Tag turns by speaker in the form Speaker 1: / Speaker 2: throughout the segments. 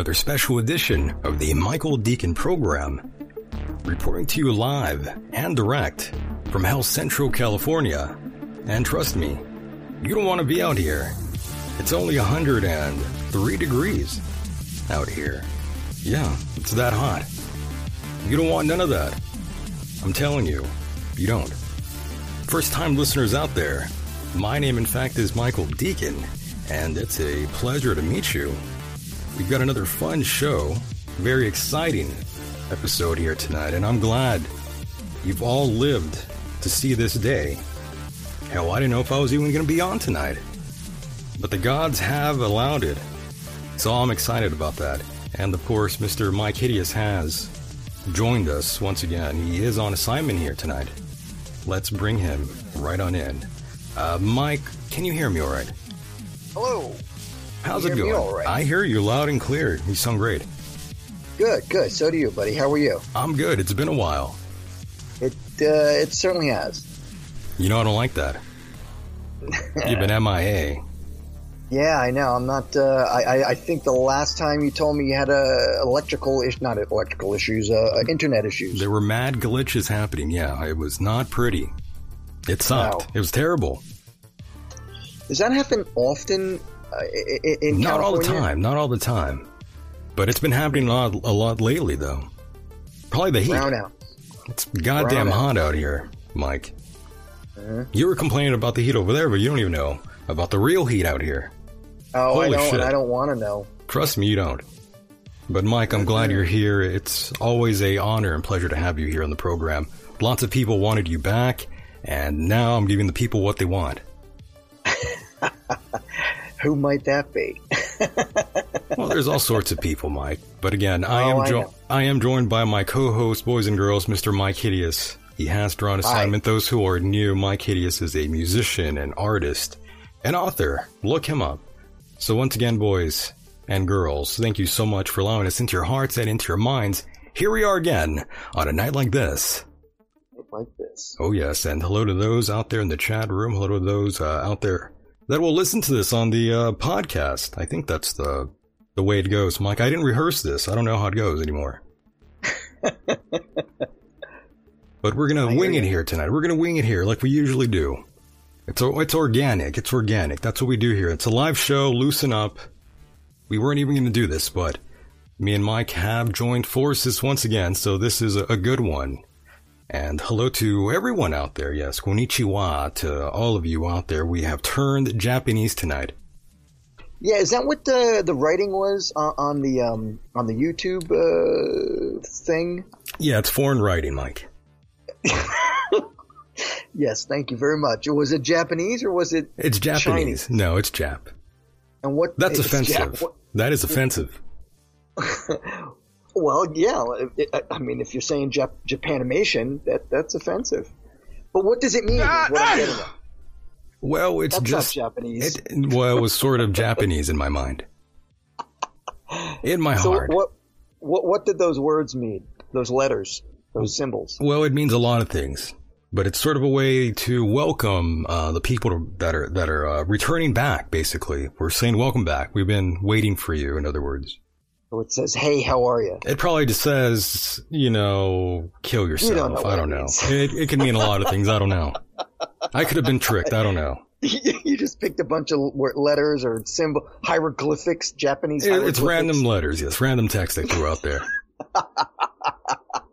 Speaker 1: Another special edition of the Michael Decon program. Reporting to you live and direct from Hell Central, California. And trust me, you don't want to be out here. It's only 103 degrees out here. Yeah, it's that hot. You don't want none of that. I'm telling you, you don't. First time listeners out there, my name in fact is Michael Decon, and it's a pleasure to meet you. We've got another fun show, very exciting episode here tonight, and I'm glad you've all lived to see this day. Hell, I didn't know if I was even going to be on tonight. But the gods have allowed it. So I'm excited about that. And of course, Mr. Myke Hideous has joined us once again. He is on assignment here tonight. Let's bring him right on in. Uh, Mike, can you hear me all right?
Speaker 2: Hello.
Speaker 1: How's it going?
Speaker 2: all right?
Speaker 1: I hear you loud and clear. You sound great.
Speaker 2: Good, good. So do you, buddy. How are you?
Speaker 1: I'm good. It's been a while.
Speaker 2: It uh, it certainly has.
Speaker 1: You know I don't like that. You've been MIA.
Speaker 2: Yeah, I know. I'm not. Uh, I, I think the last time you told me you had uh, electrical is not electrical issues, uh, uh, internet issues.
Speaker 1: There were mad glitches happening. Yeah, it was not pretty. It sucked.
Speaker 2: Wow.
Speaker 1: It was terrible.
Speaker 2: Does that happen often? Uh, in
Speaker 1: not all the time. Not all the time. But it's been happening a lot, a lot lately, though. Probably the heat.
Speaker 2: Brown.
Speaker 1: It's goddamn
Speaker 2: Brown
Speaker 1: hot out here, Mike.
Speaker 2: Mhm.
Speaker 1: You were complaining about the heat over there, but you don't even know about the real heat out here.
Speaker 2: Oh,
Speaker 1: Holy
Speaker 2: I don't.
Speaker 1: shit.
Speaker 2: I don't want to know.
Speaker 1: Trust me, you don't. But Mike, I'm glad you're here. It's always a honor and pleasure to have you here on the program. Lots of people wanted you back, and now I'm giving the people what they want.
Speaker 2: Who might that be?
Speaker 1: Well, there's all sorts of people, Mike. But again, I
Speaker 2: Oh,
Speaker 1: am
Speaker 2: I
Speaker 1: jo-
Speaker 2: know.
Speaker 1: I am joined by my co-host, boys and girls, Mr. Myke Hideous. He has drawn assignment. Those who are new, Myke Hideous is a musician, an artist, an author. Look him up. So once again, boys and girls, thank you so much for allowing us into your hearts and into your minds. Here we are again on a night like this.
Speaker 2: like this.
Speaker 1: Oh yes, and hello to those out there in the chat room. Hello to those uh, out there that will listen to this on the uh, podcast. I think that's the the way it goes, Mike. I didn't rehearse this. I don't know how it goes anymore. but we're gonna
Speaker 2: I
Speaker 1: wing it here tonight. We're gonna wing it here like we usually do. It's it's organic. It's organic. That's what we do here. It's a live show. Loosen up. We weren't even gonna do this, but me and Mike have joined forces once again, so this is a, a good one. And hello to everyone out there. Yes, konnichiwa to all of you out there. We have turned Japanese tonight.
Speaker 2: Yeah, is that what the the writing was on, on the um, on the YouTube uh, thing?
Speaker 1: Yeah, it's foreign writing, Mike.
Speaker 2: yes, thank you very much. Was it Japanese or was it?
Speaker 1: It's Japanese.
Speaker 2: Chinese?
Speaker 1: No, it's Jap.
Speaker 2: And what?
Speaker 1: That's offensive.
Speaker 2: Jap- what-
Speaker 1: That is offensive.
Speaker 2: well, yeah. I mean, if you're saying Jap- Japanimation, that that's offensive. But what does it mean? I'm.
Speaker 1: Well, it's
Speaker 2: That's
Speaker 1: just
Speaker 2: Japanese.
Speaker 1: It, well, it was sort of Japanese in my mind. In my
Speaker 2: so
Speaker 1: heart.
Speaker 2: what? What what did those words mean? Those letters, those symbols.
Speaker 1: Well, it means a lot of things, but it's sort of a way to welcome uh, the people that are that are uh, returning back. Basically, we're saying welcome back. We've been waiting for you. In other words,
Speaker 2: So it says, "Hey, how are you?"
Speaker 1: it probably just says, you know, kill yourself.
Speaker 2: don't know
Speaker 1: I don't know. It, it can mean a lot of things. I don't know. I could have been tricked. I don't know.
Speaker 2: you just picked a bunch of letters or symbol hieroglyphics, Japanese. Hieroglyphics.
Speaker 1: it's random letters. Yes, random text they threw out there.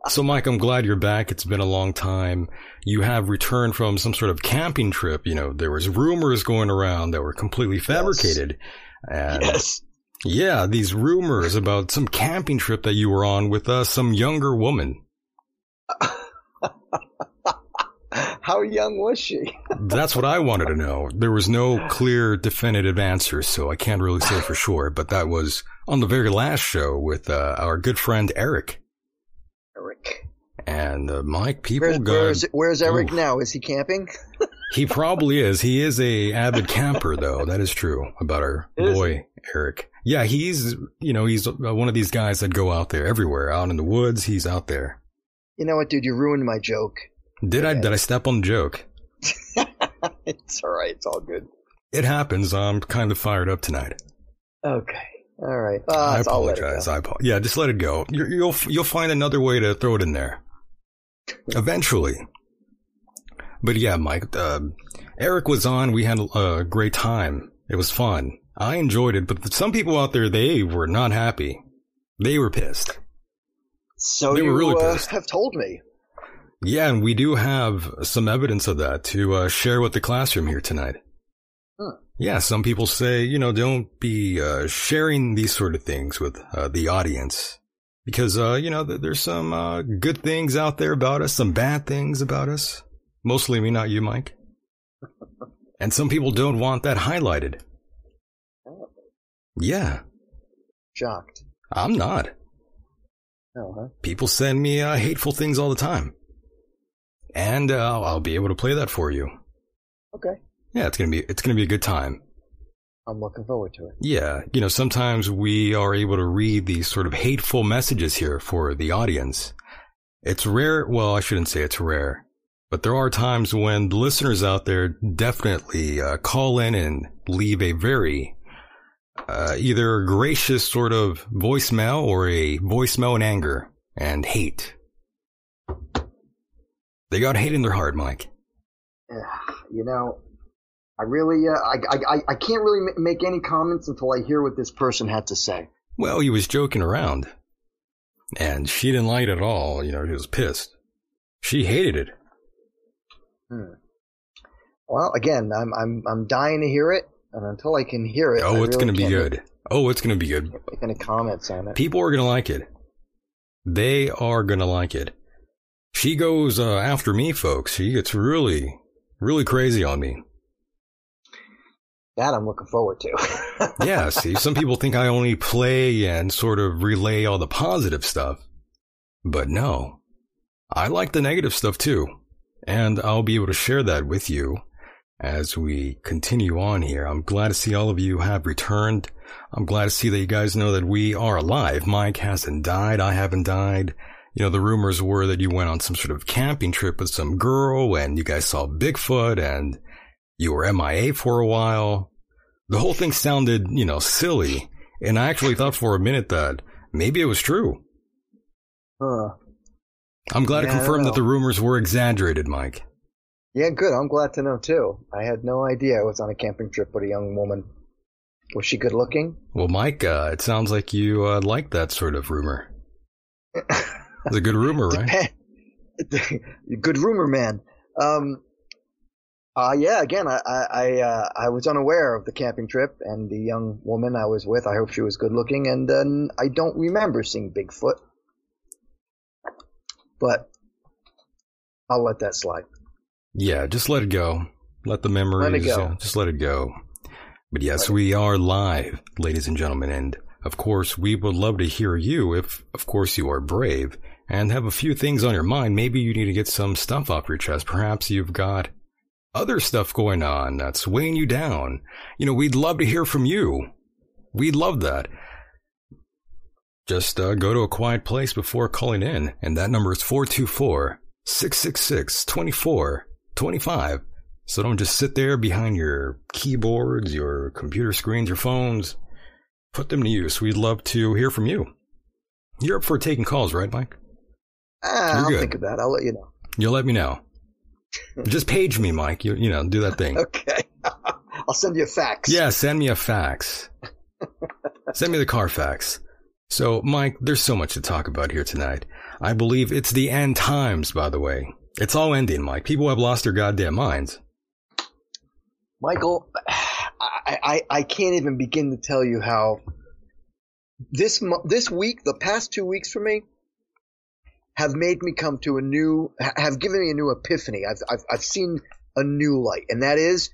Speaker 1: So, Mike, I'm glad you're back. It's been a long time. You have returned from some sort of camping trip. You know, there was rumors going around that were completely fabricated. And
Speaker 2: Yes.
Speaker 1: Yeah, these rumors about some camping trip that you were on with uh, some younger woman.
Speaker 2: How young was she?
Speaker 1: That's what I wanted to know. There was no clear, definitive answer, so I can't really say for sure. But that was on the very last show with uh, our good friend Eric. And uh, Mike, people
Speaker 2: Where's,
Speaker 1: got
Speaker 2: where's, where's Eric
Speaker 1: Oof.
Speaker 2: now? Is he camping?
Speaker 1: He probably is. He is a avid camper, though. That is true about our
Speaker 2: Is
Speaker 1: boy Eric. Yeah, he's you know he's uh, one of these guys that go out there everywhere, out in the woods. He's out there.
Speaker 2: You know what, dude? You ruined my joke.
Speaker 1: Did I did I step on the joke?
Speaker 2: it's all right. It's all good.
Speaker 1: It happens. I'm kind of fired up tonight.
Speaker 2: Okay. All right. Uh,
Speaker 1: I
Speaker 2: it
Speaker 1: apologize. I apo- yeah, just let it go. You're, you'll you'll find another way to throw it in there eventually. But yeah, Mike, uh, Eric was on. We had a great time. It was fun. I enjoyed it, but some people out there they were not happy. They were pissed.
Speaker 2: So
Speaker 1: They
Speaker 2: you
Speaker 1: were really
Speaker 2: uh,
Speaker 1: pissed.
Speaker 2: have told me.
Speaker 1: Yeah, and we do have some evidence of that to uh, share with the classroom here tonight.
Speaker 2: Hmm.
Speaker 1: Yeah, some people say, you know, don't be uh, sharing these sort of things with uh, the audience because, uh, you know, there's some uh, good things out there about us, some bad things about us. Mostly me, not you, Mike. And some people don't want that highlighted. Oh. Yeah,
Speaker 2: Shocked.
Speaker 1: I'm not.
Speaker 2: Oh, huh?
Speaker 1: People send me uh, hateful things all the time. And uh, I'll- I'll be able to play that for you.
Speaker 2: Okay.
Speaker 1: Yeah, it's gonna be it's gonna be a good time.
Speaker 2: I'm looking forward to it.
Speaker 1: Yeah, you know, sometimes we are able to read these sort of hateful messages here for the audience. It's rare. Well, I shouldn't say it's rare, but there are times when the listeners out there definitely uh, call in and leave a very uh, either gracious sort of voicemail or a voicemail in anger and hate. They got hate in their heart, Mike.
Speaker 2: You know, I really, uh, I, I, I- I can't really make any comments until I hear what this person had to say.
Speaker 1: Well, he was joking around. And she didn't like it at all. You know, he was pissed. She hated it.
Speaker 2: Hmm. Well, again, I'm, I'm, I'm dying to hear it, and until I can hear it, I
Speaker 1: Oh, it's
Speaker 2: really
Speaker 1: going to be good. Oh, it's going to be good.
Speaker 2: Make any comments on it.
Speaker 1: People are going to like it. They are going to like it. She goes uh, after me, folks. She gets really, really crazy on me.
Speaker 2: That I'm looking forward to.
Speaker 1: Yeah, see, some people think I only play and sort of relay all the positive stuff. But no, I like the negative stuff too. And I'll be able to share that with you as we continue on here. I'm glad to see all of you have returned. I'm glad to see that you guys know that we are alive. Mike hasn't died. I haven't died. You know, the rumors were that you went on some sort of camping trip with some girl and you guys saw Bigfoot and you were MIA for a while. The whole thing sounded, you know, silly. And I actually thought for a minute that maybe it was true.
Speaker 2: huh.
Speaker 1: I'm glad
Speaker 2: Yeah,
Speaker 1: to confirm that the rumors were exaggerated, Mike.
Speaker 2: Yeah, good. I'm glad to know too. I had no idea I was on a camping trip with a young woman. Was she good looking?
Speaker 1: Well, Mike, uh, it sounds like you uh, like that sort of rumor. It's a good rumor, right?
Speaker 2: Dep- Good rumor, man. Um, uh, yeah, again, I I uh, I, was unaware of the camping trip and the young woman I was with. I hope she was good looking, and then I don't remember seeing Bigfoot, but I'll let that slide.
Speaker 1: Yeah, just let it go. Let the memories. Let it go. Uh, just let it go. But yes, we are live, ladies and gentlemen, and of course, we would love to hear you if, of course, you are brave and have a few things on your mind. Maybe you need to get some stuff off your chest. Perhaps you've got other stuff going on that's weighing you down. You know, we'd love to hear from you. We'd love that. Just uh, go to a quiet place before calling in, and that number is 424 666 2425. So don't just sit there behind your keyboards, your computer screens, your phones. Put them to use. We'd love to hear from you. You're up for taking calls, right, Mike?
Speaker 2: Uh, I'll good. think of that. I'll let you know.
Speaker 1: You'll let me know. Just page me, Mike. You you know, do that thing.
Speaker 2: okay. I'll send you a fax.
Speaker 1: Yeah, send me a fax. send me the Carfax. So, Mike, there's so much to talk about here tonight. I believe it's the end times, by the way. It's all ending, Mike. People have lost their goddamn minds.
Speaker 2: Michael, I, I, I can't even begin to tell you how this this week, the past two weeks for me, have made me come to a new, have given me a new epiphany. I've, I've, I've seen a new light, and that is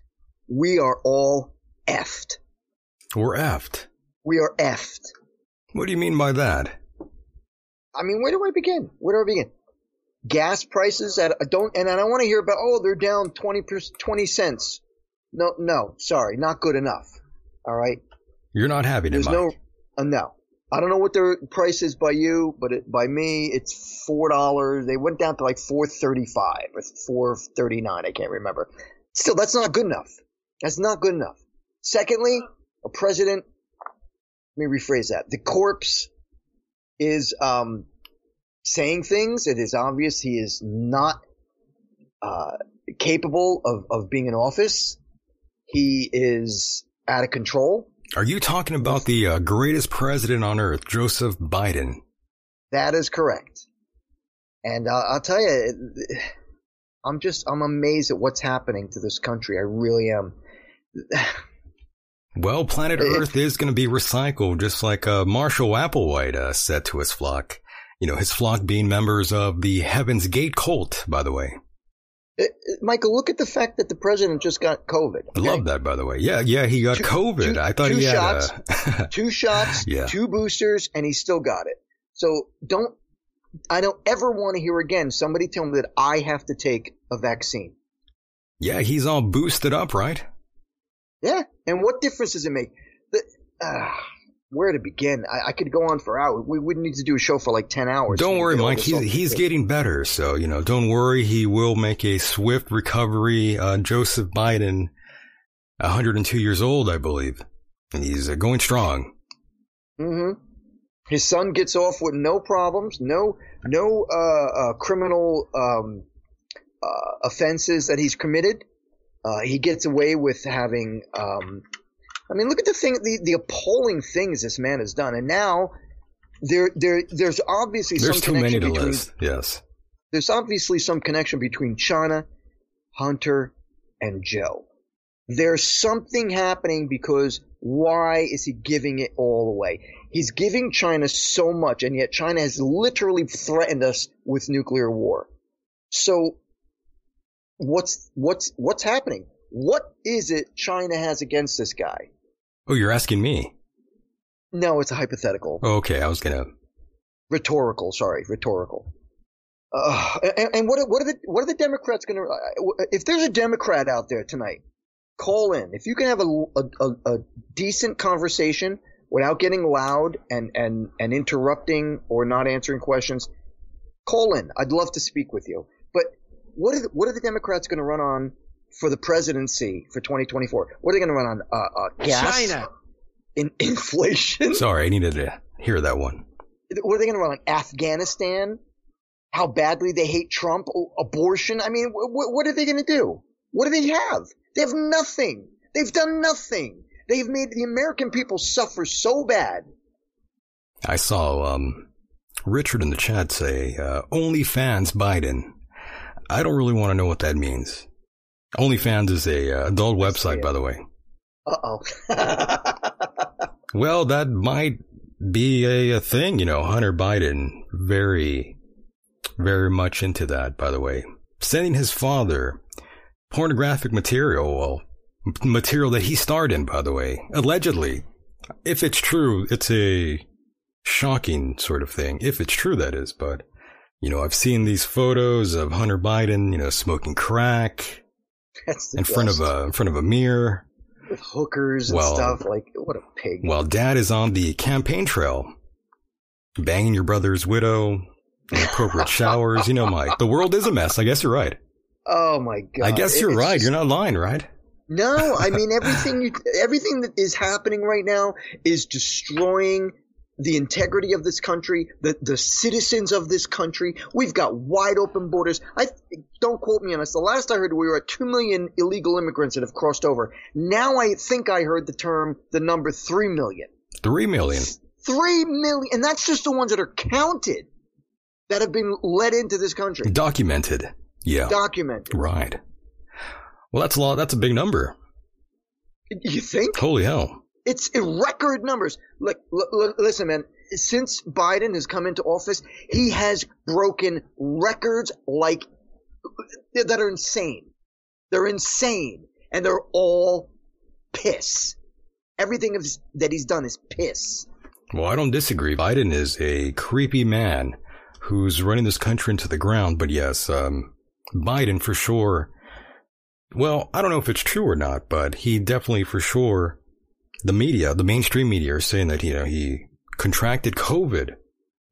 Speaker 2: we are all effed.
Speaker 1: We're effed.
Speaker 2: We are effed.
Speaker 1: What do you mean by that?
Speaker 2: I mean, where do I begin? Where do I begin? Gas prices at I don't, and I don't want to hear about, oh, they're down 20, 20 cents. No, no, sorry, not good enough. All right.
Speaker 1: You're not having There's it, Mike. no,
Speaker 2: uh, no. I don't know what their price is by you, but it, by me, it's four dollars. They went down to like four thirty-five or four thirty-nine. I can't remember. Still, that's not good enough. That's not good enough. Secondly, a president. Let me rephrase that. The corpse is um, saying things. It is obvious he is not uh, capable of, of being in office. He is out of control.
Speaker 1: Are you talking about the uh, greatest president on earth, Joseph Biden?
Speaker 2: That is correct. And uh, I'll tell you, I'm just, I'm amazed at what's happening to this country. I really am.
Speaker 1: well, planet Earth is going to be recycled, just like uh, Marshall Applewhite uh, said to his flock. You know, his flock being members of the Heaven's Gate cult, by the way.
Speaker 2: Uh, Michael, look at the fact that the president just got COVID.
Speaker 1: Okay? I love that, by the way. Yeah, yeah, he got two, COVID. Two, I thought he had
Speaker 2: shots, a... two shots, yeah. two boosters, and he still got it. So don't, I don't ever want to hear again somebody tell me that I have to take a vaccine.
Speaker 1: Yeah, he's all boosted up, right?
Speaker 2: Yeah, and what difference does it make? The, uh, where to begin. I, I, could go on for hours. We wouldn't need to do a show for like 10 hours.
Speaker 1: Don't worry, Mike. He's, he's getting better. So, you know, don't worry. He will make a swift recovery. Uh, Joseph Biden, 102 years old, I believe. And he's uh, going strong.
Speaker 2: Mm-hmm. His son gets off with no problems, no, no, uh, uh criminal, um, uh, offenses that he's committed. Uh, he gets away with having, um, I mean, look at the thing, the, the appalling things this man has done. And now there, there, there's obviously
Speaker 1: there's
Speaker 2: some connection between,
Speaker 1: list. Yes.
Speaker 2: There's obviously some connection between China, Hunter, and Joe. There's something happening because why is he giving it all away? He's giving China so much, and yet China has literally threatened us with nuclear war. So, what's what's what's happening? What is it China has against this guy?
Speaker 1: Oh, you're asking me?
Speaker 2: No, it's a hypothetical.
Speaker 1: Okay, I was gonna.
Speaker 2: Rhetorical, sorry, rhetorical. Uh, and, and, what are, what are the what are the Democrats going to? Uh, if there's a Democrat out there tonight, call in. If you can have a, a, a decent conversation without getting loud and and and interrupting or not answering questions, call in. I'd love to speak with you. But what are the, what are the Democrats going to run on for the presidency for 2024? What are they going to run on? Uh, uh, gas?
Speaker 3: China.
Speaker 2: In inflation?
Speaker 1: Sorry, I needed to hear that one.
Speaker 2: What are they going to run on? Afghanistan? How badly they hate Trump? Abortion? I mean, what are they going to do? What do they have? They have nothing. They've done nothing. They've made the American people suffer so bad.
Speaker 1: I saw um, Richard in the chat say, uh, OnlyFans Biden. I don't really want to know what that means. OnlyFans is a uh, adult website, by the way.
Speaker 2: Uh oh.
Speaker 1: well, that might be a, a thing, you know. Hunter Biden, very, very much into that, by the way. Sending his father pornographic material, well, material that he starred in, by the way, allegedly. If it's true, it's a shocking sort of thing. If it's true, that is. But, you know, I've seen these photos of Hunter Biden, you know, smoking crack in best. front of a, in front of a mirror.
Speaker 2: With hookers and well, stuff. Like, what a pig.
Speaker 1: While dad is on the campaign trail, banging your brother's widow, inappropriate showers. You know, Mike, the world is a mess. I guess you're right.
Speaker 2: Oh my god!
Speaker 1: I guess you're right. Just, you're not lying, right?
Speaker 2: No, I mean everything. You, everything that is happening right now is destroying the integrity of this country, the the citizens of this country. We've got wide open borders. I don't quote me on this. The last I heard, we were at two million illegal immigrants that have crossed over. Now I think I heard the term, the number three million.
Speaker 1: Three million.
Speaker 2: Three million, and that's just the ones that are counted that have been let into this country.
Speaker 1: Documented. Yeah.
Speaker 2: Documented.
Speaker 1: Right. Well, that's a lot. That's a big number.
Speaker 2: You think?
Speaker 1: Holy hell.
Speaker 2: It's record numbers. Like, listen, man. Since Biden has come into office, he has broken records like that are insane. They're insane, and they're all piss. Everything that he's done is piss.
Speaker 1: Well, I don't disagree. Biden is a creepy man who's running this country into the ground. But yes, um, Biden for sure. Well, I don't know if it's true or not, but he definitely for sure. The media, the mainstream media, are saying that you know he contracted COVID,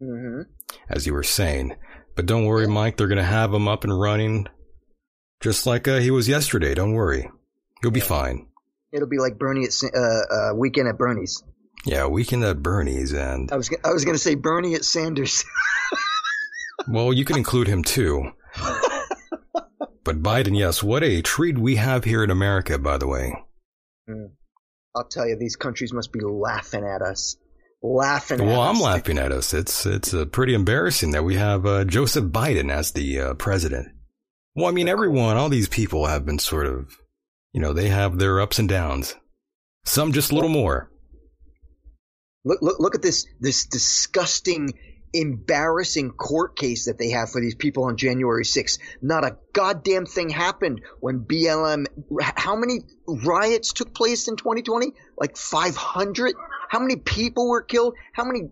Speaker 1: mm-hmm. as you were saying. But don't worry, Mike. They're going to have him up and running, just like uh, he was yesterday. Don't worry, you'll be fine.
Speaker 2: It'll be like Bernie at uh, uh, weekend at Bernie's.
Speaker 1: Yeah, weekend at Bernie's, and
Speaker 2: I was I was going to say Bernie at Sanders.
Speaker 1: well, you can include him too. but Biden, yes, what a treat we have here in America, by the way.
Speaker 2: Mm. I'll tell you, these countries must be laughing at us. Laughing
Speaker 1: well,
Speaker 2: I'm
Speaker 1: us. laughing at us. It's it's uh, pretty embarrassing that we have uh, Joseph Biden as the uh, president. Well, I mean, everyone, all these people have been sort of, you know, they have their ups and downs. Some just a little more.
Speaker 2: Look, look, look at this, this disgusting embarrassing court case that they have for these people on January 6th. Not a goddamn thing happened when BLM, how many riots took place in 2020? Like 500? How many people were killed? How many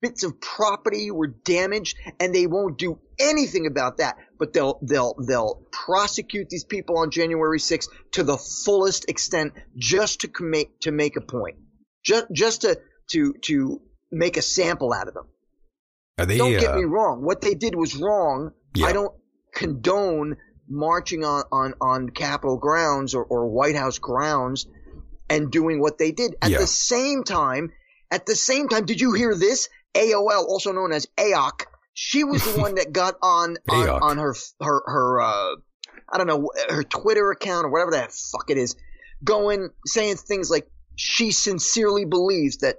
Speaker 2: bits of property were damaged? And they won't do anything about that, but they'll, they'll, they'll prosecute these people on January 6th to the fullest extent just to make, to make a point. Just, just to, to, to make a sample out of them. They, don't get uh, me wrong. What they did was wrong. Yeah. I don't condone marching on, on, on Capitol grounds or, or White House grounds and doing what they did. At yeah. the same time, at the same time, did you hear this? AOL, also known as AOC, she was the one that got on, on, on her, her, her, uh, I don't know, her Twitter account or whatever that fuck it is, going, saying things like she sincerely believes that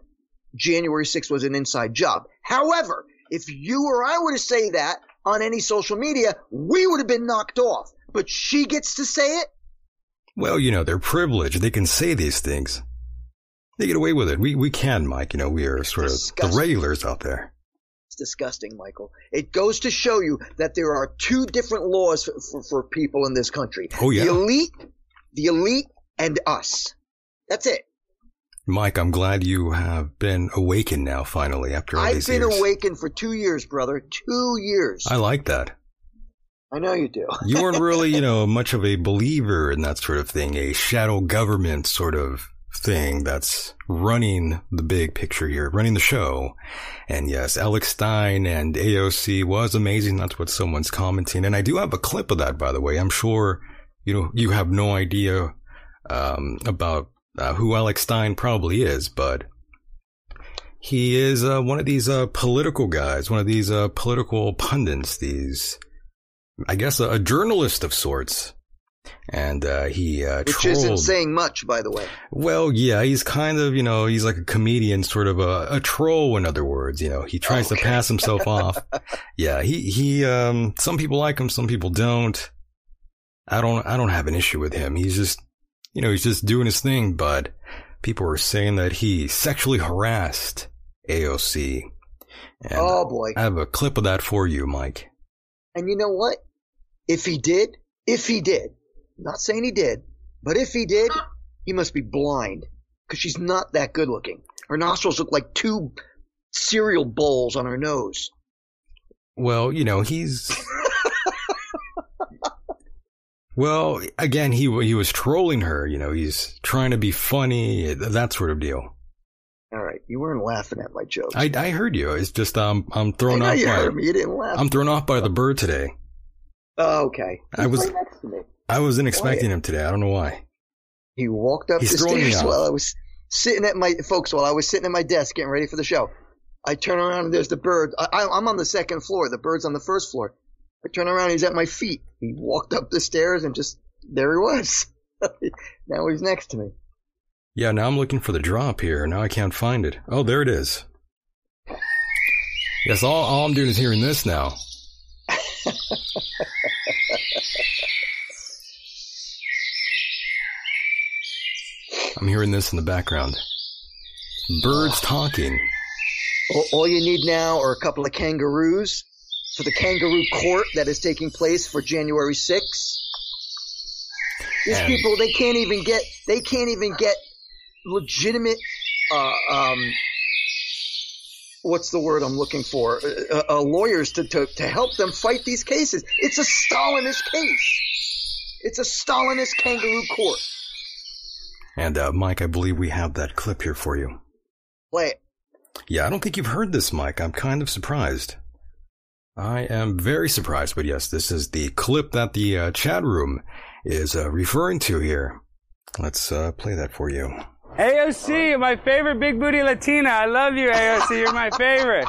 Speaker 2: January 6th was an inside job. However, if you or I were to say that on any social media, we would have been knocked off. But she gets to say it?
Speaker 1: Well, you know, they're privileged. They can say these things. They get away with it. We, we can, Mike. You know, we are sort disgusting. of the regulars out there.
Speaker 2: It's disgusting, Michael. It goes to show you that there are two different laws for, for, for people in this country.
Speaker 1: Oh, yeah.
Speaker 2: The elite, the elite, and us. That's it.
Speaker 1: Mike, I'm glad you have been awakened now, finally, after all
Speaker 2: I've
Speaker 1: these
Speaker 2: years.
Speaker 1: I've
Speaker 2: been awakened for two years, brother. Two years.
Speaker 1: I like that.
Speaker 2: I know you do.
Speaker 1: you weren't really, you know, much of a believer in that sort of thing, a shadow government sort of thing that's running the big picture here, running the show. And yes, Alex Stein and AOC was amazing. That's what someone's commenting. And I do have a clip of that, by the way. I'm sure, you know, you have no idea, um, about uh, who Alex Stein probably is, but he is uh, one of these uh, political guys, one of these uh, political pundits, these, I guess, a, journalist of sorts. and uh, he uh,
Speaker 2: Which
Speaker 1: trolled.
Speaker 2: isn't saying much, by the way.
Speaker 1: Well, yeah, he's kind of, you know, he's like a comedian, sort of a, a troll, in other words. You know, he tries
Speaker 2: Okay.
Speaker 1: to pass himself off. Yeah, he, he, um, some people like him, some people don't. I don't, I don't have an issue with him. He's just, you know, he's just doing his thing, but people are saying that he sexually harassed AOC. And
Speaker 2: oh boy.
Speaker 1: I have a clip of that for you, Mike.
Speaker 2: And you know what? If he did, if he did, not saying he did, but if he did, he must be blind because she's not that good looking. Her nostrils look like two cereal bowls on her nose.
Speaker 1: Well, you know, he's. Well, again, he he was trolling her. You know, he's trying to be funny, that sort of deal.
Speaker 2: All right, you weren't laughing at my jokes.
Speaker 1: I, I heard you. It's just um I'm thrown off
Speaker 2: you
Speaker 1: by
Speaker 2: heard me. You didn't laugh.
Speaker 1: I'm thrown off by the bird today.
Speaker 2: oh, okay.
Speaker 1: I was-
Speaker 2: right next to me.
Speaker 1: I wasn't expecting him today. I don't know why.
Speaker 2: He walked up
Speaker 1: He's
Speaker 2: the stairs while I was sitting at my folks. While I was sitting at my desk getting ready for the show, I turn around and there's the bird. I, I, I'm on the second floor. The bird's on the first floor. I turn around. He's at my feet. He walked up the stairs and just there he was. now he's next to me.
Speaker 1: Yeah, now I'm looking for the drop here. Now I can't find it. Oh, there it is. Yes, all, all I'm doing is hearing this now. I'm hearing this in the background. Birds talking.
Speaker 2: All, all you need now are a couple of kangaroos for the kangaroo court that is taking place for January 6th. These
Speaker 1: And-
Speaker 2: people, they can't even get, they can't even get legitimate, uh, um, what's the word I'm looking for? Uh, uh, lawyers to, to, to help them fight these cases. It's a Stalinist case. It's a Stalinist kangaroo court.
Speaker 1: And uh, Mike, I believe we have that clip here for you.
Speaker 2: Play it.
Speaker 1: Yeah, I don't think you've heard this, Mike. I'm kind of surprised. I am very surprised, but yes, this is the clip that the uh, chat room is uh, referring to here. Let's uh, play that for you.
Speaker 3: AOC, my favorite big booty Latina. I love you, AOC. You're my favorite.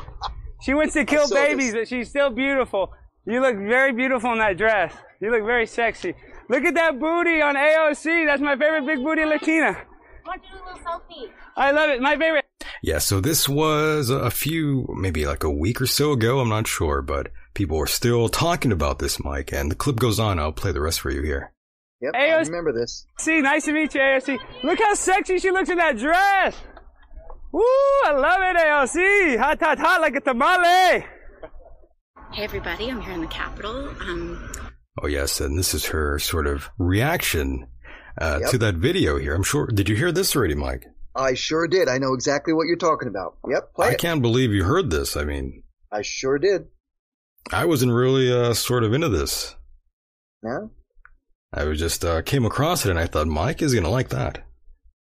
Speaker 3: She wants to kill
Speaker 2: saw
Speaker 3: babies,
Speaker 2: this.
Speaker 3: but she's still beautiful. You look very beautiful in that dress. You look very sexy. Look at that booty on AOC. That's my favorite big booty Latina.
Speaker 4: I want to do a little selfie.
Speaker 3: I love it. My favorite.
Speaker 1: Yeah, so this was a few, maybe like a week or so ago, I'm not sure, but people are still talking about this, Mike, and the clip goes on. I'll play the rest for you here.
Speaker 2: Yep,
Speaker 3: Hey,
Speaker 2: I
Speaker 3: I
Speaker 2: remember this.
Speaker 3: See, nice to meet you, AOC. Look how sexy she looks in that dress. Woo, I love it, AOC. Hot, hot, hot like a tamale.
Speaker 4: Hey everybody, I'm here in the Capitol. Um,
Speaker 1: Oh, yes, and this is her sort of reaction uh,
Speaker 2: Yep.
Speaker 1: to that video here. I'm sure. Did you hear this already, Mike?
Speaker 2: I sure did. I know exactly what you're talking about. Yep, play
Speaker 1: I
Speaker 2: it.
Speaker 1: can't believe you heard this. I mean,
Speaker 2: I sure did.
Speaker 1: I wasn't really uh, sort of into this.
Speaker 2: No?
Speaker 1: I was just uh, came across it and I thought Mike is gonna like that.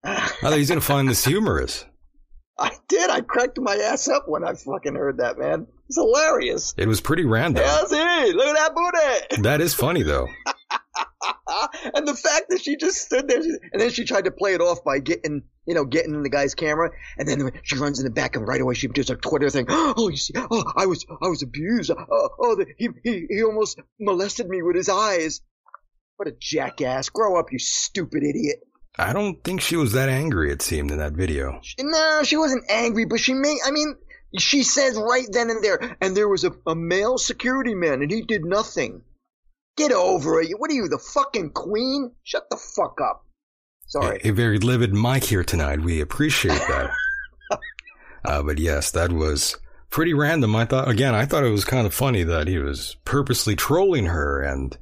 Speaker 1: I thought he's gonna find this humorous.
Speaker 2: I did. I cracked my ass up when I fucking heard that, man. It's hilarious.
Speaker 1: It was pretty random.
Speaker 2: Yeah, see, look at that booty.
Speaker 1: That is funny though.
Speaker 2: and the fact that she just stood there, and then she tried to play it off by getting, you know, getting in the guy's camera, and then she runs in the back, and right away she does a Twitter thing. Oh, you see, oh, I was, I was abused. Oh, oh the, he, he, he almost molested me with his eyes. What a jackass! Grow up, you stupid idiot.
Speaker 1: I don't think she was that angry. It seemed in that video.
Speaker 2: No, she wasn't angry, but she made, I mean, she says right then and there, and there was a, a male security man, and he did nothing. Get over it. What are you, the fucking queen? Shut the fuck up. Sorry.
Speaker 1: A, a very livid Mike here tonight. We appreciate that. uh, but yes, that was pretty random. I thought again, I thought it was kind of funny that he was purposely trolling her, and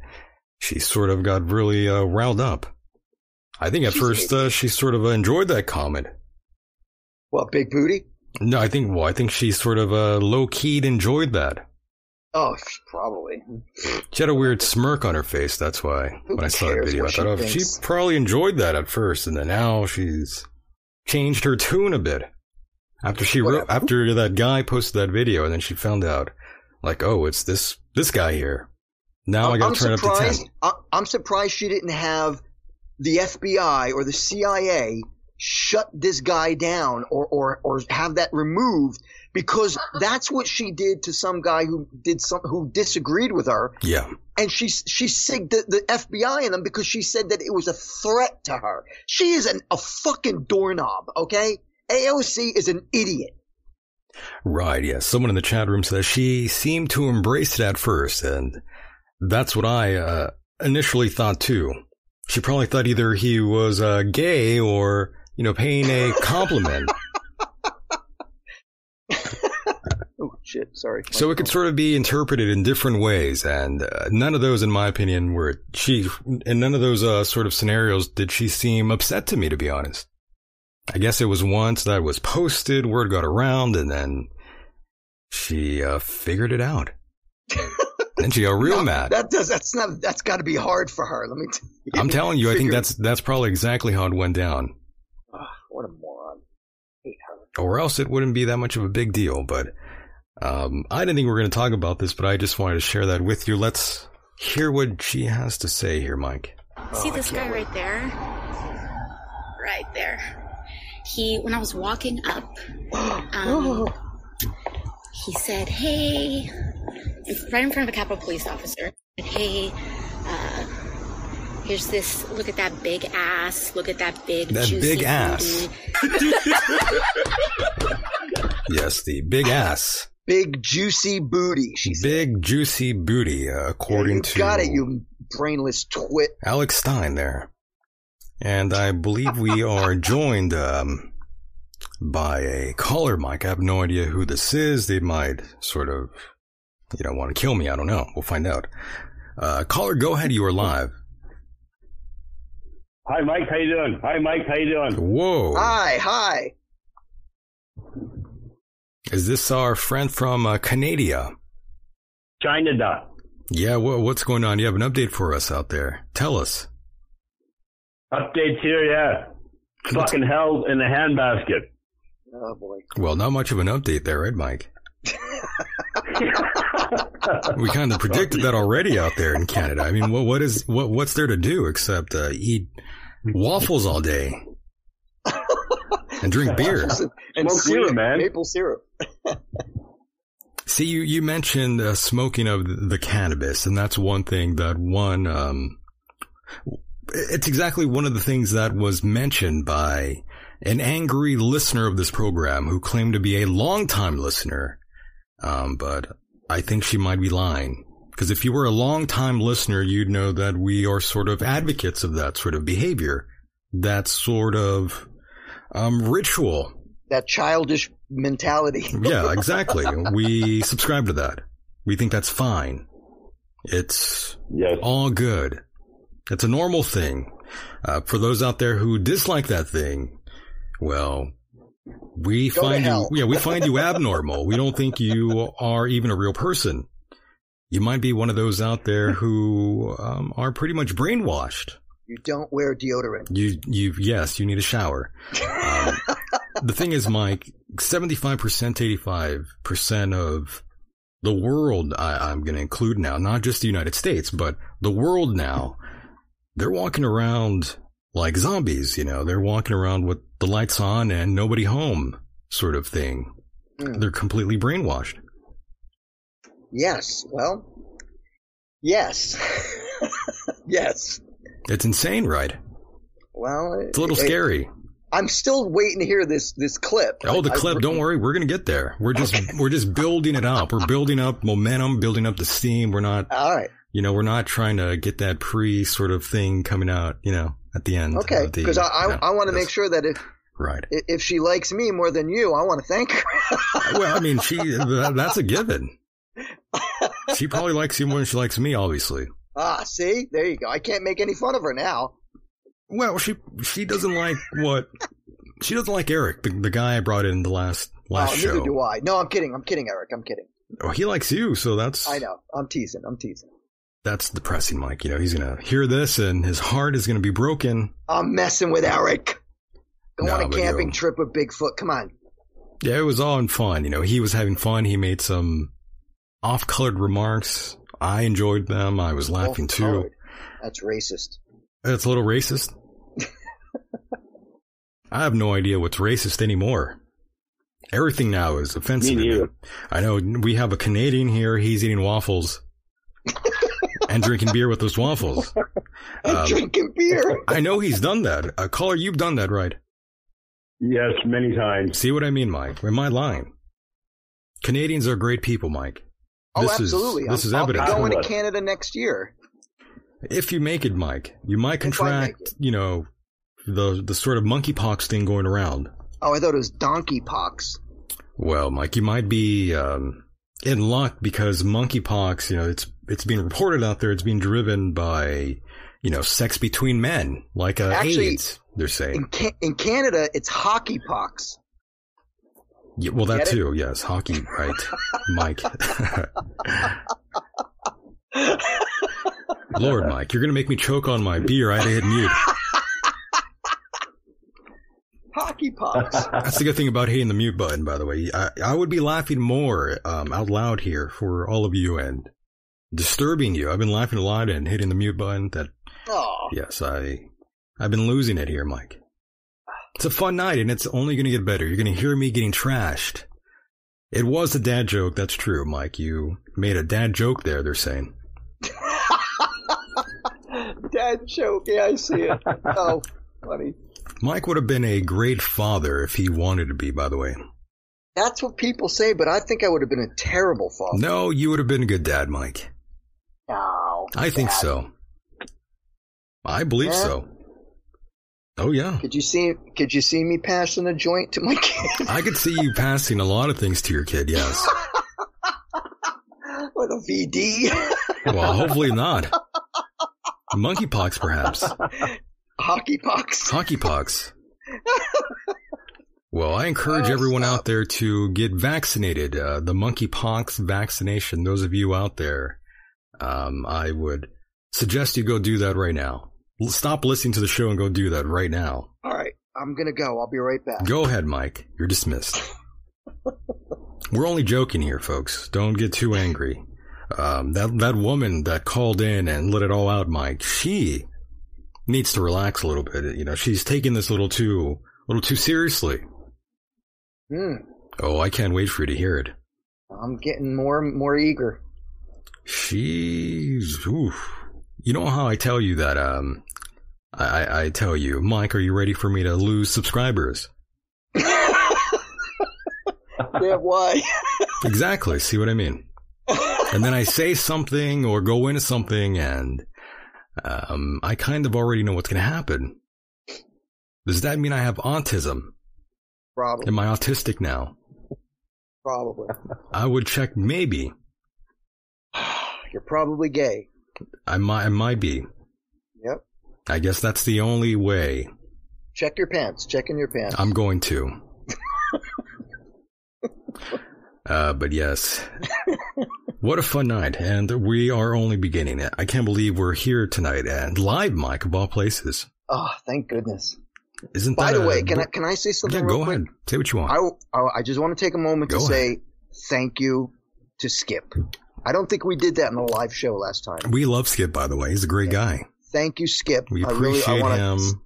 Speaker 1: she sort of got really uh, riled up. I think at
Speaker 2: She's-
Speaker 1: first uh, she sort of enjoyed that comment.
Speaker 2: What, big booty?
Speaker 1: No, I think well, I think she sort of uh, low keyed enjoyed that.
Speaker 2: Oh, probably.
Speaker 1: She had a weird smirk on her face. That's why
Speaker 2: Who
Speaker 1: when I saw that video, I thought,
Speaker 2: she
Speaker 1: oh, she probably enjoyed that at first, and then now she's changed her tune a bit. After she wrote, after that guy posted that video, and then she found out, like, oh, it's this this guy here. Now I
Speaker 2: I'm,
Speaker 1: got
Speaker 2: I'm
Speaker 1: to turn up to ten.
Speaker 2: I'm surprised she didn't have the FBI or the CIA shut this guy down or, or, or have that removed because that's what she did to some guy who did some, who disagreed with her.
Speaker 1: Yeah.
Speaker 2: And she, she sigged the, the FBI in them because she said that it was a threat to her. She is an, a fucking doorknob, okay? AOC is an idiot.
Speaker 1: Right, yes. Someone in the chat room says she seemed to embrace it at first, and that's what I uh, initially thought too. She probably thought either he was uh, gay or, you know, paying a compliment.
Speaker 2: oh shit! Sorry.
Speaker 1: So it could sort of be interpreted in different ways, and uh, none of those, in my opinion, were she. In none of those uh, sort of scenarios did she seem upset to me, to be honest. I guess it was once that was posted, word got around, and then she uh, figured it out. then she got real
Speaker 2: No,
Speaker 1: mad.
Speaker 2: That does. That's not. That's got to be hard for her. Let me. T-
Speaker 1: I'm telling you, I think that's that's probably exactly how it went down.
Speaker 2: Ugh, what a moron. Hate her.
Speaker 1: Or else it wouldn't be that much of a big deal. But um, I didn't think we were going to talk about this, but I just wanted to share that with you. Let's hear what she has to say here, Mike.
Speaker 4: See this guy right there? Right there. He, when I was walking up, um, he said, "Hey," right in front of a Capitol Police officer. "Hey, uh, here's this. Look at that big ass. Look at that big,
Speaker 1: That
Speaker 4: juicy
Speaker 1: big ass." Yes, the big ass,
Speaker 2: Big juicy booty. She said.
Speaker 1: big juicy booty, uh, according
Speaker 2: you
Speaker 1: to
Speaker 2: got it, you brainless twit.
Speaker 1: Alex Stein there. And I believe we are joined um, by a caller, Mike. I have no idea who this is. They might sort of, you know, want to kill me. I don't know. We'll find out. Uh, caller, go ahead. You are live.
Speaker 5: Hi, Mike. How you doing? Hi, Mike. How you doing?
Speaker 1: Whoa.
Speaker 2: Hi, hi.
Speaker 1: Is this our friend from uh, Canada?
Speaker 5: China da.
Speaker 1: Yeah, wha what's going on? You have an update for us out there. Tell us.
Speaker 5: Updates here, yeah. Fucking hell in the handbasket.
Speaker 2: Oh boy.
Speaker 1: Well, not much of an update there, right, Mike? We kind of predicted that already out there in Canada. I mean, what what is what what's there to do except uh, eat waffles all day and drink beer?
Speaker 2: And
Speaker 5: Smoke syrup, man.
Speaker 2: Maple syrup.
Speaker 1: See, you you mentioned uh, smoking of the cannabis, and that's one thing that one. Um, it's exactly one of the things that was mentioned by an angry listener of this program who claimed to be a longtime listener. Um, but I think she might be lying. Because if you were a long time listener, you'd know that we are sort of advocates of that sort of behavior. That sort of, um, ritual.
Speaker 2: That childish mentality.
Speaker 1: Yeah, exactly. we subscribe to that. We think that's fine. It's
Speaker 5: Yes.
Speaker 1: all good. It's a normal thing. Uh, for those out there who dislike that thing, well, we
Speaker 2: Go
Speaker 1: find you, yeah, we find you abnormal. We don't think you are even a real person. You might be one of those out there who um, are pretty much brainwashed.
Speaker 2: You don't wear deodorant.
Speaker 1: You, you, yes, you need a shower. Um, the thing is, Mike, 75%, 85% of the world, I, I'm going to include now, not just the United States, but the world now, they're walking around like zombies, you know, they're walking around with the lights on and nobody home sort of thing.
Speaker 2: Hmm.
Speaker 1: They're completely brainwashed.
Speaker 2: Yes. Well. Yes. yes.
Speaker 1: It's insane, right?
Speaker 2: Well,
Speaker 1: It's a little
Speaker 2: it-
Speaker 1: scary.
Speaker 2: I'm still waiting to hear this this clip.
Speaker 1: Oh, the
Speaker 2: I- I-
Speaker 1: clip. Don't worry. We're going to get there. We're just, we're just building it up. We're building up momentum, building up the steam. We're not,
Speaker 2: All right.
Speaker 1: you know, we're not trying to get that pre sort of thing coming out, you know, at the end.
Speaker 2: Okay. Because I I, I want to make sure that if
Speaker 1: Right.
Speaker 2: if she likes me more than you, I want to thank her.
Speaker 1: Well, I mean, she that's a given. She probably likes you more than she likes me, obviously.
Speaker 2: ah, see, there you go. I can't make any fun of her now.
Speaker 1: Well, she, she doesn't like what, she doesn't like Eric, the, the guy I brought in the last, last
Speaker 2: oh,
Speaker 1: show.
Speaker 2: neither do I. No, I'm kidding. I'm kidding, Eric. I'm kidding.
Speaker 1: Oh, he likes you, so that's,
Speaker 2: I know. I'm teasing. I'm teasing.
Speaker 1: that's depressing, Mike. You know, he's going to hear this and his heart is going to be broken.
Speaker 2: I'm messing with Eric. Go
Speaker 1: No,
Speaker 2: on a camping trip with Bigfoot. Come on.
Speaker 1: Yeah, it was all in fun. You know, he was having fun. He made some off-colored remarks. I enjoyed them. I was laughing too.
Speaker 2: Off-colored. That's racist.
Speaker 1: It's a little racist. I have no idea what's racist anymore. Everything now is offensive.
Speaker 5: Me
Speaker 1: to me.
Speaker 5: neither.
Speaker 1: I know we have a Canadian here. He's eating waffles and drinking beer with those waffles.
Speaker 2: And
Speaker 1: Um,
Speaker 2: drinking beer.
Speaker 1: I know he's done that. Uh, caller, you've done that, right?
Speaker 5: Yes, many times.
Speaker 1: See what I mean, Mike? Am I lying? Canadians are great people, Mike.
Speaker 2: Oh,
Speaker 1: This
Speaker 2: absolutely.
Speaker 1: Is, this
Speaker 2: I'm,
Speaker 1: is
Speaker 2: I'll
Speaker 1: evident.
Speaker 2: be going to Canada next year.
Speaker 1: If you make it, Mike, you might
Speaker 2: If I make
Speaker 1: contract, you know, the the sort of monkeypox thing going around.
Speaker 2: Oh, I thought it was donkeypox.
Speaker 1: Well, Mike, you might be um, in luck because monkeypox, you know, it's it's being reported out there. It's being driven by, you know, sex between men, like uh,
Speaker 2: Actually,
Speaker 1: AIDS. They're saying.
Speaker 2: In, Ca- in Canada, it's hockey pox.
Speaker 1: Yeah, well, that too. Yes, hockey, right, Mike. Lord, Mike, you're gonna make me choke on my beer. I had to hit mute.
Speaker 2: Hockey pox.
Speaker 1: That's the good thing about hitting the mute button, by the way. I, I would be laughing more um, out loud here for all of you and disturbing you. I've been laughing a lot and hitting the mute button. That
Speaker 2: oh,
Speaker 1: yes, I I've been losing it here, Mike. It's a fun night, and it's only going to get better. You're going to hear me getting trashed. It was a dad joke. That's true, Mike. You made a dad joke there. They're saying.
Speaker 2: dad joke. Yeah, I see it. Oh, funny.
Speaker 1: Mike would have been a great father if he wanted to be. By the way,
Speaker 2: That's what people say, but I think I would have been a terrible father.
Speaker 1: no, you would have been a good dad, Mike.
Speaker 2: No,
Speaker 1: I think so. I believe
Speaker 2: Yeah?
Speaker 1: so. Oh yeah.
Speaker 2: Could you see? Could you see me passing a joint to my kid
Speaker 1: I could see you passing a lot of things to your kid, yes.
Speaker 2: with a VD?
Speaker 1: Well, hopefully not. Monkeypox, perhaps.
Speaker 2: Hockeypox.
Speaker 1: Hockeypox. Well, I encourage
Speaker 2: Oh,
Speaker 1: everyone
Speaker 2: stop.
Speaker 1: out there to get vaccinated. Uh, the monkeypox vaccination. Those of you out there, um, I would suggest you go do that right now. Stop listening to the show and go do that right now.
Speaker 2: All right, I'm gonna go. I'll be right back.
Speaker 1: Go ahead, Mike. You're dismissed. We're only joking here, folks. Don't get too angry. Um, that that woman that called in and let it all out, Mike. She needs to relax a little bit. You know, she's taking this a little too, a little too seriously.
Speaker 2: Hmm.
Speaker 1: Oh, I can't wait for you to hear it.
Speaker 2: I'm getting more more eager.
Speaker 1: She's, oof. You know how I tell you that, um, I, I- tell you, Mike, are you ready for me to lose subscribers?
Speaker 2: Yeah, why?
Speaker 1: Exactly. See what I mean? And then I say something or go into something and, um, I kind of already know what's going to happen. Does that mean I have autism?
Speaker 2: Probably.
Speaker 1: Am I autistic now?
Speaker 2: Probably.
Speaker 1: I would check maybe.
Speaker 2: You're probably gay.
Speaker 1: I might, I might be.
Speaker 2: Yep.
Speaker 1: I guess that's the only way
Speaker 2: Check your pants. Check in your pants.
Speaker 1: I'm going to. Uh, but yes. What a fun night. And we are only beginning it. I can't believe we're here tonight and live, Mike, of all places.
Speaker 2: oh, thank goodness.
Speaker 1: Isn't that By
Speaker 2: the
Speaker 1: a-
Speaker 2: way, can I can I say something
Speaker 1: Yeah, go
Speaker 2: quick?
Speaker 1: ahead. Say what you want.
Speaker 2: I, I I just want to take a moment
Speaker 1: Go
Speaker 2: to say thank you to Skip. I don't think we did that in the live show last time.
Speaker 1: we love Skip, by the way. He's a great guy.
Speaker 2: Thank you, Skip.
Speaker 1: We
Speaker 2: I really,
Speaker 1: appreciate
Speaker 2: I wanna,
Speaker 1: him.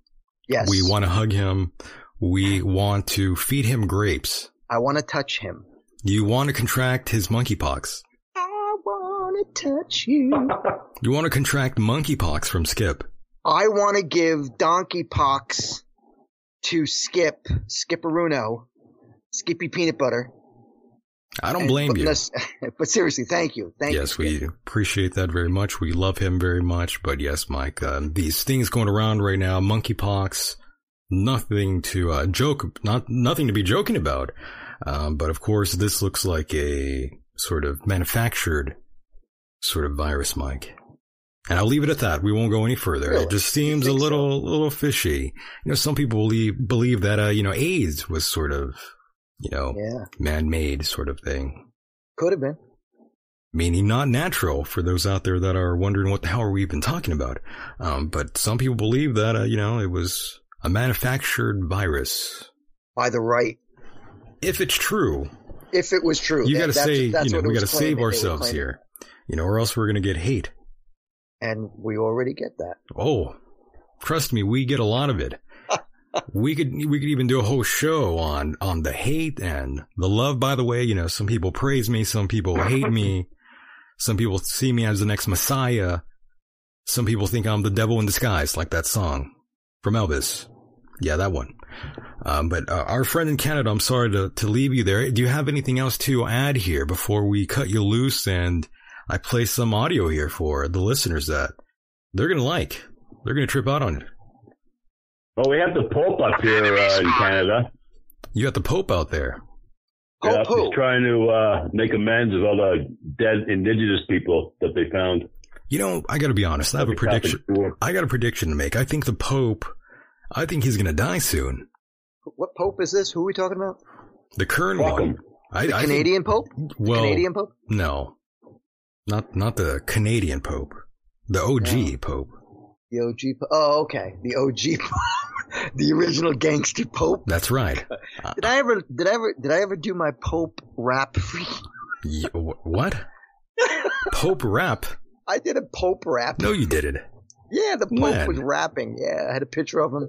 Speaker 2: Yes.
Speaker 1: We want to hug him. We want to feed him grapes.
Speaker 2: I want to touch him.
Speaker 1: You want to contract his monkeypox.
Speaker 2: I want to touch you.
Speaker 1: You want to contract monkeypox from Skip.
Speaker 2: I want to give donkeypox to Skip, Skipperuno, Skippy Peanut Butter.
Speaker 1: I don't blame you.
Speaker 2: but seriously, thank you. Thank you.
Speaker 1: yes, we appreciate that very much. We love him very much. But yes, Mike, um, these things going around right now, monkeypox, nothing to uh, joke, not nothing to be joking about. Um, but of course, this looks like a sort of manufactured sort of virus, Mike. And I'll leave it at that. We won't go any further.
Speaker 2: Really?
Speaker 1: It just seems a little, little fishy. You know, some people believe believe that uh, you know AIDS was sort of, you know,
Speaker 2: Yeah,
Speaker 1: man-made sort of thing
Speaker 2: could have been.
Speaker 1: meaning not natural for those out there that are wondering what the hell are we even talking about. Um, but some people believe that, uh, you know, it was a manufactured virus.
Speaker 2: By the right.
Speaker 1: If it's true,
Speaker 2: If it was true.
Speaker 1: you got to say,
Speaker 2: that's
Speaker 1: you know, we got to save
Speaker 2: claiming. They were
Speaker 1: ourselves here, you know, or else we're going to get hate.
Speaker 2: And we already get that.
Speaker 1: Oh, trust me, we get a lot of it. we could we could even do a whole show on on the hate and the love. By the way, you know, some people praise me, some people hate me, some people see me as the next Messiah. Some people think I'm the devil in disguise, like that song from Elvis. Yeah, that one. Um, but uh, our friend in Canada, I'm sorry to to leave you there. Do you have anything else to add here before we cut you loose and I play some audio here for the listeners that they're gonna like? They're gonna trip out on it.
Speaker 5: Well, we have the Pope up here uh, in Canada.
Speaker 1: You got the Pope out there.
Speaker 2: Pope
Speaker 5: yeah,
Speaker 2: who?
Speaker 5: he's trying to uh, make amends with all the dead indigenous people that they found.
Speaker 1: You know, I got to be honest. I have a prediction. I got a prediction to make. I think the Pope. I think he's gonna die soon.
Speaker 2: What Pope is this? Who are we talking about?
Speaker 1: The current
Speaker 5: Fuck
Speaker 1: one. I,
Speaker 2: The
Speaker 1: I think-
Speaker 2: Canadian Pope?
Speaker 1: well,
Speaker 2: Canadian Pope?
Speaker 1: No, not not the Canadian Pope. The OG Pope.
Speaker 2: The OG Pope. Oh, okay. The OG Pope. the original gangster Pope.
Speaker 1: That's right.
Speaker 2: Did I ever? Did I ever? Did I ever do my Pope rap?
Speaker 1: Y- wh- what? Pope rap?
Speaker 2: I did a Pope rap.
Speaker 1: No, you didn't.
Speaker 2: Yeah, the Pope
Speaker 1: When?
Speaker 2: was rapping. Yeah, I had a picture of him,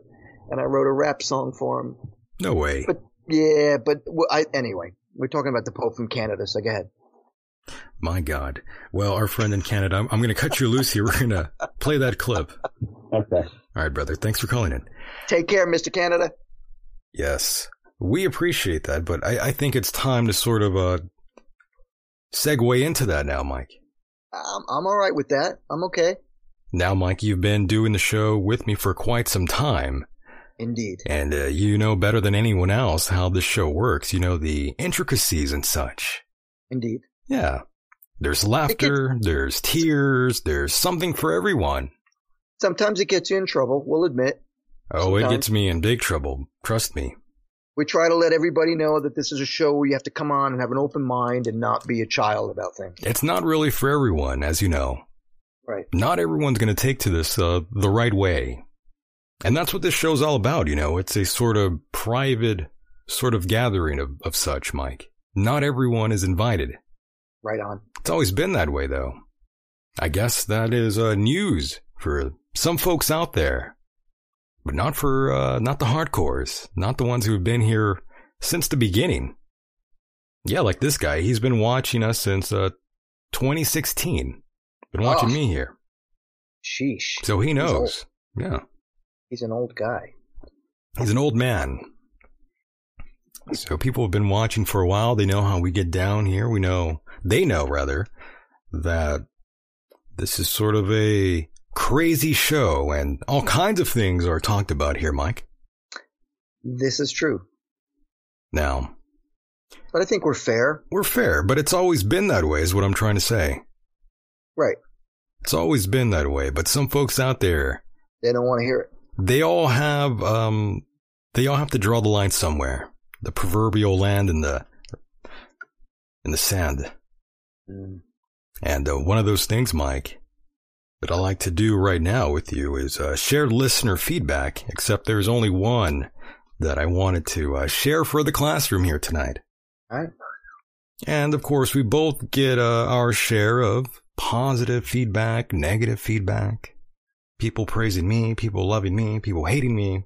Speaker 2: and I wrote a rap song for him.
Speaker 1: No way.
Speaker 2: But yeah, but w I anyway, we're talking about the Pope from Canada. So go ahead.
Speaker 1: My God. Well, our friend in Canada, I'm, I'm going to cut you loose here. We're going to play that clip.
Speaker 5: Okay.
Speaker 1: All right, brother. Thanks for calling in.
Speaker 2: Take care, Mr. Canada.
Speaker 1: Yes, we appreciate that, but I, I think it's time to sort of uh segue into that now, Mike.
Speaker 2: I'm I'm all right with that. I'm okay.
Speaker 1: Now, Mike, you've been doing the show with me for quite some time,
Speaker 2: Indeed.
Speaker 1: and uh, you know better than anyone else how this show works. You know the intricacies and such.
Speaker 2: Indeed.
Speaker 1: Yeah. There's laughter, there's tears, there's something for everyone.
Speaker 2: Sometimes it gets you in trouble. We'll admit.
Speaker 1: Oh, it gets me in big trouble. Trust me.
Speaker 2: We try to let everybody know that this is a show where you have to come on and have an open mind and not be a child about things.
Speaker 1: It's not really for everyone, as you know.
Speaker 2: Right.
Speaker 1: Not everyone's going to take to this uh, the right way. And that's what this show's all about, you know. It's a sort of private sort of gathering of, of such, Mike. Not everyone is invited.
Speaker 2: Right on.
Speaker 1: It's always been that way, though. I guess that is uh, news for some folks out there, but not for uh, not the hardcores, not the ones who have been here since the beginning. Yeah, like this guy. He's been watching us since uh, 2016. Been watching
Speaker 2: Oh.
Speaker 1: me here,
Speaker 2: Sheesh.
Speaker 1: so he
Speaker 2: He's
Speaker 1: knows. Yeah,
Speaker 2: He's an old guy.
Speaker 1: he's an old man. So people have been watching for a while. They know how we get down here. We know they know rather that this is sort of a crazy show and all kinds of things are talked about here, Mike.
Speaker 2: This is true.
Speaker 1: Now,
Speaker 2: But I think we're fair.
Speaker 1: we're fair, but it's always been that way is what I'm trying to say.
Speaker 2: Right.
Speaker 1: It's always been that way, but some folks out there,
Speaker 2: They don't want to hear it.
Speaker 1: they all have um they all have to draw the line somewhere. The proverbial land in the in the sand.
Speaker 2: Mm.
Speaker 1: And uh, one of those things, Mike, that I like to do right now with you is uh, share listener feedback, except there's only one that I wanted to uh, share for the classroom here tonight.
Speaker 2: All right.
Speaker 1: And of course, we both get uh, our share of positive feedback, negative feedback, people praising me, people loving me, people hating me,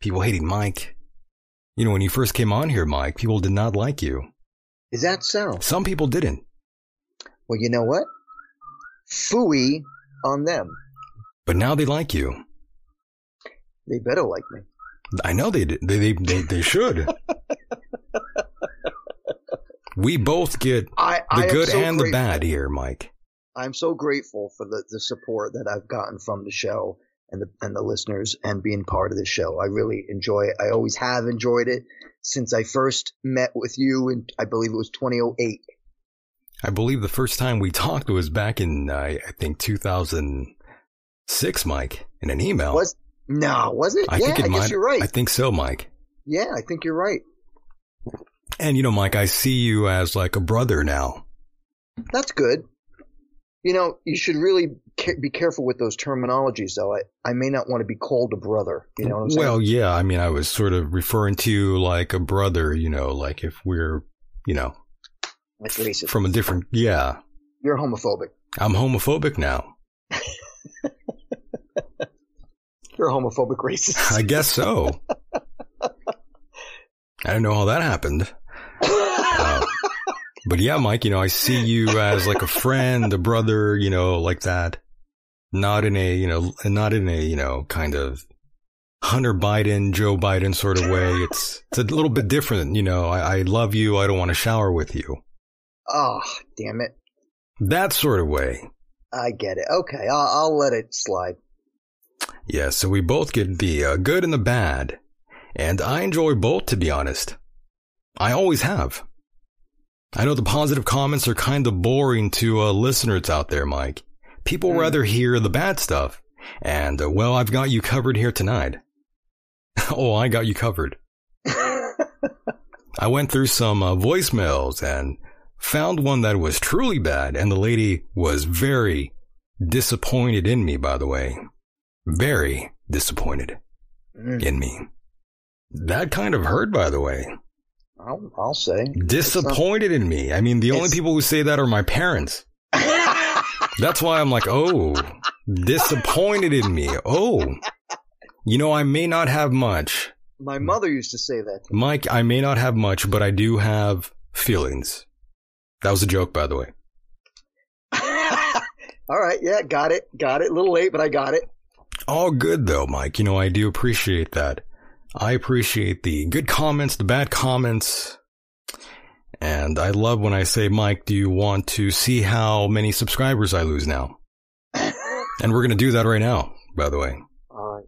Speaker 1: people hating Mike. You know, when you first came on here, Mike, people did not like you.
Speaker 2: Is that so?
Speaker 1: Some people didn't.
Speaker 2: Well, you know what? Fooey on them.
Speaker 1: But now they like you.
Speaker 2: They better like me.
Speaker 1: I know they. They, they, they, they should. we both get
Speaker 2: I,
Speaker 1: the
Speaker 2: I am
Speaker 1: good
Speaker 2: so
Speaker 1: and the bad here, Mike.
Speaker 2: I'm so grateful for the, the support that I've gotten from the show and the and the listeners and being part of the show. I really enjoy it. I always have enjoyed it since I first met with you and I believe it was 2008.
Speaker 1: I believe the first time we talked was back in, uh, I think, 2006, Mike, in an email.
Speaker 2: Was no, was it?
Speaker 1: I
Speaker 2: yeah,
Speaker 1: think it
Speaker 2: I guess you're right.
Speaker 1: I think so, Mike.
Speaker 2: yeah, I think you're right.
Speaker 1: And you know, Mike, I see you as like a brother now.
Speaker 2: That's good. You know, you should really be careful with those terminologies, though. I, I may not want to be called a brother. You know what I'm saying?
Speaker 1: Well, yeah, I mean, I was sort of referring to you like a brother, you know, like if we're, you know,
Speaker 2: Like racist.
Speaker 1: from a different, yeah.
Speaker 2: You're homophobic.
Speaker 1: I'm homophobic now.
Speaker 2: You're a homophobic racist.
Speaker 1: I guess so. I don't know how that happened. Uh, but yeah, Mike, you know, I see you as like a friend, a brother, you know, like that. Not in a, you know, not in a, you know, kind of Hunter Biden, Joe Biden sort of way. It's, it's a little bit different. You know, I, I love you. I don't want to shower with you.
Speaker 2: Oh, damn it.
Speaker 1: That sort of way.
Speaker 2: I get it. Okay, I'll, I'll let it slide.
Speaker 1: Yeah, so we both get the uh, good and the bad. And I enjoy both, to be honest. I always have. I know the positive comments are kind of boring to uh, listeners out there, Mike. People
Speaker 2: Mm.
Speaker 1: rather hear the bad stuff. And, uh, well, I've got you covered here tonight. oh, I got you covered. I went through some uh, voicemails and found one that was truly bad, and the lady was very disappointed in me, by the way. Very disappointed
Speaker 2: Mm,
Speaker 1: in me. That kind of hurt, by the way.
Speaker 2: I'll, I'll say.
Speaker 1: Disappointed in me. I mean, the only people who say that are my parents. That's why I'm like, oh, disappointed in me. Oh, you know, I may not have much.
Speaker 2: My mother used to say that.
Speaker 1: Mike, I may not have much, but I do have feelings. That was a joke, by the way.
Speaker 2: All right, yeah, got it, got it. A little late, but I got it.
Speaker 1: All good though, Mike. You know, I do appreciate that. I appreciate the good comments, the bad comments. And I love when I say, Mike, do you want to see how many subscribers I lose now? And we're going to do that right now, by the way.
Speaker 2: All right.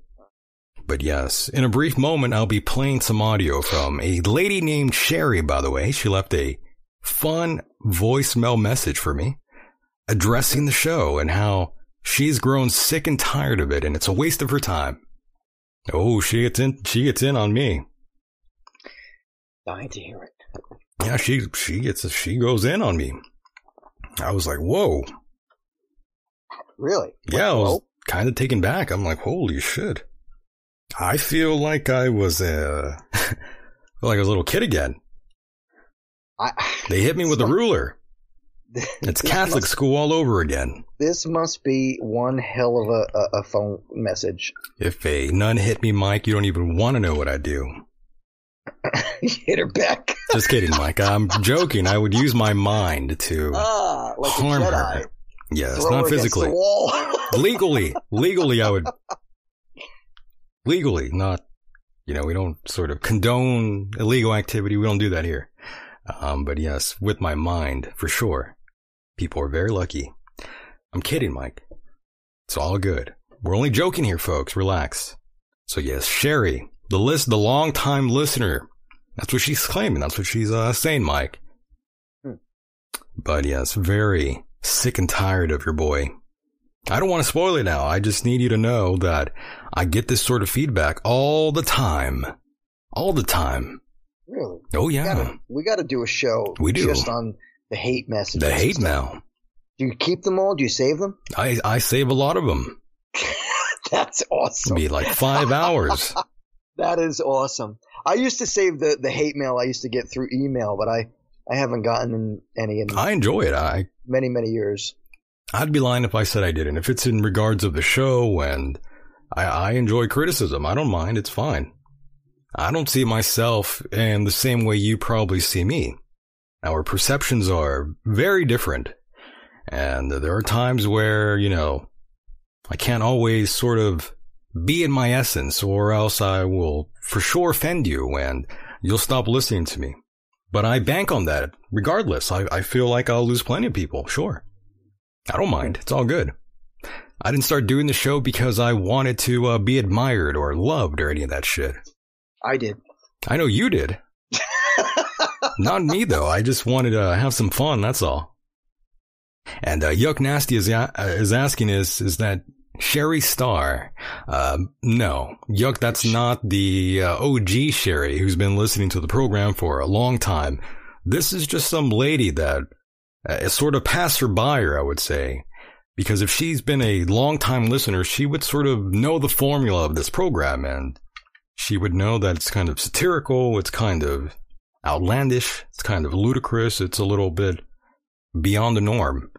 Speaker 1: But yes, in a brief moment, I'll be playing some audio from a lady named Sherry, by the way. She left a fun voicemail message for me addressing the show and how she's grown sick and tired of it and it's a waste of her time. Oh, she gets in, she gets in on me.
Speaker 2: Dying to hear it.
Speaker 1: Yeah, she, she gets, she goes in on me. I was like, whoa.
Speaker 2: Really?
Speaker 1: Yeah, I was kind of taken back. I'm like, holy shit. I feel like I was, uh, like a little kid again.
Speaker 2: I,
Speaker 1: They hit me with a ruler. It's Catholic
Speaker 2: must-
Speaker 1: school all over again.
Speaker 2: This must be one hell of a, a, a phone message.
Speaker 1: If a nun hit me, Mike, you don't even want to know what I do.
Speaker 2: Hit her back.
Speaker 1: Just kidding, Mike. I'm joking. I would use my mind to
Speaker 2: Ah, like
Speaker 1: harm her. Yes,
Speaker 2: Throw
Speaker 1: not
Speaker 2: her
Speaker 1: physically. Legally, legally, I would. Legally, not. You know, we don't sort of condone illegal activity. We don't do that here. Um, but yes, with my mind, for sure. People are very lucky. I'm kidding, Mike. It's all good. We're only joking here, folks. Relax. So yes, Sherry, the list, the long time listener. That's what she's claiming. That's what she's uh, saying, Mike.
Speaker 2: Hmm.
Speaker 1: But yes, very sick and tired of your boy. I don't want to spoil it now. I just need you to know that I get this sort of feedback all the time. All the time.
Speaker 2: Really?
Speaker 1: Oh
Speaker 2: We
Speaker 1: yeah.
Speaker 2: gotta, we gotta do a show.
Speaker 1: We do.
Speaker 2: Just on the hate messages.
Speaker 1: The hate mail.
Speaker 2: Do you keep them all? Do you save them?
Speaker 1: I, I save a lot of them.
Speaker 2: That's awesome.
Speaker 1: Be like five hours.
Speaker 2: That is awesome. I used to save the, the hate mail I used to get through email, but I, I haven't gotten any in
Speaker 1: I enjoy it. I,
Speaker 2: many, many years.
Speaker 1: I'd be lying if I said I didn't. If it's in regards of the show and I, I enjoy criticism, I don't mind. It's fine. I don't see myself in the same way you probably see me. Our perceptions are very different. And there are times where, you know, I can't always sort of be in my essence or else I will for sure offend you and you'll stop listening to me. But I bank on that regardless. I, I feel like I'll lose plenty of people. Sure. I don't mind. It's all good. I didn't start doing the show because I wanted to uh, be admired or loved or any of that shit.
Speaker 2: I did.
Speaker 1: I know you did. Not me though. I just wanted to have some fun. That's all. And uh, Yuck Nasty is a- uh, is asking is is that Sherry Star? Um, no, Yuck. That's not the uh, OG Sherry who's been listening to the program for a long time. This is just some lady that uh, is sort of passerby, I would say. Because if she's been a long time listener, she would sort of know the formula of this program and she would know that it's kind of satirical, it's kind of outlandish, it's kind of ludicrous, it's a little bit beyond the norm.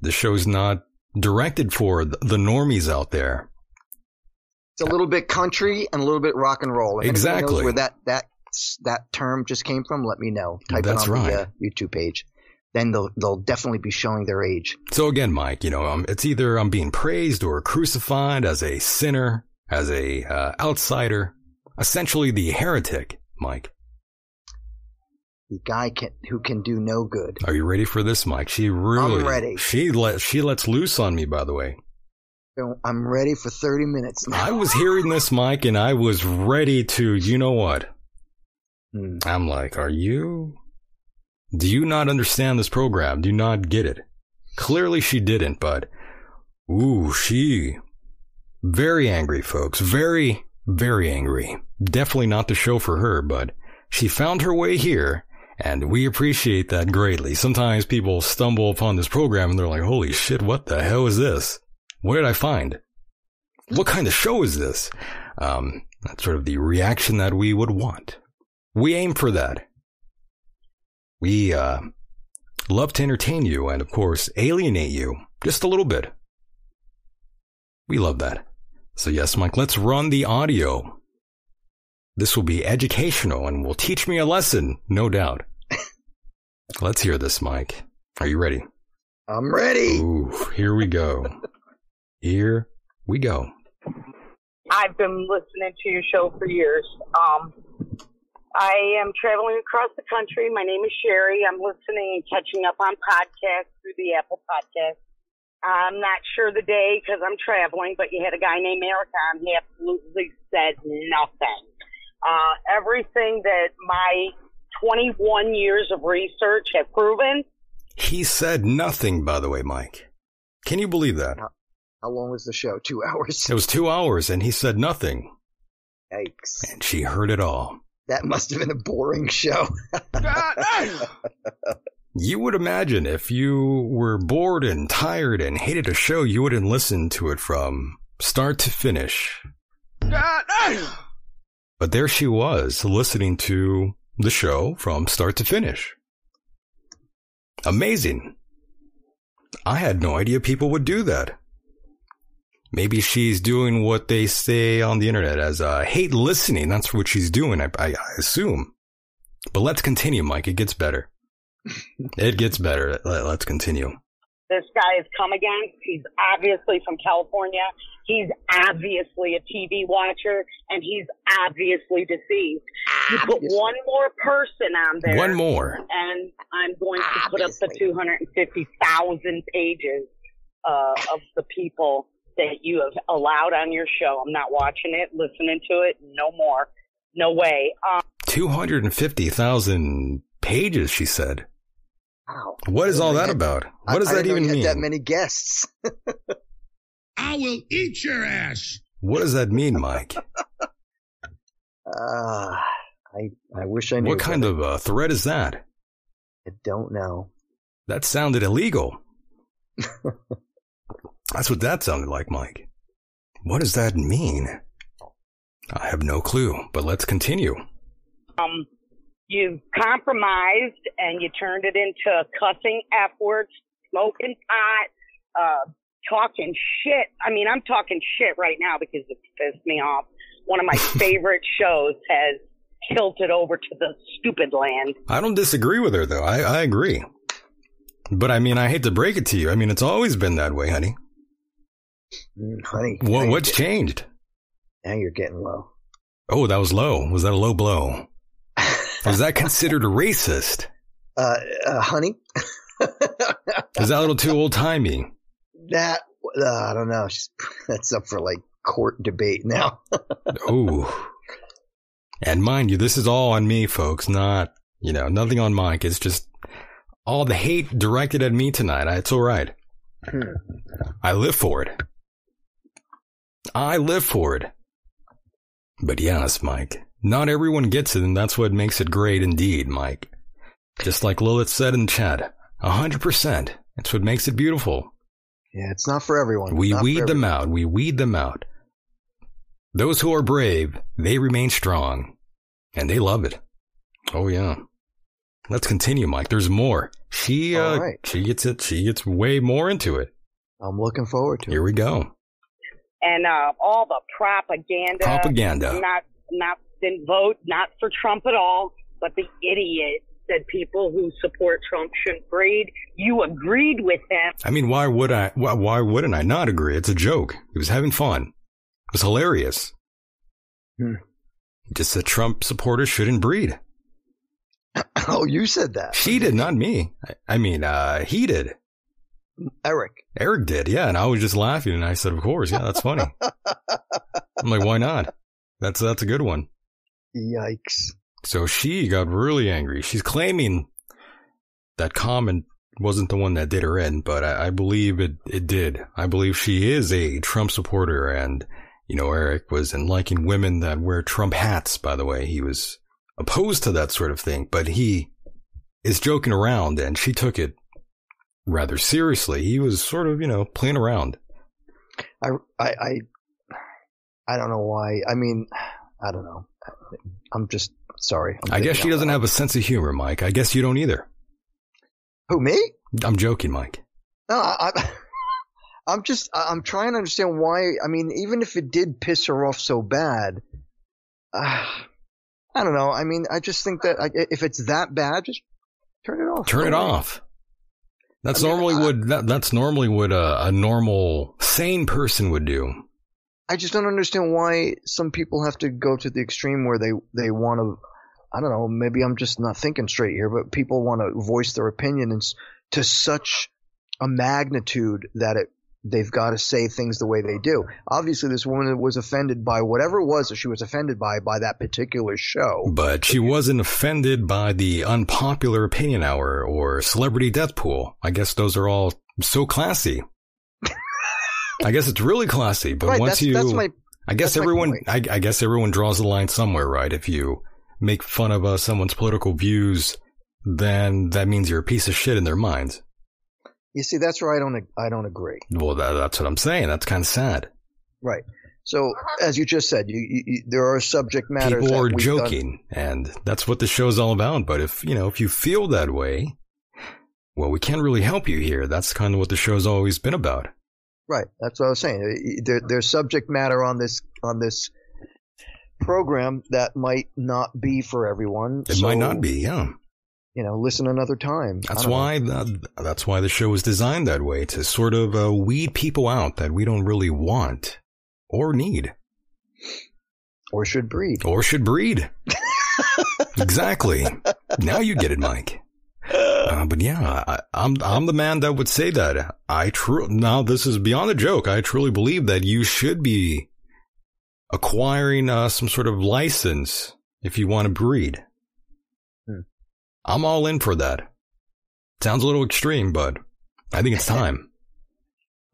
Speaker 1: The show's not directed for the normies out there.
Speaker 2: It's a little bit country and a little bit rock and roll. Knows
Speaker 1: Exactly.
Speaker 2: Where that, that that term just came from, let me know. Type
Speaker 1: That's
Speaker 2: it on
Speaker 1: right.
Speaker 2: the uh, YouTube page. Then they'll they'll definitely be showing their age.
Speaker 1: So again, Mike, you know, um, it's either I'm being praised or crucified as a sinner, as a uh, outsider, essentially the heretic. Mike,
Speaker 2: The guy can who can do no good.
Speaker 1: are you ready for this, Mike? She really, I'm
Speaker 2: ready.
Speaker 1: She let she lets loose on me. By the way,
Speaker 2: I'm ready for 30 minutes now.
Speaker 1: I was hearing this, Mike, and I was ready to. You know what?
Speaker 2: Hmm.
Speaker 1: I'm like, are you? Do you not understand this program? Do you not get it? Clearly she didn't, but ooh, she very angry, folks. Very, very angry. Definitely not the show for her, but she found her way here, and we appreciate that greatly. Sometimes people stumble upon this program and they're like, holy shit, what the hell is this? What did I find? What kind of show is this? Um, that's sort of the reaction that we would want. We aim for that. We uh, love to entertain you and, of course, alienate you just a little bit. We love that. So, yes, Mike, let's run the audio. This will be educational and will teach me a lesson, no doubt. let's hear this, Mike. Are you ready?
Speaker 2: I'm ready.
Speaker 1: Ooh, here we go. Here we go.
Speaker 6: I've been listening to your show for years. Um, I am traveling across the country. My name is Sherry. I'm listening and catching up on podcasts through the Apple Podcast. I'm not sure the day because I'm traveling, but you had a guy named Eric on. He absolutely said nothing. Uh, everything that my 21 years of research have proven,
Speaker 1: He said nothing, by the way, Mike. Can you believe that?
Speaker 2: How long was the show? Two hours.
Speaker 1: It was two hours and he said nothing.
Speaker 2: Yikes.
Speaker 1: And she heard it all.
Speaker 2: That must have been a boring show.
Speaker 1: You would imagine if you were bored and tired and hated a show, you wouldn't listen to it from start to finish. But there she was, listening to the show from start to finish. Amazing. I had no idea people would do that. Maybe she's doing what they say on the internet as uh, hate listening. That's what she's doing, I, I, I assume. But let's continue, Mike. It gets better. it gets better. Let, let's continue.
Speaker 6: This guy has come again. He's obviously from California. He's obviously a TV watcher, and he's obviously deceived. You put
Speaker 2: Obviously.
Speaker 6: one more person on there,
Speaker 1: One more.
Speaker 6: and I'm going to put up the 250,000 pages uh, of the people that you have allowed on your show. I'm not watching it, listening to it. No more. No way. Um,
Speaker 1: 250,000 pages, she said.
Speaker 2: Wow.
Speaker 1: What is all that
Speaker 2: I-
Speaker 1: about?
Speaker 2: I-
Speaker 1: What does
Speaker 2: I
Speaker 1: that
Speaker 2: didn't know
Speaker 1: even
Speaker 2: you had
Speaker 1: mean?
Speaker 2: That many guests.
Speaker 7: I will eat your ass.
Speaker 1: What does that mean, Mike?
Speaker 2: Uh, I I wish I knew.
Speaker 1: What kind of uh, threat is that?
Speaker 2: I don't know.
Speaker 1: That sounded illegal. That's what that sounded like, Mike. What does that mean? I have no clue, but let's continue.
Speaker 6: um, you compromised and you turned it into cussing F words, smoking pot, uh, talking shit. I mean, I'm talking shit right now because it pissed me off. One of my favorite shows has tilted over to the stupid land.
Speaker 1: I don't disagree with her, though. I, I agree. But I mean, I hate to break it to you. I mean, it's always been that way, honey.
Speaker 2: Mm, honey, now
Speaker 1: What, what's
Speaker 2: getting-
Speaker 1: changed?
Speaker 2: Now you're getting low.
Speaker 1: Oh, that was low. Was that a low blow? Was that considered racist?
Speaker 2: Uh, uh honey.
Speaker 1: Is that a little too old timey?
Speaker 2: that uh, I don't know. She's, that's up for like court debate now.
Speaker 1: Ooh. And mind you, this is all on me, folks, not, you know, nothing on Mike. It's just all the hate directed at me tonight. It's all right. I live for it. I live for it. But yes, Mike, not everyone gets it, and that's what makes it great indeed, Mike. Just like Lilith said in the chat, a hundred percent. That's what makes it beautiful.
Speaker 2: yeah, it's not for everyone.
Speaker 1: We
Speaker 2: Not
Speaker 1: weed them
Speaker 2: everyone.
Speaker 1: out. We weed them out. Those who are brave, they remain strong. And they love it. Oh yeah. Let's continue, Mike. There's more. She uh
Speaker 2: All right.
Speaker 1: she gets it she gets way more into it.
Speaker 2: I'm looking forward to
Speaker 1: Here
Speaker 2: it.
Speaker 1: Here we go.
Speaker 6: And uh, all the propaganda.
Speaker 1: Propaganda.
Speaker 6: Not, not didn't vote not for Trump at all, but the idiot said people who support Trump shouldn't breed. You agreed with him.
Speaker 1: I mean, why would I? Why, why wouldn't I not agree? It's a joke. He was having fun. It was hilarious.
Speaker 2: Hmm.
Speaker 1: He just said Trump supporters shouldn't breed.
Speaker 2: Oh, you said that.
Speaker 1: She did, not me. I, I mean, uh, he did.
Speaker 2: Eric.
Speaker 1: Eric did, yeah. And I was just laughing, and I said, "Of course, yeah, that's funny." I'm like, "Why not?" That's that's a good one.
Speaker 2: Yikes.
Speaker 1: So she got really angry. She's claiming that comment wasn't the one that did her in, but I, I believe it, it did. I believe she is a Trump supporter and, you know, Eric was in liking women that wear Trump hats, by the way. He was opposed to that sort of thing, but he is joking around and she took it rather seriously. He was sort of, you know, playing around.
Speaker 2: I, I, I, I don't know why. I mean, I don't know. I'm just sorry. I'm
Speaker 1: I guess she doesn't have a sense of humor, Mike. I guess you don't either.
Speaker 2: Who me?
Speaker 1: I'm joking, Mike.
Speaker 2: No, I, I, I'm just I'm trying to understand why. I mean, even if it did piss her off so bad, uh, I don't know. I mean, I just think that I, if it's that bad, just turn it off.
Speaker 1: Turn it off. That's
Speaker 2: I mean,
Speaker 1: normally
Speaker 2: I-
Speaker 1: what that, that's normally what a, a normal sane person would do.
Speaker 2: I just don't understand why some people have to go to the extreme where they they want to. I don't know. Maybe I'm just not thinking straight here, but people want to voice their opinion and s- to such a magnitude that it they've got to say things the way they do. Obviously, this woman was offended by whatever it was that she was offended by by that particular show.
Speaker 1: But she wasn't offended by the unpopular opinion hour or celebrity death pool. I guess those are all so classy. I guess it's really classy, but
Speaker 2: right?
Speaker 1: once you,
Speaker 2: that's my
Speaker 1: I guess everyone. I, I guess everyone draws the line somewhere, right? If you make fun of uh, someone's political views, then that means you're a piece of shit in their minds.
Speaker 2: you see. That's where I don't I don't agree.
Speaker 1: Well, that, that's what I'm saying. That's kind of sad.
Speaker 2: Right. So as you just said, you, you, there are subject matters.
Speaker 1: People are
Speaker 2: we've done-
Speaker 1: joking, and that's what the show's all about. But if you know, if you feel that way, well, we can't really help you here. That's kind of what the show's always been about.
Speaker 2: Right. That's what I was saying. There, there's subject matter on this on this program that might not be for everyone.
Speaker 1: It
Speaker 2: So,
Speaker 1: might not be, yeah.
Speaker 2: You know, listen another time.
Speaker 1: That's why the, that's why the show is designed that way to sort of uh, weed people out that we don't really want or need
Speaker 2: or should breed.
Speaker 1: or should breed. exactly. Now you get it, Mike. Uh, but yeah, I, I'm I'm the man that would say that. I true now this is beyond a joke. I truly believe that you should be acquiring uh, some sort of license if you want to breed.
Speaker 2: Hmm.
Speaker 1: I'm all in for that. Sounds a little extreme, but I think it's time.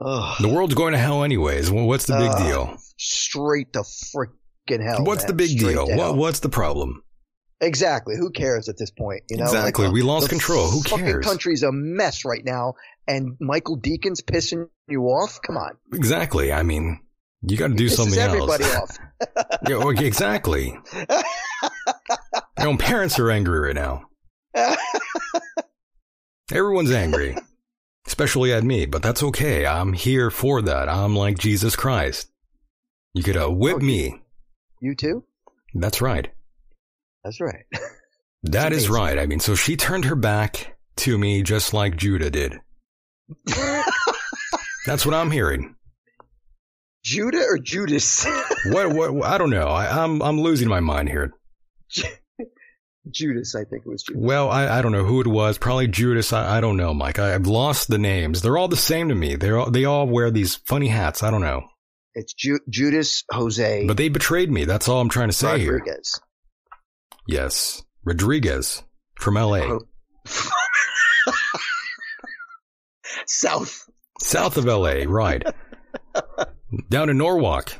Speaker 1: The world's going to hell anyways. Well, what's the big
Speaker 2: Ugh.
Speaker 1: deal?
Speaker 2: Straight to freaking hell.
Speaker 1: What's
Speaker 2: man.
Speaker 1: the big
Speaker 2: Straight
Speaker 1: deal? What, what's the problem?
Speaker 2: Exactly. Who cares at this point? You know,
Speaker 1: Exactly.
Speaker 2: Like,
Speaker 1: We lost control. Who cares?
Speaker 2: country's a mess right now, and Michael Decon's pissing you off. Come on,
Speaker 1: Exactly. I mean, you got to do something
Speaker 2: everybody
Speaker 1: else.
Speaker 2: off.
Speaker 1: Yeah, exactly. Your own parents are angry right now. Everyone's angry, especially at me, but that's okay. I'm here for that. I'm like Jesus Christ. You could uh, whip
Speaker 2: Oh,
Speaker 1: me.
Speaker 2: you too.
Speaker 1: That's right.
Speaker 2: That's right.
Speaker 1: That is right. I mean, so she turned her back to me just like Judah did. That's what I'm hearing.
Speaker 2: Judah or Judas?
Speaker 1: What? What? I don't know. I, I'm I'm losing my mind here.
Speaker 2: Judas, I think it was Judas.
Speaker 1: Well, I, I don't know who it was. Probably Judas. I, I don't know, Mike. I, I've lost the names. They're all the same to me. They're all, they all wear these funny hats. I don't know,
Speaker 2: It's Ju- Judas Jose
Speaker 1: but they betrayed me. That's all I'm trying to say here.
Speaker 2: Rodriguez.
Speaker 1: Yes, Rodriguez from L.A.,
Speaker 2: Oh. South.
Speaker 1: south of L.A. Right, down in Norwalk.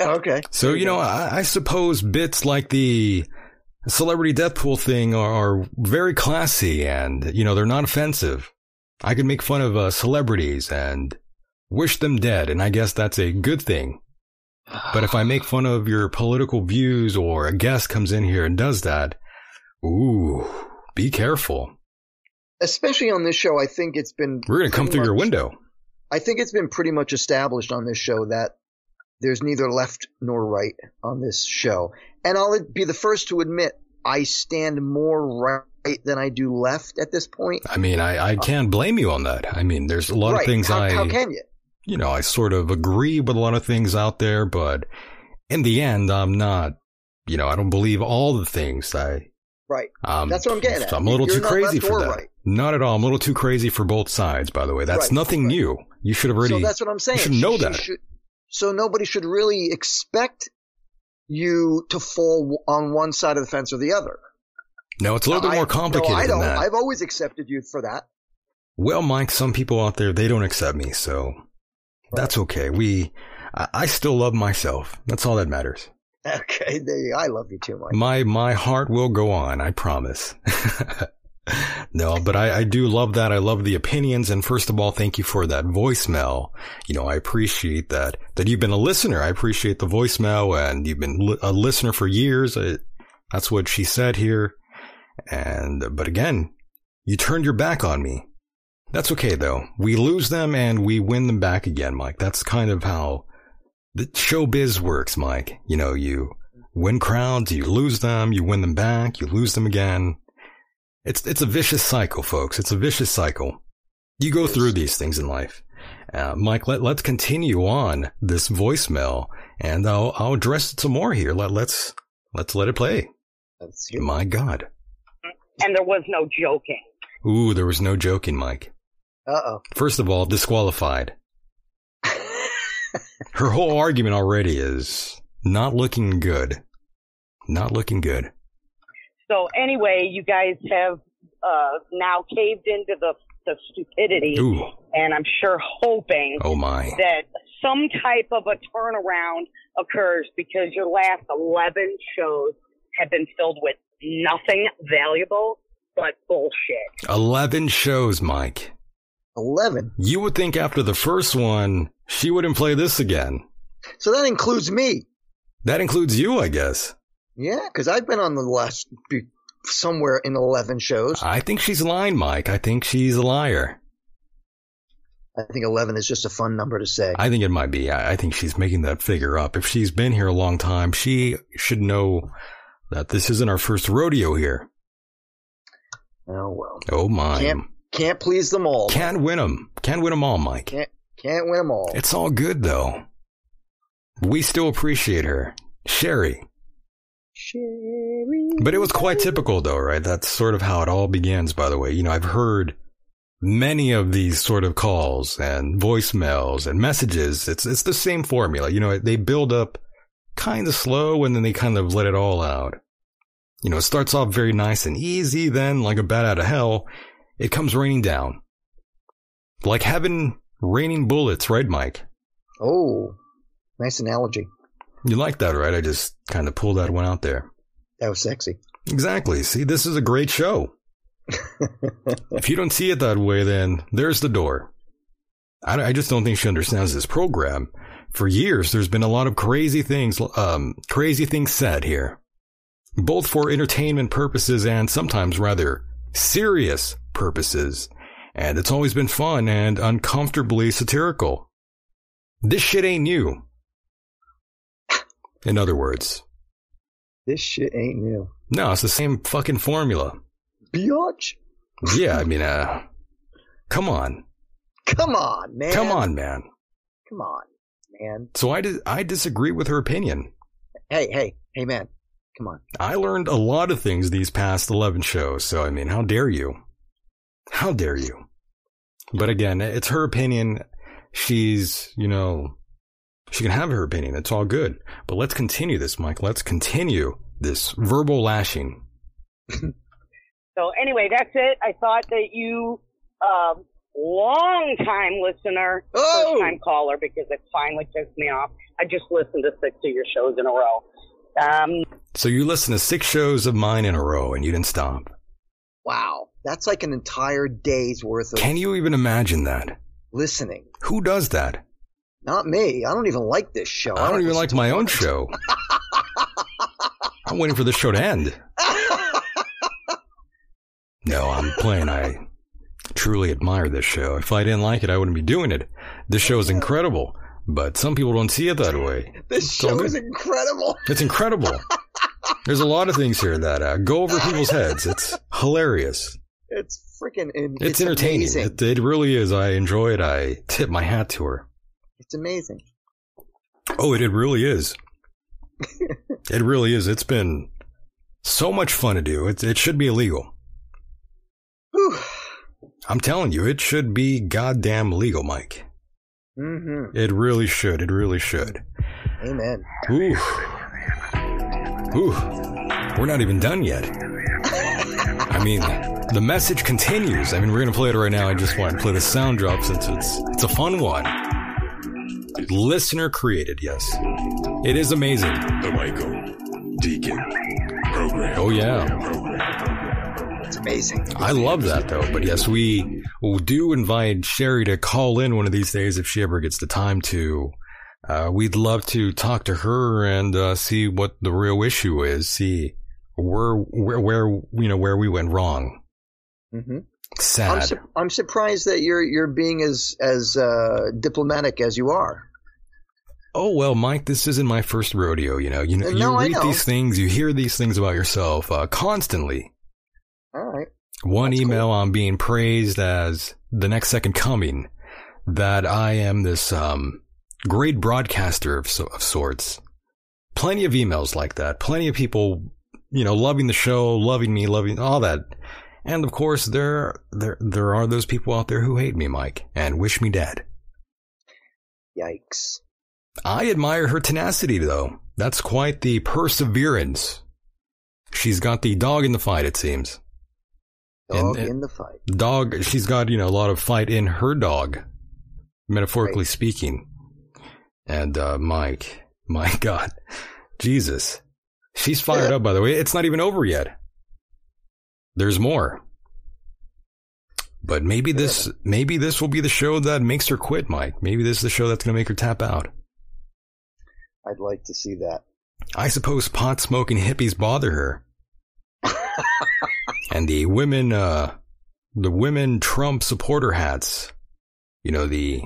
Speaker 2: Okay.
Speaker 1: So you know, I, I suppose bits like the celebrity death pool thing are, are very classy, and you know they're not offensive. I could make fun of uh, celebrities and wish them dead, and I guess that's a good thing. But if I make fun of your political views or a guest comes in here and does that, ooh, be careful.
Speaker 2: Especially on this show, I think it's been.
Speaker 1: We're gonna come
Speaker 2: pretty
Speaker 1: through your window.
Speaker 2: I think it's been pretty much established on this show that there's neither left nor right on this show. And I'll be the first to admit I stand more right than I do left at this point.
Speaker 1: I mean, I, I uh, can't blame you on that. I mean, there's a lot
Speaker 2: right.
Speaker 1: of things
Speaker 2: how,
Speaker 1: I,
Speaker 2: how can you?
Speaker 1: You know, I sort of agree with a lot of things out there, but in the end, I'm not, you know, I don't believe all the things I,
Speaker 2: Right.
Speaker 1: um,
Speaker 2: That's what I'm getting at.
Speaker 1: I'm a little
Speaker 2: You're
Speaker 1: too crazy for that.
Speaker 2: right.
Speaker 1: Not at all. I'm a little too crazy for both sides, by the way. That's
Speaker 2: Right,
Speaker 1: nothing
Speaker 2: right.
Speaker 1: new. You should have already,
Speaker 2: so that's what I'm saying.
Speaker 1: you should know that.
Speaker 2: should- so nobody should really expect you to fall on one side of the fence or the other.
Speaker 1: no, it's a little bit more complicated
Speaker 2: No, I
Speaker 1: than
Speaker 2: don't.
Speaker 1: that.
Speaker 2: I've always accepted you for that.
Speaker 1: Well, Mike, some people out there, they don't accept me, so that's okay. We, I, I still love myself. That's all that matters.
Speaker 2: Okay, I love you too, Mike.
Speaker 1: My, my heart will go on, I promise. no, but I, I do love that. I love the opinions. And first of all, thank you for that voicemail. You know, I appreciate that, that you've been a listener. I appreciate the voicemail and you've been li- a listener for years. I, that's what she said here. And, but again, you turned your back on me. That's okay though. We lose them and we win them back again, Mike. That's kind of how the showbiz works, Mike. You know, you win crowds, you lose them, you win them back, you lose them again. It's, it's a vicious cycle, folks. It's a vicious cycle. You go through these things in life. Uh, Mike, let, let's continue on this voicemail and I'll, I'll address it some more here. Let, let's, let's let it play. My God.
Speaker 6: And there was no joking.
Speaker 1: Ooh, there was no joking, Mike.
Speaker 2: Uh-oh.
Speaker 1: First of all, disqualified. Her whole argument already is not looking good. Not looking good.
Speaker 6: So anyway, you guys have uh, now caved into the, the stupidity,
Speaker 1: Ooh,
Speaker 6: and I'm sure hoping
Speaker 1: oh my.
Speaker 6: that some type of a turnaround occurs because your last 11 shows have been filled with nothing valuable but bullshit.
Speaker 1: 11 shows, Mike.
Speaker 2: 11.
Speaker 1: You would think after the first one, she wouldn't play this again.
Speaker 2: So that includes me.
Speaker 1: That includes you, I guess.
Speaker 2: Yeah, because I've been on the last somewhere in 11 shows.
Speaker 1: I think she's lying, Mike. I think she's a liar.
Speaker 2: I think 11 is just a fun number to say.
Speaker 1: I think it might be. I I think she's making that figure up. If she's been here a long time, she should know that this isn't our first rodeo here.
Speaker 2: Oh, well.
Speaker 1: Oh my.
Speaker 2: Can't, can't please them all.
Speaker 1: Can't win them. Can't win them all, Mike.
Speaker 2: Can't, can't win them all.
Speaker 1: It's all good though. We still appreciate her. Sherry.
Speaker 2: Sherry.
Speaker 1: But it was quite typical though, right? That's sort of how it all begins, by the way. You know, I've heard many of these sort of calls and voicemails and messages. It's, it's the same formula. You know, they build up kind of slow and then they kind of let it all out. You know, it starts off very nice and easy. Then like a bat out of hell, it comes raining down. Like heaven raining bullets, right, Mike?
Speaker 2: Oh, nice analogy.
Speaker 1: You like that, right? I just kind of pulled that one out there.
Speaker 2: That was sexy.
Speaker 1: Exactly. See, this is a great show. if you don't see it that way, then there's the door. I, I just don't think she understands this program. For years, there's been a lot of crazy things, um, crazy things said here, both for entertainment purposes and sometimes rather serious purposes. And it's always been fun and uncomfortably satirical. This shit ain't new. In other words,
Speaker 2: This shit ain't new.
Speaker 1: no, it's the same fucking formula.
Speaker 2: Biatch.
Speaker 1: Yeah, I mean, uh, come on,
Speaker 2: Come on, man.
Speaker 1: come on, man.
Speaker 2: Come on, man.
Speaker 1: So I dis- I disagree with her opinion.
Speaker 2: Hey, hey, hey, man. Come on.
Speaker 1: I learned a lot of things these past 11 shows, so I mean, how dare you? How dare you? But again, it's her opinion. She's, you know, she can have her opinion. It's all good. But let's continue this, Mike. Let's continue this verbal lashing.
Speaker 6: So anyway, that's it. I thought that you, um, long time listener,
Speaker 2: Oh!
Speaker 6: first time caller, because it finally pissed me off. I just listened to six of your shows in a row. Um,
Speaker 1: So you listened to six shows of mine in a row and you didn't stop.
Speaker 2: Wow. That's like an entire day's worth of
Speaker 1: Can you even imagine that?
Speaker 2: listening.
Speaker 1: Who does that?
Speaker 2: Not me. I don't even like this show.
Speaker 1: I don't even like my own show. I'm waiting for this show to end. No, I'm playing. I truly admire this show. If I didn't like it, I wouldn't be doing it. This show is incredible. But some people don't see it that way.
Speaker 2: This show
Speaker 1: good.
Speaker 2: is incredible.
Speaker 1: It's incredible. There's a lot of things here that uh, go over people's heads. It's hilarious.
Speaker 2: It's freaking. in-
Speaker 1: It's, entertaining. It, it really is. I enjoy it. I tip my hat to her.
Speaker 2: It's amazing.
Speaker 1: Oh, it, it really is. it really is. It's been so much fun to do. It, it should be illegal.
Speaker 2: Whew.
Speaker 1: I'm telling you, it should be goddamn legal, Mike.
Speaker 2: Mm-hmm.
Speaker 1: It really should. It really should.
Speaker 2: Amen.
Speaker 1: Ooh. Ooh. We're not even done yet. I mean, the message continues. I mean, we're going to play it right now. I just want to play the sound drop since it's it's a fun one. Listener created, yes. It is amazing.
Speaker 7: The Michael Decon Program.
Speaker 1: Oh yeah.
Speaker 2: It's amazing.
Speaker 1: I love that though. But yes, we do invite Sherry to call in one of these days if she ever gets the time to. Uh, we'd love to talk to her and uh, see what the real issue is. See where where where you know where we went wrong.
Speaker 2: Mm-hmm. I'm,
Speaker 1: Sad.
Speaker 2: su- I'm surprised that you're you're being as as uh, diplomatic as you are.
Speaker 1: oh well, Mike, this isn't my first rodeo. You know, you know, you
Speaker 2: no, I
Speaker 1: read
Speaker 2: know.
Speaker 1: these things, you hear these things about yourself uh, constantly.
Speaker 2: All right.
Speaker 1: One
Speaker 2: That's
Speaker 1: email
Speaker 2: cool.
Speaker 1: I'm being praised as the next second coming, that I am this um, great broadcaster of, so- of sorts. Plenty of emails like that. Plenty of people, you know, loving the show, loving me, loving all that. And of course, there there there are those people out there who hate me, Mike, and wish me dead.
Speaker 2: Yikes.
Speaker 1: I admire her tenacity, though. That's quite the perseverance. She's got the dog in the fight, it seems.
Speaker 2: Dog
Speaker 1: And-
Speaker 2: in the fight.
Speaker 1: dog she's got you know a lot of fight in her dog metaphorically
Speaker 2: Right.
Speaker 1: speaking and uh mike my god jesus she's fired up by the way. It's not even over yet. There's more. But maybe this maybe this will be the show that makes her quit mike. Maybe this is the show that's going to make her tap out.
Speaker 2: I'd like to see that.
Speaker 1: i suppose pot smoking hippies bother her. And the women uh the women trump supporter hats you know the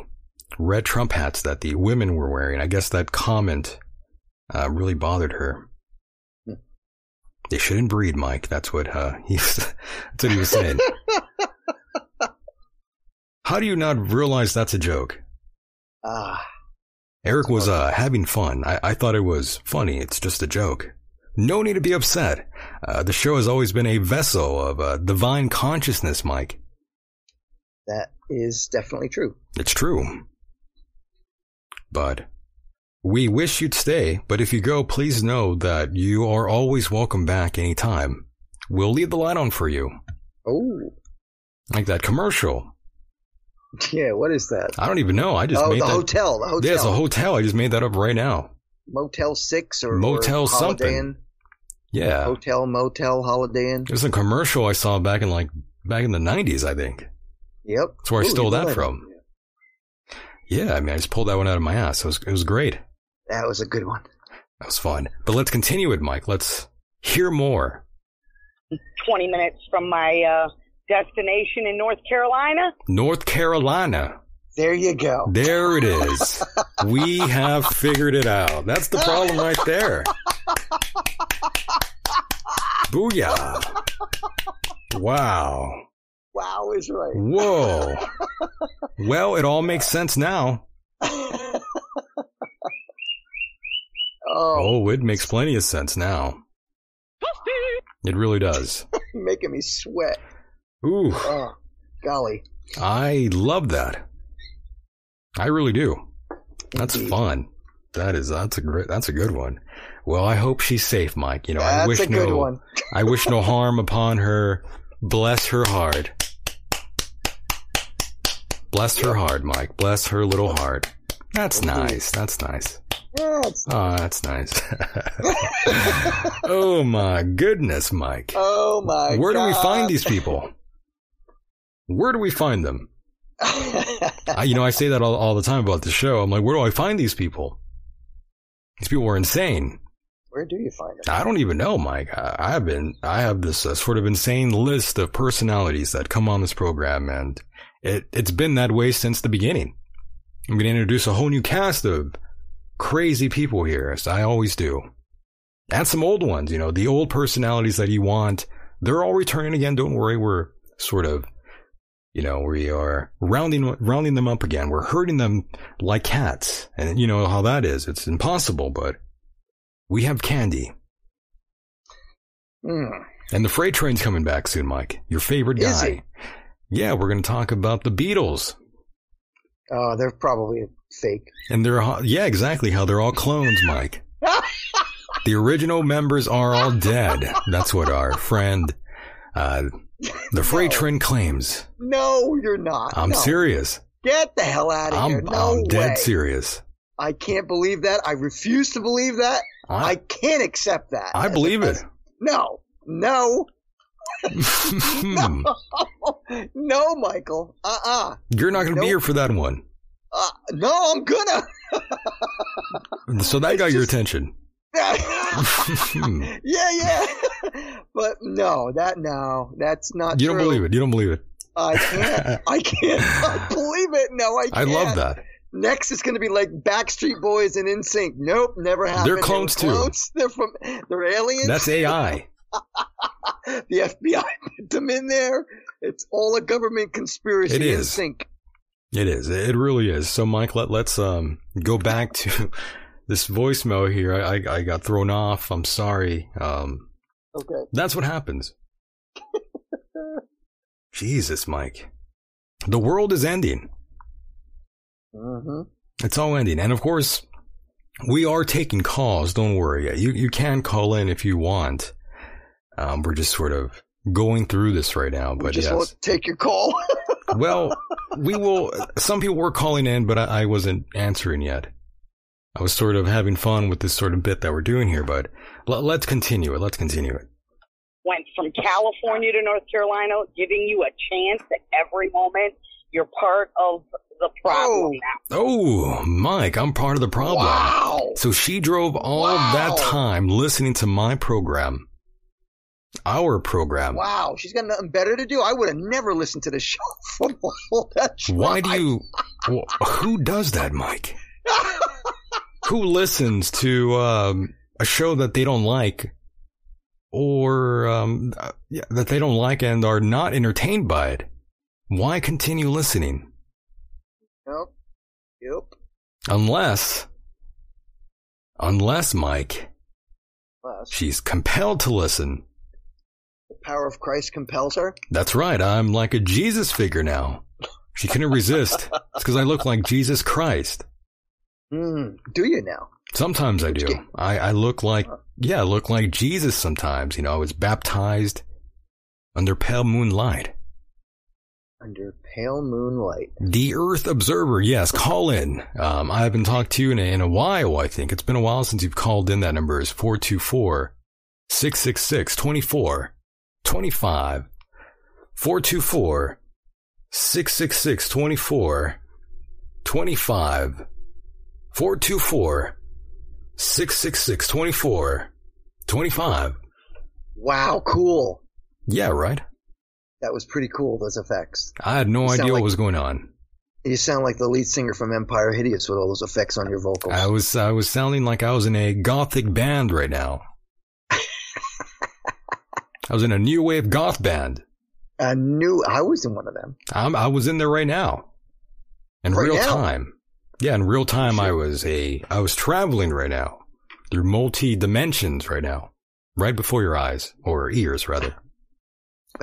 Speaker 1: red trump hats that the women were wearing i guess that comment uh really bothered her. They shouldn't breed mike that's what uh he that's what he was saying how do you not realize that's a joke
Speaker 2: Ah,
Speaker 1: Eric was uh, having fun. I-, I thought it was funny. It's just a joke. No need to be upset. Uh, the show has always been a vessel of uh, divine consciousness, Mike.
Speaker 2: that is definitely true.
Speaker 1: It's true. But we wish you'd stay, but if you go, please know that you are always welcome back anytime. We'll leave the light on for you.
Speaker 2: Oh,
Speaker 1: Like that commercial.
Speaker 2: yeah. What is that?
Speaker 1: I don't even know. I just
Speaker 2: oh,
Speaker 1: made
Speaker 2: the
Speaker 1: that.
Speaker 2: hotel. The hotel.
Speaker 1: Yeah, it's a hotel. I just made that up right now.
Speaker 2: Motel Six or
Speaker 1: Motel
Speaker 2: or Holiday
Speaker 1: something.
Speaker 2: Inn.
Speaker 1: Yeah.
Speaker 2: Hotel, motel, Holiday Inn.
Speaker 1: It was a commercial I saw back in like, back in the 90s, I think.
Speaker 2: Yep.
Speaker 1: That's where I stole that from. Yeah, I mean, I just pulled that one out of my ass. It was, it was great.
Speaker 2: That was a good one.
Speaker 1: That was fun. But let's continue it, Mike. Let's hear more.
Speaker 6: 20 minutes from my uh, destination in North Carolina.
Speaker 1: North Carolina.
Speaker 2: There you go.
Speaker 1: There it is. we have figured it out. That's the problem right there. Booyah. Wow.
Speaker 2: Wow is right.
Speaker 1: Whoa. Well, it all makes sense now.
Speaker 2: oh,
Speaker 1: Oh, it makes plenty of sense now. It really does.
Speaker 2: making me sweat.
Speaker 1: Ooh.
Speaker 2: Oh, golly.
Speaker 1: I love that. I really do. That's
Speaker 2: Indeed.
Speaker 1: fun. That is that's a great that's a good one. Well, I hope she's safe, Mike. You know, I
Speaker 2: That's
Speaker 1: wish
Speaker 2: a good
Speaker 1: no
Speaker 2: one.
Speaker 1: I wish no harm upon her. Bless her heart. Bless her heart, Mike. Bless her little heart. That's nice. That's nice.
Speaker 2: Yeah,
Speaker 1: Oh, that's nice. oh my goodness, Mike.
Speaker 2: oh my
Speaker 1: Where do we find these people? Where do we find them? I, you know, I say that all, all the time about the show. I'm like, where do I find these people? These people are insane.
Speaker 2: Where do you find them?
Speaker 1: I don't even know, Mike. I, I have been, I have this uh, sort of insane list of personalities that come on this program, and it it's been that way since the beginning. I'm going to introduce a whole new cast of crazy people here, as I always do. And some old ones, you know, the old personalities that you want. They're all returning again. Don't worry. We're sort of, you know, we are rounding, rounding them up again. We're herding them like cats. And you know how that is. It's impossible, but we have candy.
Speaker 2: Mm.
Speaker 1: And the freight train's coming back soon, Mike. Your favorite guy. Yeah, we're going to talk about the Beatles.
Speaker 2: Oh, they're probably fake.
Speaker 1: And they're, ho- yeah, exactly how they're all clones, Mike. the original members are all dead. That's what our friend, uh, the freight train claims.
Speaker 2: No, you're not.
Speaker 1: I'm
Speaker 2: No.
Speaker 1: serious.
Speaker 2: Get the hell out of here.
Speaker 1: I'm,
Speaker 2: No
Speaker 1: I'm dead
Speaker 2: way.
Speaker 1: serious.
Speaker 2: I can't believe that. I refuse to believe that. I
Speaker 1: I,
Speaker 2: can't accept that.
Speaker 1: I believe it.
Speaker 2: No, no,
Speaker 1: Hmm.
Speaker 2: no, Michael. Uh uh
Speaker 1: You're not going to be here for that one.
Speaker 2: uh. No, I'm gonna.
Speaker 1: So that
Speaker 2: It's
Speaker 1: got your attention.
Speaker 2: Yeah, yeah. but no, that no, that's not
Speaker 1: You
Speaker 2: true.
Speaker 1: don't believe it. You don't believe it.
Speaker 2: I can't. I can't. I believe it. No, I
Speaker 1: I
Speaker 2: can't.
Speaker 1: love that.
Speaker 2: Next is going to be like Backstreet Boys and NSYNC. Nope, never happened.
Speaker 1: They're
Speaker 2: They
Speaker 1: clones, too.
Speaker 2: They're from. They're aliens.
Speaker 1: That's AI.
Speaker 2: The FBI put them in there. It's all a government conspiracy.
Speaker 1: It is. It is. It really is. So, Mike, let, let's um go back to this voicemail here. I, I I got thrown off. I'm sorry. Um,
Speaker 2: Okay.
Speaker 1: that's what happens. Jesus, Mike. The world is ending.
Speaker 2: hmm
Speaker 1: It's all ending, and of course, we are taking calls. Don't worry. You you can call in if you want. Um, we're just sort of going through this right now,
Speaker 2: We
Speaker 1: but
Speaker 2: just
Speaker 1: yes.
Speaker 2: won't take your call.
Speaker 1: Well, we will. Some people were calling in, but I, I wasn't answering yet. I was sort of having fun with this sort of bit that we're doing here, but l- let's continue it. Let's continue it.
Speaker 6: Went from California to North Carolina, giving you a chance at every moment. You're part of the problem
Speaker 2: Oh.
Speaker 6: now.
Speaker 1: Oh, Mike, I'm part of the problem.
Speaker 2: wow.
Speaker 1: So she drove all
Speaker 2: Wow.
Speaker 1: that time listening to my program, our program.
Speaker 2: Wow. She's got nothing better to do. I would have never listened to the show from all that.
Speaker 1: Why do you? Who does that, Mike? who listens to um, a show that they don't like, or um, uh, yeah, that they don't like and are not entertained by it? Why continue listening?
Speaker 2: Nope. Yep.
Speaker 1: Unless, unless Mike,
Speaker 2: Plus,
Speaker 1: she's compelled to listen.
Speaker 2: Power of Christ compels her.
Speaker 1: That's right. I'm like a Jesus figure now. She couldn't resist. It's because I look like Jesus Christ.
Speaker 2: Hmm. Do you now?
Speaker 1: Sometimes I do. I, I look like, yeah, I look like Jesus sometimes. You know, I was baptized under pale moonlight.
Speaker 2: Under pale moonlight.
Speaker 1: The Earth Observer, yes, call in. Um, I haven't talked to you in a, in a while, I think. It's been a while since you've called in. That number is 424 666 24 25. 424 666 24 25. 424 666 24 25.
Speaker 2: Wow. Cool.
Speaker 1: Yeah, right?
Speaker 2: That was pretty cool. Those effects.
Speaker 1: I had no
Speaker 2: You
Speaker 1: idea what
Speaker 2: like-
Speaker 1: was going on.
Speaker 2: You sound like the lead singer from Empire Hideous with all those effects on your vocals.
Speaker 1: I was I was sounding like I was in a gothic band right now. I was in a new wave goth band.
Speaker 2: I knew I was in one of them.
Speaker 1: I'm, I was in there right now, in
Speaker 2: Right
Speaker 1: real
Speaker 2: now?
Speaker 1: time. Yeah, in real time, I was a I was traveling right now through multi dimensions right now, right before your eyes or ears rather.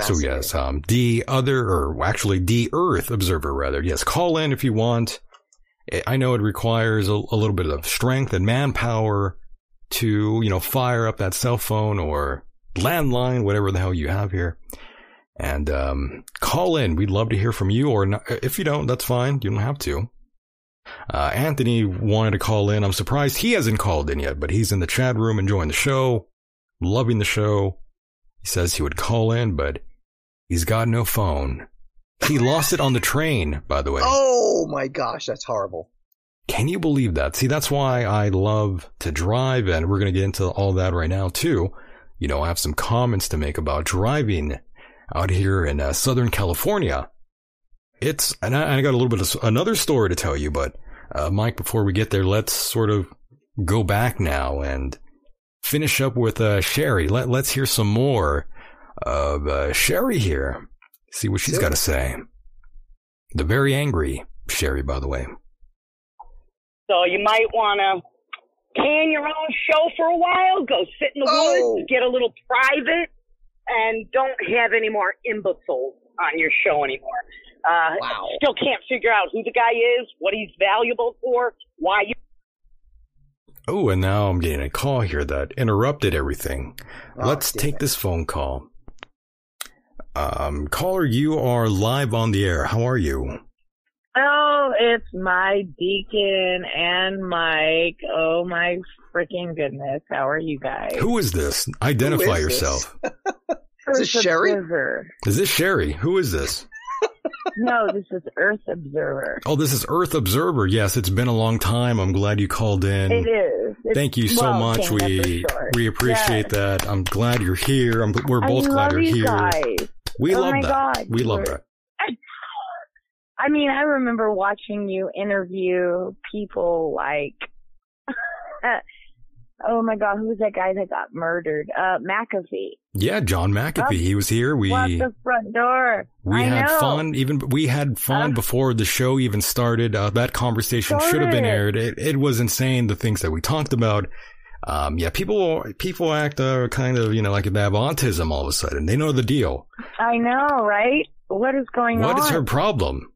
Speaker 1: So yes, um, the other, or actually the Earth Observer, rather. Yes, call in if you want. I- I know it requires a, a little bit of strength and manpower to, you know, fire up that cell phone or landline, whatever the hell you have here, and um, call in. We'd love to hear from you. Or not, if you don't, that's fine. You don't have to. Uh, Anthony wanted to call in. I'm surprised he hasn't called in yet, but he's in the chat room enjoying the show, loving the show. He says he would call in, but he's got no phone. He lost it on the train, by the way.
Speaker 2: Oh my gosh, that's horrible.
Speaker 1: Can you believe that? See, that's why I love to drive, and we're going to get into all that right now, too. You know, I have some comments to make about driving out here in uh, Southern California. It's, and I, I got a little bit of another story to tell you, but Uh, Mike, before we get there, let's sort of go back now and finish up with uh, Sherry. Let, let's hear some more of uh, Sherry here. See what she's got to say. The very angry Sherry, by the way.
Speaker 6: So you might want to can your own show for a while, go sit in the
Speaker 2: Oh.
Speaker 6: woods, get a little private, and don't have any more imbeciles on your show anymore. Uh,
Speaker 2: Wow.
Speaker 6: Still can't figure out who the guy is, what he's valuable for, why you.
Speaker 1: Oh, and now I'm getting a call here that interrupted everything.
Speaker 2: Oh,
Speaker 1: Let's take
Speaker 2: it.
Speaker 1: this phone call. Um, caller, you are live on the air. How are you?
Speaker 8: Oh, it's my Decon and Mike. Oh my freaking goodness. How are you guys?
Speaker 1: Who is this? Identify
Speaker 2: Who is
Speaker 1: yourself.
Speaker 2: Is this
Speaker 8: Earth
Speaker 2: Sherry?
Speaker 8: Observer.
Speaker 1: Is this Sherry? Who is this?
Speaker 8: No, this is Earth Observer.
Speaker 1: Oh, this is Earth Observer. Yes, it's been a long time. I'm glad you called in.
Speaker 8: It is. It's,
Speaker 1: Thank you so
Speaker 8: well,
Speaker 1: much. We
Speaker 8: for
Speaker 1: we appreciate
Speaker 8: Yes.
Speaker 1: that. I'm glad you're here. I'm, we're
Speaker 8: I
Speaker 1: both glad
Speaker 8: love
Speaker 1: you're
Speaker 8: you
Speaker 1: here.
Speaker 8: guys.
Speaker 1: We
Speaker 8: Oh
Speaker 1: love
Speaker 8: my
Speaker 1: that.
Speaker 8: God,
Speaker 1: we love
Speaker 8: you're-
Speaker 1: that.
Speaker 8: I mean, I remember watching you interview people like, oh my God, who was that guy that got murdered? Uh, McAfee.
Speaker 1: Yeah, John McAfee.
Speaker 8: Up-
Speaker 1: He was here. We
Speaker 8: What the front door?
Speaker 1: we
Speaker 8: I
Speaker 1: had
Speaker 8: know.
Speaker 1: fun. Even we had fun
Speaker 8: Uh,
Speaker 1: before the show even started. Uh, that conversation should have been aired. It, it was insane. The things that we talked about. Um, yeah, people people act uh, kind of you know like they have autism all of a sudden. They know the deal.
Speaker 8: I know, right? What is going
Speaker 1: What
Speaker 8: on?
Speaker 1: is her problem?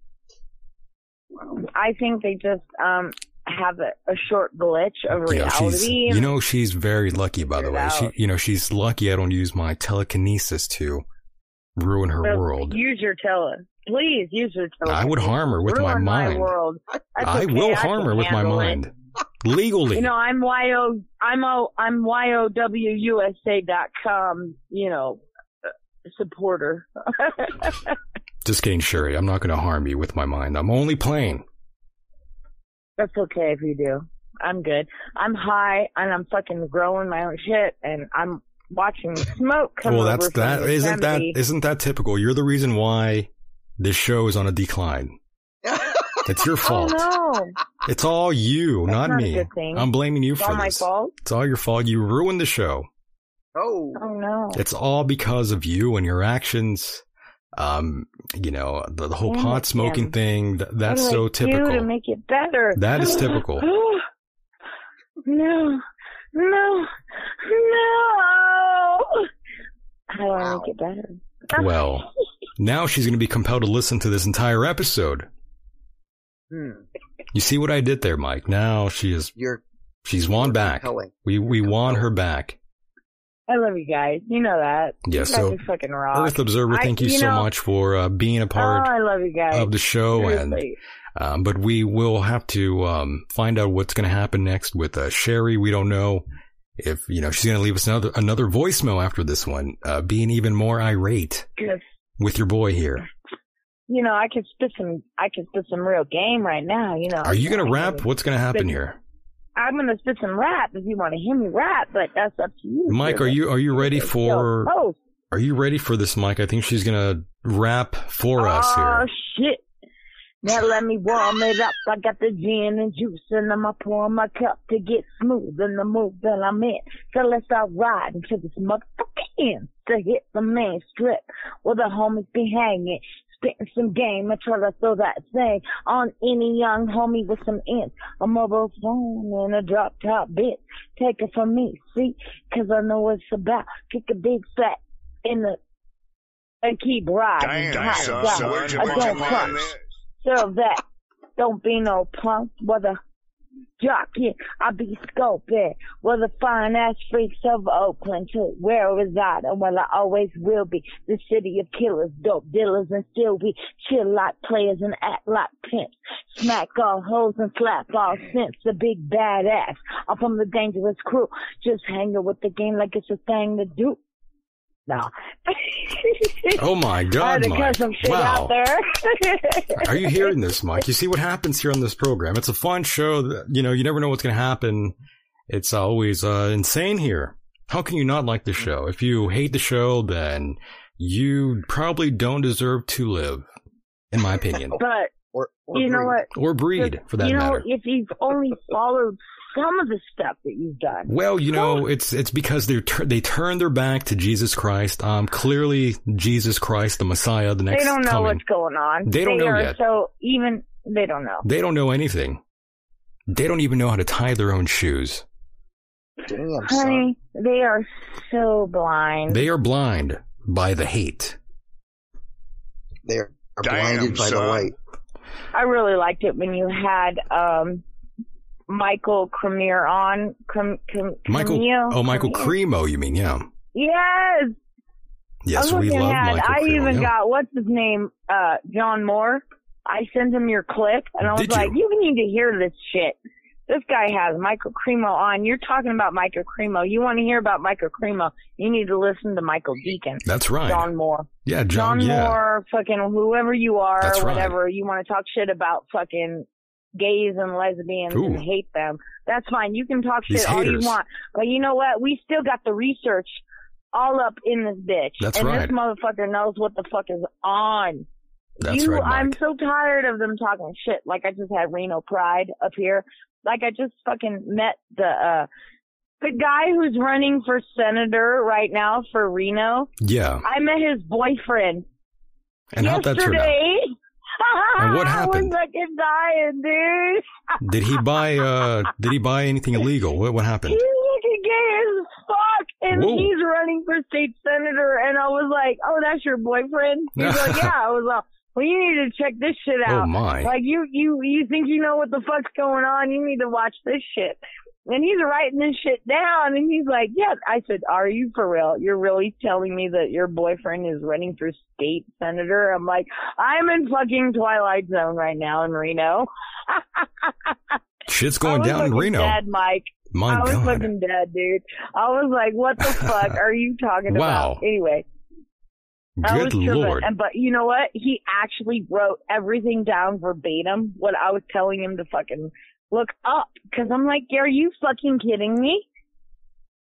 Speaker 8: I think they just um have a, a short glitch of
Speaker 1: You know, she's,
Speaker 8: reality.
Speaker 1: you know, she's very lucky, by the way. She, you know, she's lucky I don't use my telekinesis to ruin her
Speaker 8: So
Speaker 1: world.
Speaker 8: Use your tele. Please use your tele.
Speaker 1: I would harm her with my
Speaker 8: Ruin
Speaker 1: mind.
Speaker 8: My world. That's
Speaker 1: I
Speaker 8: okay,
Speaker 1: will
Speaker 8: I
Speaker 1: harm her with my
Speaker 8: it.
Speaker 1: mind. Legally.
Speaker 8: You know, I'm yo I'm o I'm yowusa dot com. You know, uh, supporter.
Speaker 1: Just kidding, Sherry. I'm not going to harm you with my mind. I'm only playing.
Speaker 8: That's okay if you do. I'm good. I'm high and I'm fucking growing my own shit and I'm watching smoke come
Speaker 1: well,
Speaker 8: over
Speaker 1: that's
Speaker 8: from
Speaker 1: that. Isn't that
Speaker 8: Yosemite.
Speaker 1: isn't that typical? You're the reason why this show is on a decline. It's your fault.
Speaker 8: Oh no,
Speaker 1: It's all you,
Speaker 8: That's
Speaker 1: not
Speaker 8: not a
Speaker 1: me.
Speaker 8: good thing.
Speaker 1: I'm blaming you
Speaker 8: it's
Speaker 1: for
Speaker 8: all my
Speaker 1: this.
Speaker 8: fault.
Speaker 1: It's all your fault. You ruined the show.
Speaker 2: Oh.
Speaker 8: Oh no.
Speaker 1: It's all because of you and your actions. Um, you know, the, the whole
Speaker 8: Damn
Speaker 1: pot smoking
Speaker 8: Tim.
Speaker 1: thing, th- that's
Speaker 8: what do
Speaker 1: so
Speaker 8: I do
Speaker 1: typical.
Speaker 8: to make it better.
Speaker 1: That is typical.
Speaker 8: no, no, no. How do I make it better?
Speaker 1: Well, now she's going to be compelled to listen to this entire episode.
Speaker 2: Hmm.
Speaker 1: You see what I did there, Mike? Now she is,
Speaker 2: You're
Speaker 1: she's won back.
Speaker 2: compelling.
Speaker 1: We, we won her back.
Speaker 8: I love you guys. You know that.
Speaker 1: Yeah,
Speaker 8: you
Speaker 1: so
Speaker 8: fucking rock.
Speaker 1: Earth Observer,
Speaker 8: I-
Speaker 1: thank you,
Speaker 8: you
Speaker 1: so
Speaker 8: know-
Speaker 1: much for uh, being a part
Speaker 8: oh,
Speaker 1: part
Speaker 8: I love you guys.
Speaker 1: of the show. And, um, but we will have to, um, find out what's going to happen next with, uh, Sherry. We don't know if, you know, she's going to leave us another, another voicemail after this one, uh, being even more irate with your boy here.
Speaker 8: you know, I could spit some. I could spit some real game right now. You know.
Speaker 1: Are you going to rap? What's going to happen
Speaker 8: spit-
Speaker 1: here?
Speaker 8: I'm gonna spit some rap if you want to hear me rap, but that's up to you.
Speaker 1: Mike, are you, are you ready for,
Speaker 8: Oh,
Speaker 1: are you ready for this, Mike? I think she's going to rap for us
Speaker 8: oh,
Speaker 1: here.
Speaker 8: oh shit! Now let me warm it up. I got the gin and juice, and I'ma pour my cup to get smooth in the mood that I'm in. So let's start riding to this motherfucking end to hit the main strip where the homies be hanging. Spitting some game, I try to throw that thing on any young homie with some ends. A mobile phone and a drop top bit. Take it from me, see? Cause I know what it's about. Kick a big fat in the, and keep riding.
Speaker 7: Damn,
Speaker 8: Hot
Speaker 7: son, son,
Speaker 8: I don't
Speaker 7: there?
Speaker 8: Serve that. Don't be no punk, whether jockey, I be scoping. Well, the fine ass freaks of Oakland to where I reside and where I always will be. The city of killers, dope dealers, and still be chill like players and act like pimps. Smack all hoes and slap all simps. The big badass. I'm from the dangerous crew. Just hanging with the game like it's a thing to do. No.
Speaker 1: Oh my
Speaker 8: I had
Speaker 1: God,
Speaker 8: to
Speaker 1: Mike.
Speaker 8: some shit
Speaker 1: Wow.
Speaker 8: out there.
Speaker 1: Are you hearing this, Mike? You see what happens here on this program. It's a fun show. That, you know, you never know what's going to happen. It's always uh, insane here. How can you not like the show? If you hate the show, then you probably don't deserve to live, in my opinion.
Speaker 8: But
Speaker 2: Or, or
Speaker 8: you know what?
Speaker 1: Or breed, for that
Speaker 8: you know,
Speaker 1: matter.
Speaker 8: if you've only followed some of the stuff that you've done.
Speaker 1: Well, you know, it's it's because they tur- they turned their back to Jesus Christ. Um, clearly Jesus Christ, the Messiah, the next
Speaker 8: they don't know
Speaker 1: coming.
Speaker 8: what's going on.
Speaker 1: They don't know yet.
Speaker 8: So even they don't know.
Speaker 1: They don't know anything. They don't even know how to tie their own shoes.
Speaker 2: Damn, son.
Speaker 8: They are so blind.
Speaker 1: They are blind by the hate.
Speaker 2: They are
Speaker 7: Damn,
Speaker 2: blinded by the light.
Speaker 8: I really liked it when you had um Michael Cremier on. Crem, Crem,
Speaker 1: Michael,
Speaker 8: Cremio?
Speaker 1: oh, Michael? Cremo, you mean? Yeah.
Speaker 8: Yes.
Speaker 1: Yes, we love
Speaker 8: at,
Speaker 1: Michael
Speaker 8: I
Speaker 1: Cremo.
Speaker 8: even
Speaker 1: yeah.
Speaker 8: got what's his name, uh, John Moore. I sent him your clip, and I was
Speaker 1: Did
Speaker 8: like,
Speaker 1: you?
Speaker 8: "You need to hear this shit." This guy has Michael Cremo on. You're talking about Michael Cremo. You want to hear about Michael Cremo? You need to listen to Michael Decon.
Speaker 1: That's right.
Speaker 8: John Moore.
Speaker 1: yeah, John.
Speaker 8: John
Speaker 1: yeah.
Speaker 8: Moore, fucking whoever you are,
Speaker 1: That's
Speaker 8: or
Speaker 1: right.
Speaker 8: whatever, you want to talk shit about fucking gays and lesbians
Speaker 1: Ooh.
Speaker 8: and hate them. That's fine. You can talk
Speaker 1: These
Speaker 8: shit all you want. But you know what? We still got the research all up in this bitch.
Speaker 1: That's
Speaker 8: and
Speaker 1: right.
Speaker 8: this motherfucker knows what the fuck is on.
Speaker 1: That's
Speaker 8: you,
Speaker 1: right, Mike.
Speaker 8: I'm so tired of them talking shit. Like I just had Reno Pride up here. Like I just fucking met the uh the guy who's running for senator right now for Reno.
Speaker 1: yeah.
Speaker 8: I met his boyfriend
Speaker 1: And how'd that turn out? And what
Speaker 8: I
Speaker 1: happened?
Speaker 8: was fucking dying, dude.
Speaker 1: Did he buy? uh Did he buy anything illegal? What what happened?
Speaker 8: He's looking gay as fuck, and
Speaker 1: Whoa.
Speaker 8: he's running for state senator. And I was like, "Oh, that's your boyfriend?" He's like, "Yeah." I was like, "Well, you need to check this shit out."
Speaker 1: Oh my!
Speaker 8: Like you, you, you think you know what the fuck's going on? You need to watch this shit. And he's writing this shit down, and he's like, "Yeah." I said, "Are you for real? You're really telling me that your boyfriend is running for state senator?" I'm like, "I'm in fucking Twilight Zone right now in Reno."
Speaker 1: Shit's going down in Reno.
Speaker 8: Dead, Mike.
Speaker 1: My
Speaker 8: I was
Speaker 1: God.
Speaker 8: fucking dead, dude. I was like, "What the fuck are you talking
Speaker 1: Wow.
Speaker 8: about?" Anyway,
Speaker 1: Good lord.
Speaker 8: And but you know what? He actually wrote everything down verbatim. What I was telling him to fucking look up because I'm like, are you fucking kidding me?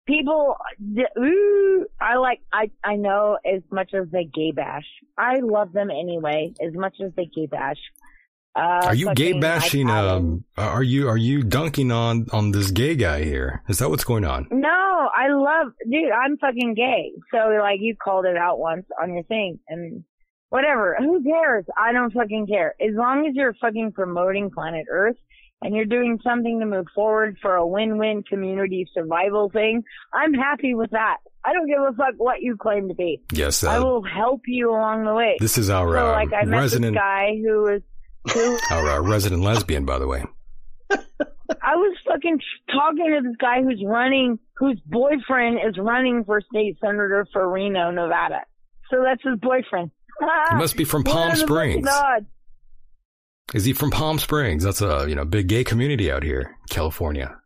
Speaker 8: People, d- ooh, I like, I I know as much as they gay bash. I love them anyway, as much as they gay bash. Uh,
Speaker 1: Are you gay bashing? Um, are you are you dunking on on this gay guy here? Is that what's going on?
Speaker 8: No, I love, dude, I'm fucking gay. So, like, you called it out once on your thing, and whatever. Who cares? I don't fucking care. As long as you're fucking promoting planet Earth and you're doing something to move forward for a win-win community survival thing, I'm happy with that. I don't give a fuck what you claim to be.
Speaker 1: Yes.
Speaker 8: I
Speaker 1: Uh,
Speaker 8: will help you along the way.
Speaker 1: this is our
Speaker 8: so,
Speaker 1: uh,
Speaker 8: like, I met
Speaker 1: resident
Speaker 8: this guy who was, who
Speaker 1: our uh, resident lesbian, by the way.
Speaker 8: I was fucking talking to this guy who's running, whose boyfriend is running for state senator for Reno, Nevada. So that's his boyfriend.
Speaker 1: He must be from Palm Springs. Is he from Palm Springs? That's a you know big gay community out here, California.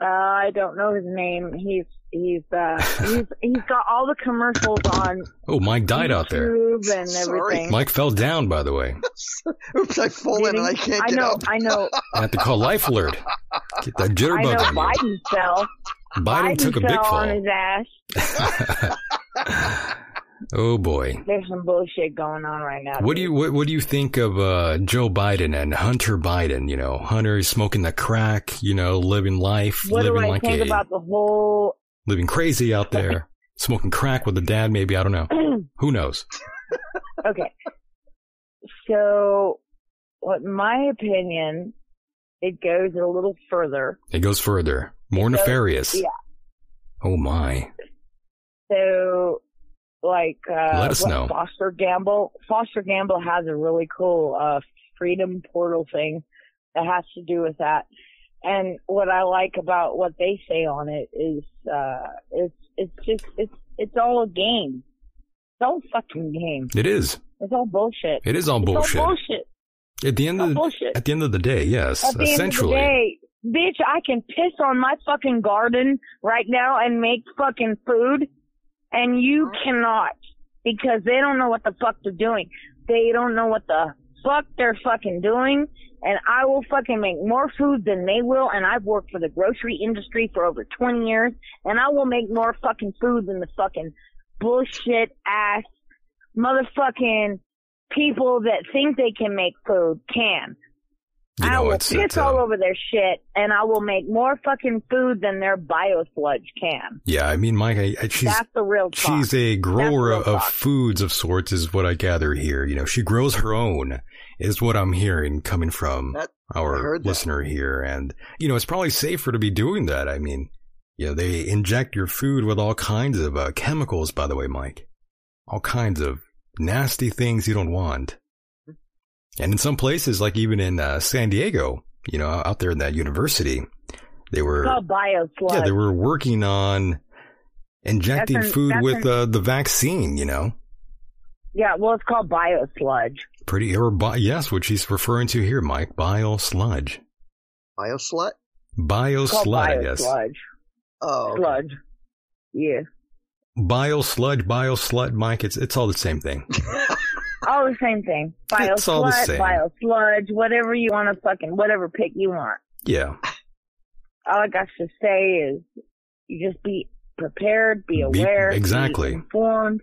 Speaker 8: Uh, I don't know his name. He's he's uh he's he's got all the commercials on
Speaker 1: Oh, Mike died out there.
Speaker 8: YouTube and
Speaker 2: Sorry.
Speaker 8: everything.
Speaker 1: Mike fell down, by the way.
Speaker 2: Oops, I fall in and I can't
Speaker 8: I
Speaker 2: get
Speaker 8: know,
Speaker 2: up.
Speaker 8: I know,
Speaker 1: I have to call Life Alert. Get that
Speaker 8: I know.
Speaker 1: jitterbug on you.
Speaker 8: Biden fell.
Speaker 1: Biden took a big fall.
Speaker 8: on his ass.
Speaker 1: oh boy.
Speaker 8: There's some bullshit going on right now.
Speaker 1: What do you what, what do you think of uh, Joe Biden and Hunter Biden? You know, Hunter is smoking the crack. You know, living life,
Speaker 8: What do
Speaker 1: living
Speaker 8: I
Speaker 1: like
Speaker 8: think
Speaker 1: a
Speaker 8: about the whole?
Speaker 1: living crazy out there, smoking crack with the dad. Maybe I don't know. Who knows?
Speaker 8: okay. So, what my opinion, it goes a little further.
Speaker 1: It goes further, more nefarious.
Speaker 8: Yeah.
Speaker 1: Oh my!
Speaker 8: So, like, uh,
Speaker 1: Let us
Speaker 8: what
Speaker 1: know.
Speaker 8: Foster Gamble. Foster Gamble has a really cool uh, freedom portal thing that has to do with that. And what I like about what they say on it is, uh, it's it's just it's it's all a game. It's all a fucking game.
Speaker 1: It is.
Speaker 8: It's all bullshit.
Speaker 1: It is all bullshit.
Speaker 8: all bullshit.
Speaker 1: At the end of the,
Speaker 8: bullshit.
Speaker 1: at the end of the day, yes,
Speaker 8: At the
Speaker 1: essentially.
Speaker 8: end of the day, bitch, I can piss on my fucking garden right now and make fucking food, and you cannot because they don't know what the fuck they're doing. They don't know what the fuck they're fucking doing, and I will fucking make more food than they will, and I've worked for the grocery industry for over 20 years, and I will make more fucking food than the fucking bullshit ass motherfucking people that think they can make food can.
Speaker 1: You
Speaker 8: I will
Speaker 1: it's,
Speaker 8: piss
Speaker 1: it's, uh,
Speaker 8: all over their shit, and I will make more fucking food than their biosludge can.
Speaker 1: yeah, I mean, Mike, I, I, she's
Speaker 8: That's the real talk.
Speaker 1: she's a grower of
Speaker 8: talk.
Speaker 1: foods of sorts, is what I gather here. You know, she grows her own, is what I'm hearing coming from
Speaker 2: That-
Speaker 1: our
Speaker 2: heard that.
Speaker 1: listener here. And, you know, it's probably safer to be doing that. I mean, you know, they inject your food with all kinds of uh, chemicals, by the way, Mike. All kinds of nasty things you don't want. And in some places, like even in uh, San Diego, you know, out there in that university, they were
Speaker 8: It's called biosludge.
Speaker 1: yeah, they were working on injecting
Speaker 8: That's an-
Speaker 1: food
Speaker 8: that's
Speaker 1: with
Speaker 8: an-
Speaker 1: uh, the vaccine. You know,
Speaker 8: Yeah, well, it's called biosludge.
Speaker 1: pretty or bi- yes, what she's referring to here, Mike, bio sludge,
Speaker 2: Bio slut?
Speaker 1: bio
Speaker 8: It's called
Speaker 1: sludge, I guess,
Speaker 8: biosludge.
Speaker 2: Oh.
Speaker 8: Sludge. Yeah.
Speaker 1: bio sludge, bio slut, Mike. It's it's all the same thing.
Speaker 8: All the same thing. Bio
Speaker 1: It's all the
Speaker 8: slut,
Speaker 1: same.
Speaker 8: bio sludge, whatever you want to fucking, whatever pick you want.
Speaker 1: Yeah,
Speaker 8: All I got to say is you just be prepared, be
Speaker 1: Be-
Speaker 8: aware, be
Speaker 1: exactly.
Speaker 8: informed,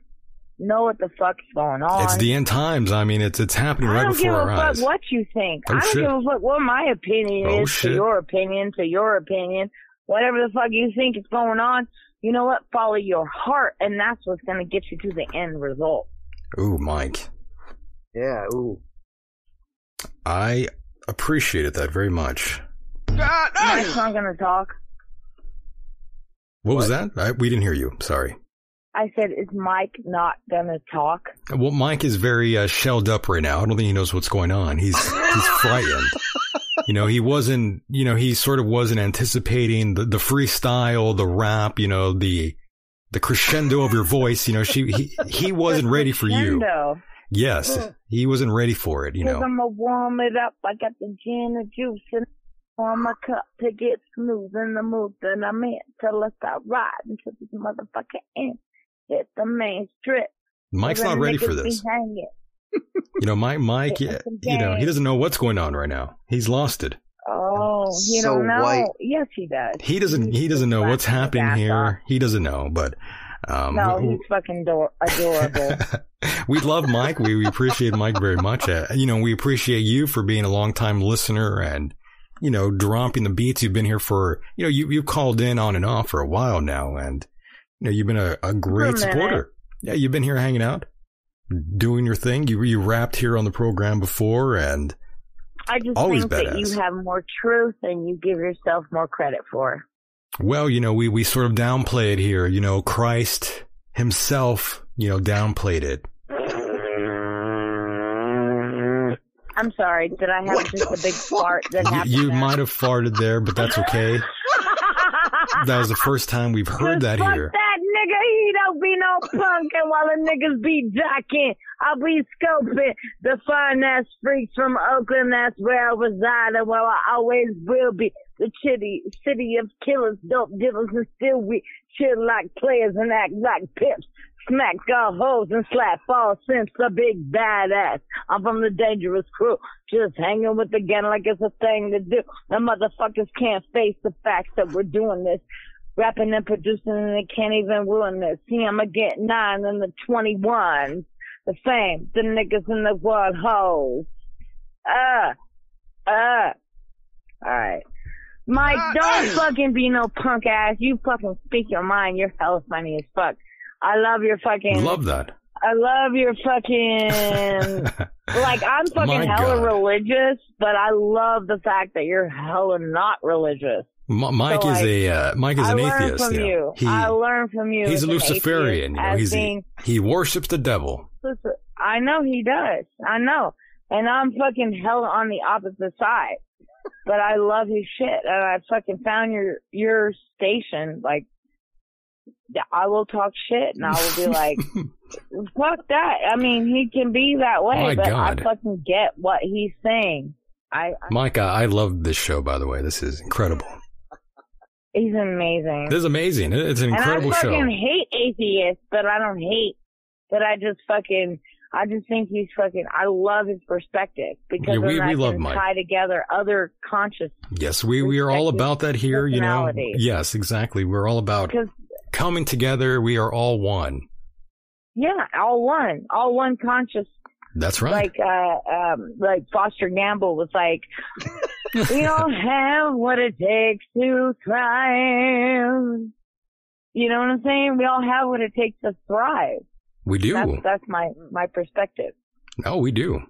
Speaker 8: know what the fuck's going on.
Speaker 1: it's the end times. I mean, it's it's happening
Speaker 8: I
Speaker 1: right
Speaker 8: don't give
Speaker 1: before
Speaker 8: a fuck
Speaker 1: eyes.
Speaker 8: what you think.
Speaker 1: Oh,
Speaker 8: I don't
Speaker 1: shit.
Speaker 8: give a fuck what my opinion
Speaker 1: Oh,
Speaker 8: is
Speaker 1: shit.
Speaker 8: to your opinion, to your opinion. Whatever the fuck you think is going on, you know what? Follow your heart, and that's what's going to get you to the end result.
Speaker 1: Ooh, Mike,
Speaker 2: Yeah, ooh.
Speaker 1: I appreciated that very much.
Speaker 8: Mike's not going to talk.
Speaker 1: What, was that? I, we didn't hear you. Sorry.
Speaker 8: I said, is Mike not going to talk?
Speaker 1: Well, Mike is very uh, shelled up right now. I don't think he knows what's going on. He's he's frightened. You know, he wasn't. You know, he sort of wasn't anticipating the, the freestyle, the rap. You know, the the crescendo of your voice. You know, she he, he wasn't ready for you.
Speaker 8: Crescendo.
Speaker 1: Yes, he wasn't ready for it. You
Speaker 8: Cause
Speaker 1: know.
Speaker 8: I'm gonna warm it up. I got the gin and juice in on my cup to get smooth in the mood that I'm in. Till I start riding to this motherfucker end. Hit the main strip.
Speaker 1: Mike's not ready for this.
Speaker 8: Be hanging.
Speaker 1: You know, Mike. Mike. Yeah, you know, he doesn't know what's going on right now. He's lost it.
Speaker 8: Oh, you
Speaker 2: So
Speaker 8: don't know?
Speaker 2: white.
Speaker 8: Yes, he does.
Speaker 1: He doesn't. He doesn't know what's happening here. He doesn't know, but. Um,
Speaker 8: No, he's fucking ador- adorable.
Speaker 1: we love Mike. We, we appreciate Mike very much. Uh, you know, we appreciate you for being a longtime listener and, you know, dropping the beats. You've been here for, you know, you, you've called in on and off for a while now. And, you know, you've been a, a great
Speaker 8: minute.
Speaker 1: supporter. Yeah. You've been here hanging out, doing your thing. You, you rapped here on the program before and
Speaker 8: I just
Speaker 1: Always
Speaker 8: think that you have more truth and you give yourself more credit for.
Speaker 1: Well, you know, we, we sort of downplay it here. You know, Christ himself, you know, downplayed it.
Speaker 8: I'm sorry. Did I have
Speaker 2: What
Speaker 8: just a big
Speaker 2: fuck?
Speaker 8: fart that
Speaker 1: You,
Speaker 8: happened?
Speaker 1: you
Speaker 8: there?
Speaker 1: might have farted there, but that's okay. That was the first time we've heard that
Speaker 8: fuck
Speaker 1: here.
Speaker 8: that nigga, he don't be no punk, and while the niggas be jocking, I'll be scoping the fine ass freaks from Oakland, that's where I reside, and where I always will be. The city, city of killers, dope dealers, and still we chill like players and act like pips. Smack all hoes and slap all since a big badass. I'm from the dangerous crew, just hanging with the gang like it's a thing to do. The motherfuckers can't face the facts that we're doing this rapping and producing and they can't even ruin this. See, I'ma get nine and the 21. The fame, the niggas in the world hoes. Uh, uh. Alright. Mike, don't fucking be no punk ass. You fucking speak your mind. You're hella funny as fuck. I love your fucking.
Speaker 1: Love that.
Speaker 8: I love your fucking. like, I'm fucking
Speaker 1: My
Speaker 8: hella
Speaker 1: God.
Speaker 8: religious, but I love the fact that you're hella not religious.
Speaker 1: M- Mike
Speaker 8: So,
Speaker 1: is
Speaker 8: like,
Speaker 1: a uh, Mike is
Speaker 8: I
Speaker 1: an atheist.
Speaker 8: from
Speaker 1: you. know.
Speaker 8: you.
Speaker 1: He
Speaker 8: I learned from you.
Speaker 1: he's a Luciferian. You know, he's
Speaker 8: being,
Speaker 1: he worships the devil.
Speaker 8: listen, I know he does. I know, and I'm fucking hell on the opposite side. But I love his shit, and I fucking found your your station. Like, I will talk shit, and I will be like, "Fuck that." I mean, he can be that way,
Speaker 1: My
Speaker 8: but
Speaker 1: God.
Speaker 8: I fucking get what he's saying. I, I
Speaker 1: Mike, I, love this show. By the way, this is incredible.
Speaker 8: he's amazing.
Speaker 1: This is amazing. It's an incredible
Speaker 8: show. I
Speaker 1: show.
Speaker 8: fucking hate atheists, but I don't hate. But I just fucking, I just think he's fucking. I love his perspective because
Speaker 1: Yeah, we- we love
Speaker 8: can
Speaker 1: Mike.
Speaker 8: tie together other conscious.
Speaker 1: Yes, we, we are all about that here. You know. Yes, exactly. We're all about
Speaker 8: Because
Speaker 1: coming together. We are all one.
Speaker 8: yeah, all one, all one conscious
Speaker 1: That's right.
Speaker 8: Like, uh, um, like Foster Gamble was like, we all have what it takes to thrive. You know what I'm saying? We all have what it takes to thrive.
Speaker 1: we do.
Speaker 8: That's, that's my, my perspective.
Speaker 1: No, we do.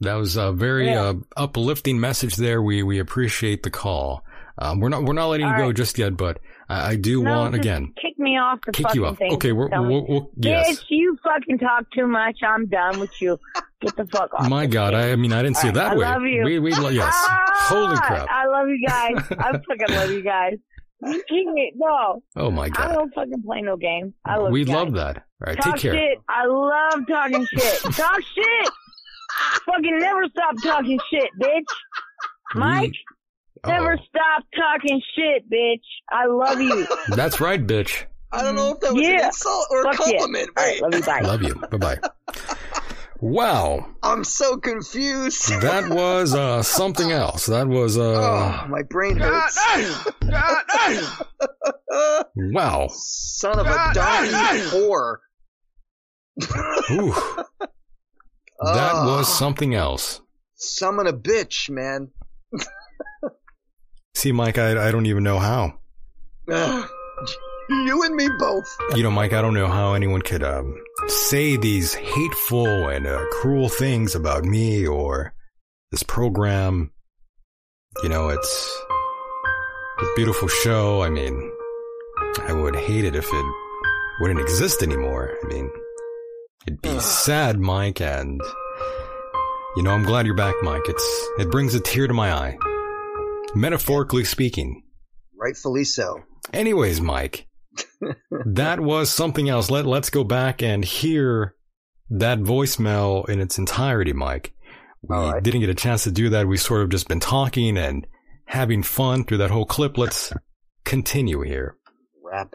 Speaker 1: That was a very
Speaker 8: Yeah.
Speaker 1: uh, uplifting message there. We we appreciate the call. Um, we're not we're not letting you go
Speaker 8: right.
Speaker 1: just yet, but I, I do
Speaker 8: no,
Speaker 1: want
Speaker 8: just
Speaker 1: again
Speaker 8: Kick me off the
Speaker 1: kick
Speaker 8: fucking
Speaker 1: you off.
Speaker 8: thing.
Speaker 1: Okay, we're, we're, we're yes.
Speaker 8: Bitch, you fucking talk too much. I'm done with you. Get the fuck off.
Speaker 1: My God. I, I mean I didn't see it that way.
Speaker 8: I love you.
Speaker 1: We we yes.
Speaker 8: Ah,
Speaker 1: Holy crap!
Speaker 8: I love you guys. I fucking love you guys. You keep me no.
Speaker 1: Oh my God.
Speaker 8: I don't fucking play no games. I love
Speaker 1: we love that. All right,
Speaker 8: Talk
Speaker 1: take care.
Speaker 8: shit. I love talking shit. Talk shit. fucking never stop talking shit, bitch. Mike, never
Speaker 1: oh,
Speaker 8: stop talking shit, bitch. I love you.
Speaker 1: that's right, bitch.
Speaker 2: I don't know if that was an insult or a
Speaker 8: Fuck yeah.
Speaker 2: compliment.
Speaker 8: All right,
Speaker 2: Wait,
Speaker 8: love you. Bye.
Speaker 1: Love you. Bye bye. Wow,
Speaker 2: I'm so confused.
Speaker 1: that was uh, something else. That was uh,
Speaker 2: oh, my brain hurts.
Speaker 1: wow.
Speaker 2: Son of a donkey whore.
Speaker 1: Ooh, that
Speaker 2: Oh,
Speaker 1: was something else.
Speaker 2: summon a bitch, man.
Speaker 1: See, Mike, I, I don't even know how.
Speaker 2: You and me both.
Speaker 1: You know, Mike, I don't know how anyone could um, say these hateful and uh, cruel things about me or this program. You know, it's a beautiful show. I mean, I would hate it if it wouldn't exist anymore. I mean, it'd be sad, Mike, and you know, I'm glad you're back, Mike. It's it brings a tear to my eye, metaphorically speaking.
Speaker 2: Rightfully so.
Speaker 1: Anyways, Mike, that was something else. Let Let's go back and hear that voicemail in its entirety, Mike. We
Speaker 2: right.
Speaker 1: didn't get a chance to do that. We sort of just been talking and having fun through that whole clip. Let's continue here.
Speaker 2: Rap.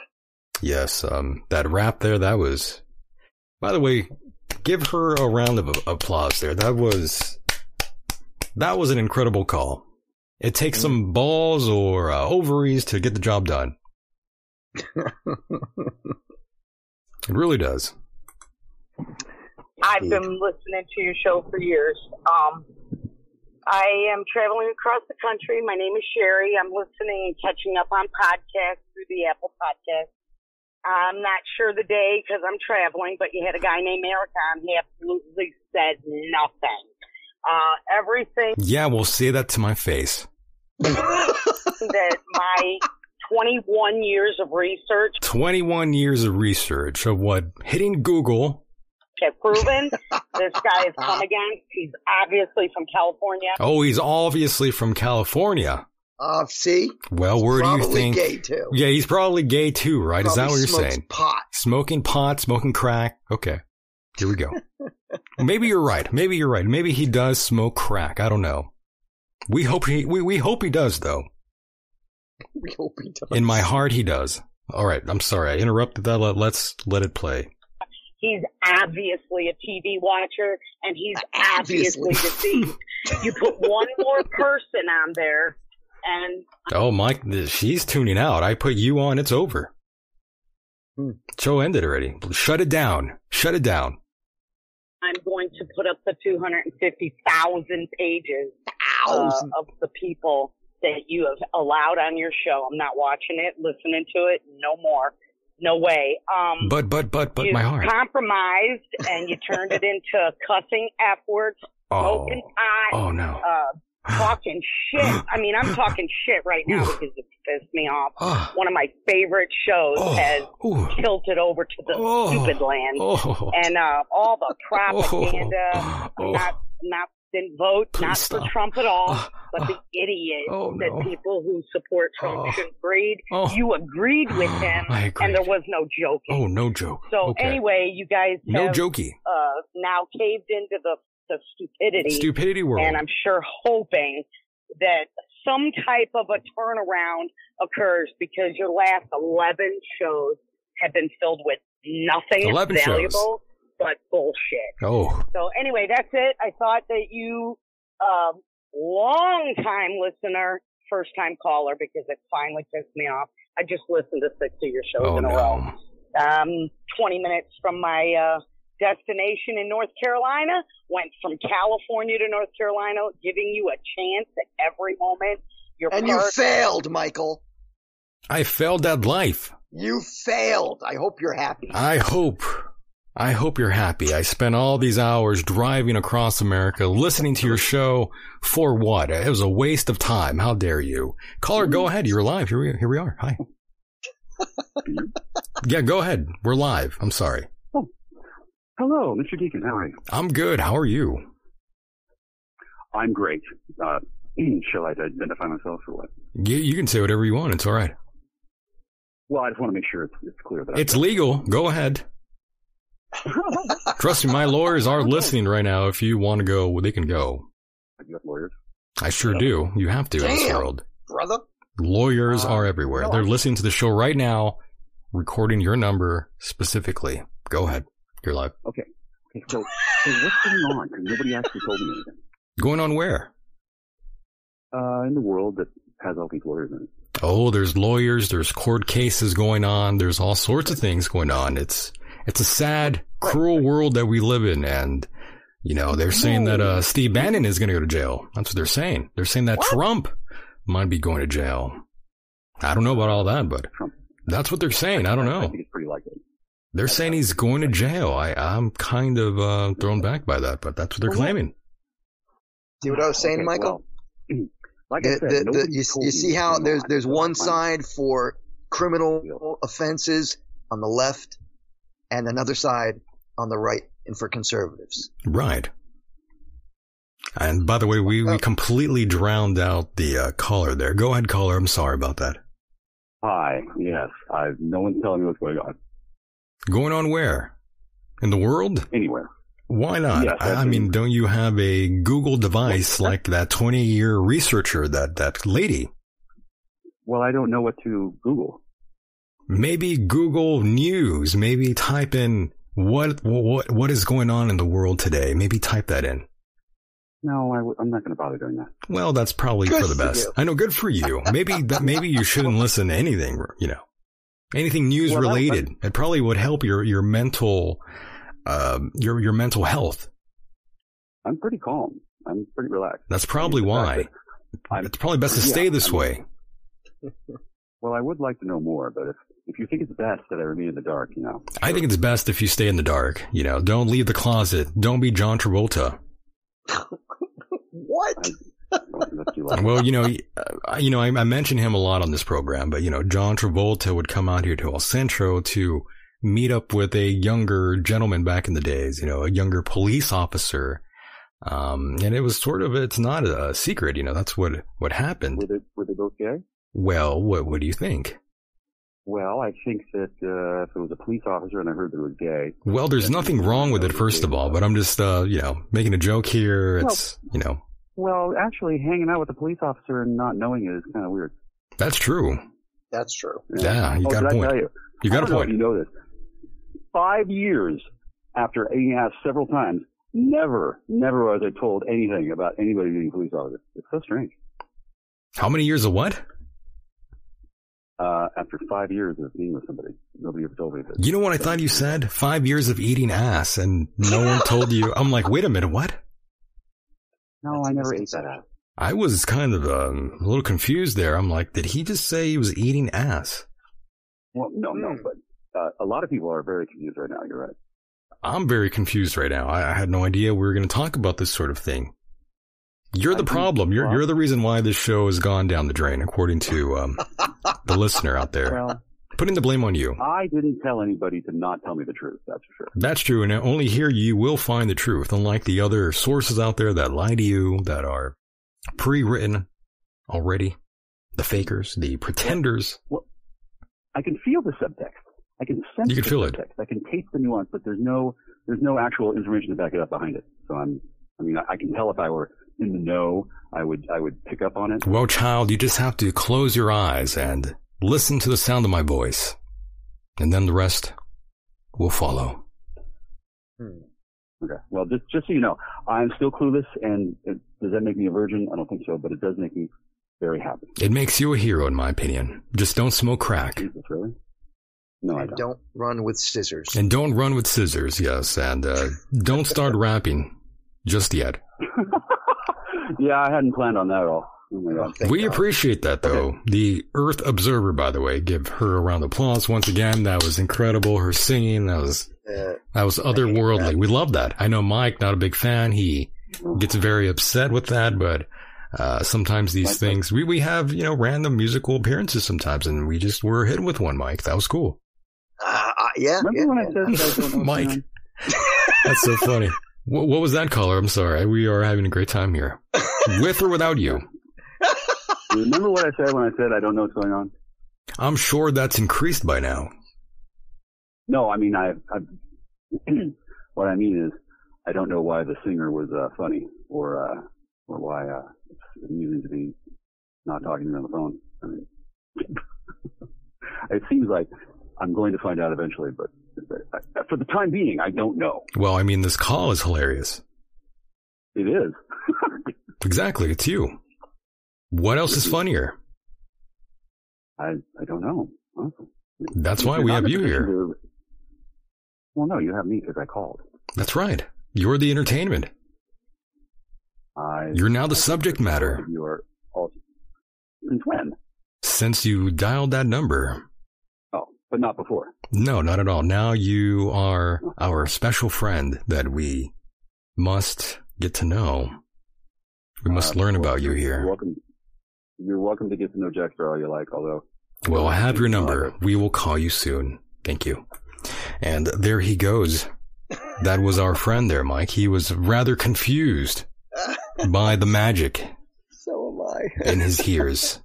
Speaker 1: Yes, um, that rap there, that was. By the way, give her a round of applause there. That was. That was an incredible call. It takes some balls or uh, ovaries to get the job done. It really does.
Speaker 6: I've been listening to your show for years. Um, I am traveling across the country. My name is Sherry. I'm listening and catching up on podcasts through the Apple Podcast. I'm not sure the day because I'm traveling, but you had a guy named Eric on. He absolutely said nothing. Uh, everything
Speaker 1: Yeah, well, say that to my face.
Speaker 6: that my 21 years of research
Speaker 1: 21 years of research of what? Hitting Google.
Speaker 6: have proven this guy has come against. He's obviously from California.
Speaker 1: Oh, he's obviously from California.
Speaker 2: Uh, see?
Speaker 1: Well, where do you
Speaker 2: Probably
Speaker 1: think?
Speaker 2: gay too.
Speaker 1: Yeah, he's probably gay too, right? Is that what you're
Speaker 2: smokes
Speaker 1: saying?
Speaker 2: Pot.
Speaker 1: Smoking pot, smoking crack. Okay. Here we go. Maybe you're right. Maybe you're right. Maybe he does smoke crack. I don't know. We hope he we, we hope he does though.
Speaker 2: We hope he does.
Speaker 1: In my heart he does. All right, I'm sorry. I interrupted that. Let, let's let it play.
Speaker 6: He's obviously a TV watcher and he's
Speaker 2: Obviously.
Speaker 6: obviously deceived. you put one more person on there and
Speaker 1: Oh, Mike, she's tuning out. I put you on. It's over.
Speaker 2: Hmm.
Speaker 1: Show ended already. Shut it down. Shut it down.
Speaker 6: I'm going to put up the 250,000 pages uh,
Speaker 2: Thousand.
Speaker 6: of the people that you have allowed on your show. I'm not watching it, listening to it, no more. No way. Um,
Speaker 1: But but but but my heart.
Speaker 6: compromised and you turned it into cussing F words,
Speaker 1: Oh.
Speaker 6: smoking pot,
Speaker 1: Oh no.
Speaker 6: uh, talking shit. I mean, I'm talking shit right now because it pissed me off.
Speaker 1: Ah.
Speaker 6: One of my favorite shows
Speaker 1: Oh.
Speaker 6: has
Speaker 1: Ooh.
Speaker 6: tilted over to the
Speaker 1: Oh.
Speaker 6: stupid land.
Speaker 1: Oh.
Speaker 6: And uh, all the propaganda.
Speaker 1: Oh.
Speaker 6: Not, not didn't vote,
Speaker 1: Please
Speaker 6: not
Speaker 1: stop.
Speaker 6: for Trump at all,
Speaker 1: Ah.
Speaker 6: but the
Speaker 1: Ah.
Speaker 6: idiot
Speaker 1: Oh,
Speaker 6: that
Speaker 1: no.
Speaker 6: people who support Trump shouldn't breed.
Speaker 1: Oh.
Speaker 6: You agreed with him, and there was no joking.
Speaker 1: Oh, no joke.
Speaker 6: So
Speaker 1: okay.
Speaker 6: anyway, you guys
Speaker 1: no jokey.
Speaker 6: uh, now caved into the, the stupidity,
Speaker 1: Stupidity world.
Speaker 6: and I'm sure hoping that some type of a turnaround occurs because your last 11 shows have been filled with nothing
Speaker 1: 11 shows.
Speaker 6: valuable but bullshit.
Speaker 1: oh.
Speaker 6: So anyway, that's it. I thought that you, um, long time listener, first time caller, because it finally pissed me off. I just listened to six of your shows
Speaker 1: Oh
Speaker 6: in a row
Speaker 1: no.
Speaker 6: um, 20 minutes from my uh, destination in North Carolina, went from California to North Carolina, giving you a chance at every moment. Your
Speaker 2: And you failed, Michael.
Speaker 1: I failed at life.
Speaker 2: You failed. I hope you're happy.
Speaker 1: I hope. I hope you're happy. I spent all these hours driving across America listening to your show for what? It was a waste of time. How dare you? Caller, go ahead. You're live. Here we, here we are. Hi. yeah, go ahead. We're live. I'm sorry.
Speaker 9: Hello, Mr. Decon. How are you?
Speaker 1: I'm good. How are you?
Speaker 9: I'm great. Uh, shall I identify myself or what?
Speaker 1: You, you can say whatever you want. It's all right.
Speaker 9: Well, I just want to make sure it's, it's clear that
Speaker 1: It's legal. Go ahead. Trust me, my lawyers are listening right now. If you want to go, they can go.
Speaker 9: you have lawyers.
Speaker 1: I sure do. You have to in this world.
Speaker 2: Brother.
Speaker 1: Lawyers
Speaker 9: Uh,
Speaker 1: are everywhere.
Speaker 9: well,
Speaker 1: They're
Speaker 9: I'm-
Speaker 1: listening to the show right now, recording your number specifically. Go ahead. You're live.
Speaker 9: Okay. Okay. So, so what's going on? Because nobody actually told me anything.
Speaker 1: Going on where?
Speaker 9: Uh, in the world that has all these lawyers in it.
Speaker 1: Oh, there's lawyers, there's court cases going on, there's all sorts of things going on. It's it's a sad, cruel world that we live in and you know, they're saying that uh Steve Bannon is going to go to jail. That's what they're saying. They're saying that Trump might be going to jail. I don't know about all that, but that's what they're saying. I don't know.
Speaker 9: I think it's pretty likely.
Speaker 1: They're saying he's going to jail. I I'm kind of uh thrown back by that, but that's what they're claiming.
Speaker 2: See what I was saying,
Speaker 9: Okay,
Speaker 2: Michael?
Speaker 9: well, like I
Speaker 2: The-
Speaker 9: said,
Speaker 2: the- the- you, you see how there's there's one side for criminal offenses on the left and another side on the right and for conservatives.
Speaker 1: Right. And by the way, we, we completely drowned out the uh, caller there. Go ahead, caller. I'm sorry about that.
Speaker 9: Hi. Yes. I. No one's telling me what's going on
Speaker 1: Going on where? In the world?
Speaker 9: anywhere.
Speaker 1: Why not?
Speaker 9: Yes,
Speaker 1: I, I mean, don't you have a Google device like that 20 year researcher, that, that lady?
Speaker 9: Well, I don't know what to Google.
Speaker 1: Maybe Google News. Maybe type in what, what, what is going on in the world today. Maybe type that in.
Speaker 9: No, I w- I'm not going to bother doing that.
Speaker 1: Well, that's probably
Speaker 2: Good
Speaker 1: for the best. I know, good for you. Maybe that maybe you shouldn't listen to anything, you know, anything news
Speaker 9: Well, that-
Speaker 1: related. It probably would help your your mental, um, your your mental health.
Speaker 9: I'm pretty calm. I'm pretty relaxed.
Speaker 1: That's probably why.
Speaker 9: that
Speaker 1: It's probably best to
Speaker 9: Yeah,
Speaker 1: stay this
Speaker 9: I mean-
Speaker 1: way.
Speaker 9: Well, I would like to know more, but if if you think it's best that I remain in the dark, you know,
Speaker 1: I think it's best if you stay in the dark. You know, don't leave the closet. Don't be John Travolta.
Speaker 2: What?
Speaker 9: I don't think that's too loud.
Speaker 1: Well, you know, uh, you know, I, I mention him a lot on this program, but you know, John Travolta would come out here to El Centro to meet up with a younger gentleman back in the days. You know, a younger police officer, um, and it was sort of it's not a secret. You know, that's what what happened.
Speaker 9: Were they were they both gay?
Speaker 1: Well, what what do you think?
Speaker 9: Well, I think that uh, if it was a police officer and I heard that it was gay,
Speaker 1: Well, there's nothing wrong with it, first of all, but I'm just uh, you know making a joke here. It's you know
Speaker 9: well, actually, hanging out with a police officer and not knowing it is kind of weird.
Speaker 1: that's true.
Speaker 2: That's true.
Speaker 1: Yeah, you
Speaker 9: oh,
Speaker 1: got
Speaker 9: did
Speaker 1: a
Speaker 9: I
Speaker 1: point.
Speaker 9: tell you?
Speaker 1: You got a
Speaker 9: don't know if
Speaker 1: point.
Speaker 9: you know this. Five years after being asked several times, never, never was I told anything about anybody being a police officer. It's so strange.
Speaker 1: How many years of what?
Speaker 9: Uh, after five years of being with somebody, nobody ever told me that.
Speaker 1: You know what I thought you said? Five years of eating ass, and no one told you. I'm like, wait a minute, what?
Speaker 9: No, I never ate that ass.
Speaker 1: I was kind of um, a little confused there. I'm like, did he just say he was eating ass?
Speaker 9: Well, no, no, but uh, a lot of people are very confused right now. You're right.
Speaker 1: I'm very confused right now. I, I had no idea we were going to talk about this sort of thing. You're the
Speaker 9: I think-
Speaker 1: problem. You're you're the reason why this show has gone down the drain, according to um, the listener out there.
Speaker 9: Well,
Speaker 1: Putting the blame on you.
Speaker 9: I didn't tell anybody to not tell me the truth. That's for sure.
Speaker 1: That's true, and only here you will find the truth, unlike the other sources out there that lie to you, that are pre-written already. The fakers, the pretenders.
Speaker 9: Well, I can feel the subtext. I can sense
Speaker 1: You can
Speaker 9: the
Speaker 1: feel it.
Speaker 9: I can taste the nuance, but there's no there's no actual information to back it up behind it. So I'm I mean I, I can tell if I were in the know, I would I would pick up on it.
Speaker 1: Well, child, you just have to close your eyes and listen to the sound of my voice, and then the rest will follow.
Speaker 9: Okay. Well, just just so you know, I'm still clueless, and it, does that make me a virgin? I don't think so, but it does make me very happy.
Speaker 1: It makes you a hero, in my opinion. Just don't smoke crack.
Speaker 9: Jesus, really? No, I don't.
Speaker 2: don't run with scissors.
Speaker 1: And don't run with scissors, yes. And uh, don't start rapping just yet.
Speaker 9: yeah, I hadn't planned on that at all. Oh my god.
Speaker 2: Thank
Speaker 1: we appreciate that, though. The Earth Observer, by the way, give her a round of applause once again. That was incredible. Her singing, that was
Speaker 2: Uh,
Speaker 1: that was otherworldly. We love that. I know Mike, not a big fan. He gets very upset with that, but uh, sometimes these things we we have you know random musical appearances sometimes, and we just were hit with one. Mike, that was cool.
Speaker 2: uh, uh, yeah.
Speaker 9: Remember
Speaker 2: yeah,
Speaker 9: when I
Speaker 2: yeah.
Speaker 9: said that I don't know what's
Speaker 1: Mike. That's so funny. What, what was that caller? I'm sorry. We are having a great time here, with or without you.
Speaker 9: Remember what I said when I said I don't know what's going on?
Speaker 1: I'm sure that's increased by now.
Speaker 9: No, I mean I. I what I mean is, I don't know why the singer was uh, funny, or uh, or why uh, it's amusing to be not talking to me on the phone. I mean, it seems like I'm going to find out eventually, but for the time being, I don't know.
Speaker 1: Well, I mean, this call is hilarious.
Speaker 9: It is.
Speaker 1: Exactly, it's you. What else is funnier?
Speaker 9: I I don't know. honestly.
Speaker 1: That's why we have you here.
Speaker 9: to- well, no, you have me because I called.
Speaker 1: That's right. You're the entertainment.
Speaker 9: I.
Speaker 1: You're now the subject matter.
Speaker 9: You are all. Since when?
Speaker 1: Since you dialed that number.
Speaker 9: Oh, but not before.
Speaker 1: No, not at all. Now you are our special friend that we must get to know. We must
Speaker 9: Uh,
Speaker 1: learn
Speaker 9: well,
Speaker 1: about you here.
Speaker 9: welcome. You're welcome to get to know Jack for all you like. Although,
Speaker 1: Well, I have your number. We will call you soon. Thank you. And there he goes. That was our friend there, Mike. He was rather confused by the magic
Speaker 2: So am I.
Speaker 1: in his ears.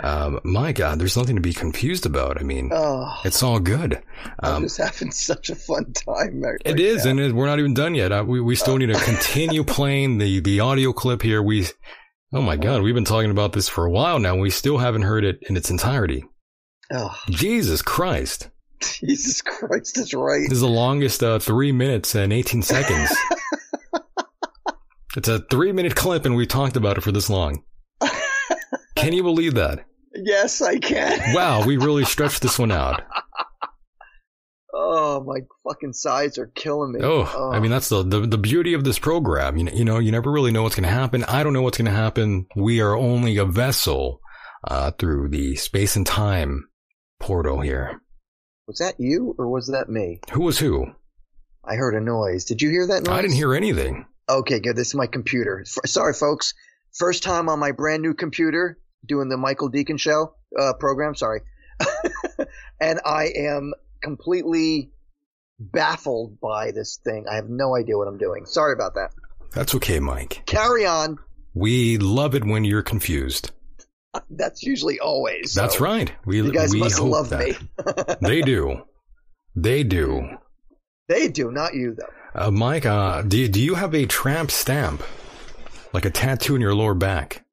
Speaker 1: Um, my God, there's nothing to be confused about. I mean,
Speaker 2: Oh,
Speaker 1: it's all good.
Speaker 2: I'm
Speaker 1: Um,
Speaker 2: just having such a fun time. Right
Speaker 1: it is, and it, we're not even done yet. Uh, we we still need to continue playing the the audio clip here. We, oh my God, we've been talking about this for a while now. and We still haven't heard it in its entirety.
Speaker 2: Oh,
Speaker 1: Jesus Christ.
Speaker 2: Jesus Christ is right.
Speaker 1: This is the longest uh, three minutes and 18 seconds. it's a three minute clip, and we talked about it for this long. Can you believe that?
Speaker 2: Yes, I can.
Speaker 1: Wow, we really stretched this one out.
Speaker 2: Oh, my fucking sides are killing me.
Speaker 1: Oh, I mean, that's the, the, the beauty of this program. You know, you know, you never really know what's going to happen. I don't know what's going to happen. We are only a vessel uh, through the space and time portal here.
Speaker 2: was that you or was that me?
Speaker 1: Who was who?
Speaker 2: I heard a noise. Did you hear that noise?
Speaker 1: I didn't hear anything.
Speaker 2: Okay, good. This is my computer. F- sorry, folks. First time on my brand new computer doing the Michael Decon show uh, program. Sorry, and I am completely baffled by this thing. I have no idea what I'm doing. Sorry about that.
Speaker 1: That's okay, Mike.
Speaker 2: Carry on.
Speaker 1: We love it when you're confused.
Speaker 2: That's usually always.
Speaker 1: That's
Speaker 2: so
Speaker 1: right. We,
Speaker 2: You guys
Speaker 1: we
Speaker 2: must love
Speaker 1: that.
Speaker 2: me.
Speaker 1: they do. They do.
Speaker 2: They do, not you though.
Speaker 1: Uh, Mike, uh, do, do you have a tramp stamp? Like a tattoo in your lower back?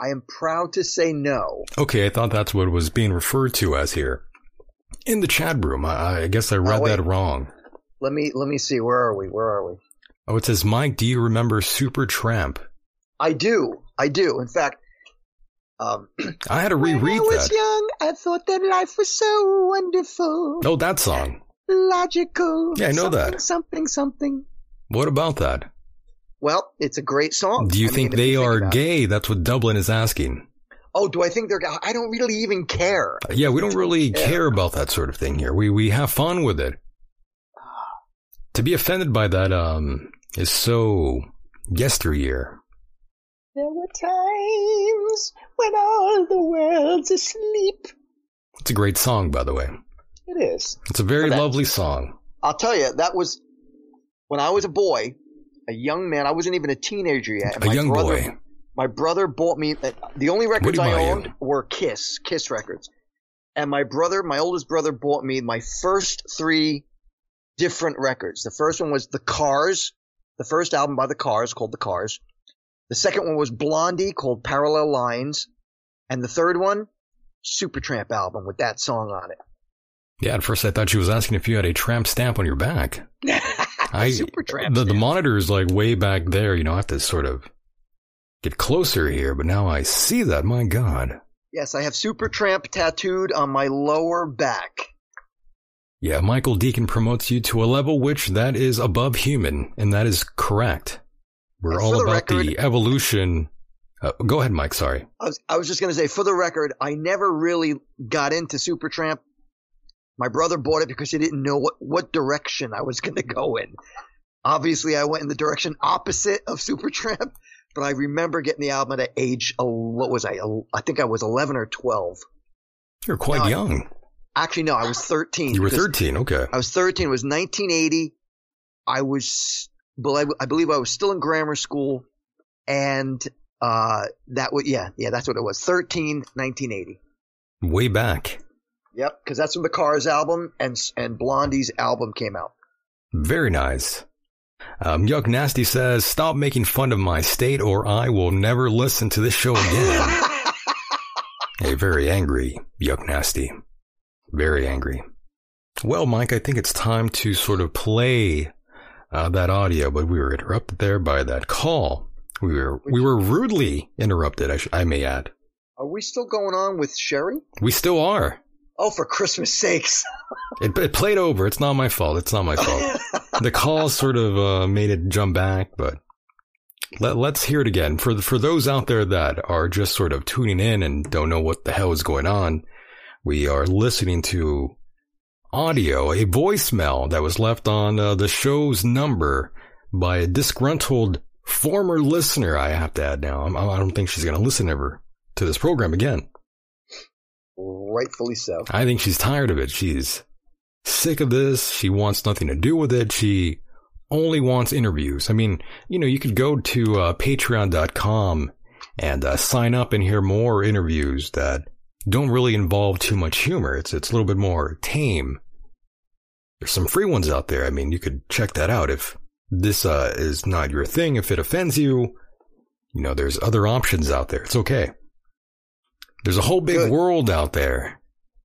Speaker 2: I am proud to say no.
Speaker 1: Okay, I thought that's what was being referred to as here. In the chat room, I, I guess I read
Speaker 2: Oh,
Speaker 1: that wrong.
Speaker 2: Let me let me see. Where are we? Where are we?
Speaker 1: Oh, it says, Mike, do you remember Supertramp?
Speaker 2: I do. I do. In fact, um,
Speaker 1: I had to reread when
Speaker 2: I was
Speaker 1: that.
Speaker 2: young, I thought that life was so wonderful,
Speaker 1: Oh, that song.
Speaker 2: logical.
Speaker 1: Yeah, I know
Speaker 2: something,
Speaker 1: that.
Speaker 2: Something, something.
Speaker 1: What about that?
Speaker 2: Well, it's a great song.
Speaker 1: Do you
Speaker 2: I
Speaker 1: think
Speaker 2: mean,
Speaker 1: they
Speaker 2: you
Speaker 1: are
Speaker 2: about it.
Speaker 1: gay? That's what Dublin is asking.
Speaker 2: Oh, do I think they're? I don't really even care.
Speaker 1: Yeah, we don't really
Speaker 2: Yeah.
Speaker 1: care about that sort of thing here. We we have fun with it. To be offended by that um is so yesteryear.
Speaker 2: There were times when all the world's asleep.
Speaker 1: It's a great song, by the way.
Speaker 2: It is.
Speaker 1: It's a very
Speaker 2: that-
Speaker 1: lovely song.
Speaker 2: I'll tell you, that was when I was a boy, a young man. I wasn't even a teenager yet.
Speaker 1: A
Speaker 2: my
Speaker 1: young
Speaker 2: brother,
Speaker 1: boy.
Speaker 2: My brother bought me uh, the only records I
Speaker 1: about you?
Speaker 2: owned were Kiss, Kiss records. And my brother, my oldest brother, bought me my first three different records. The first one was The Cars, the first album by The Cars called The Cars. The second one was Blondie called Parallel Lines, and the third one, Supertramp album with that song on it.
Speaker 1: Yeah, at first I thought she was asking if you had a tramp stamp on your back. I
Speaker 2: Supertramp.
Speaker 1: the, the monitor is like way back there. You know, I have to sort of get closer here. But now I see that. My God.
Speaker 2: Yes, I have Supertramp tattooed on my lower back.
Speaker 1: Yeah, Michael Decon promotes you to a level which that is above human, and that is correct. We're
Speaker 2: And
Speaker 1: all
Speaker 2: the
Speaker 1: about
Speaker 2: record-
Speaker 1: the evolution. Uh, go ahead, Mike. Sorry.
Speaker 2: I was, I was just going to say, for the record, I never really got into Supertramp. My brother bought it because he didn't know what, what direction I was going to go in. Obviously, I went in the direction opposite of Supertramp, but I remember getting the album at age, what was I? I think I was 11 or 12.
Speaker 1: You're quite
Speaker 2: No,
Speaker 1: young.
Speaker 2: Actually, no, I was 13.
Speaker 1: You were 13. Okay.
Speaker 2: I was 13. It was 1980. I was, well, I, I believe I was still in grammar school. And, uh, that was yeah, yeah, that's what it was. 13, 1980.
Speaker 1: Way back.
Speaker 2: Yep, because that's when the Cars album and and Blondie's album came out.
Speaker 1: Very nice. Um, Yuck Nasty says, stop making fun of my state or I will never listen to this show again. A very angry, Yuck Nasty. Very angry. Well, Mike, I think it's time to sort of play uh, that audio, but we were interrupted there by that call. We were we were rudely interrupted. I, sh- I may add.
Speaker 2: Are we still going on with Sherry?
Speaker 1: We still are.
Speaker 2: Oh, for Christmas sakes!
Speaker 1: It, it played over. It's not my fault. It's not my fault. the call sort of uh, made it jump back, but let, let's hear it again. For for those out there that are just sort of tuning in and don't know what the hell is going on, we are listening to audio, a voicemail that was left on uh, the show's number by a disgruntled former listener. I have to add now. I'm, I don't think she's going to listen ever to this program again.
Speaker 2: Rightfully so.
Speaker 1: I think she's tired of it. She's sick of this. She wants nothing to do with it. She only wants interviews. I mean, you know, you could go to uh, patreon.com and uh, sign up and hear more interviews that don't really involve too much humor. It's, it's a little bit more tame. There's some free ones out there. I mean, you could check that out if this uh, is not your thing. If it offends you, you know, there's other options out there. It's okay. There's a whole big
Speaker 2: Good.
Speaker 1: world out there.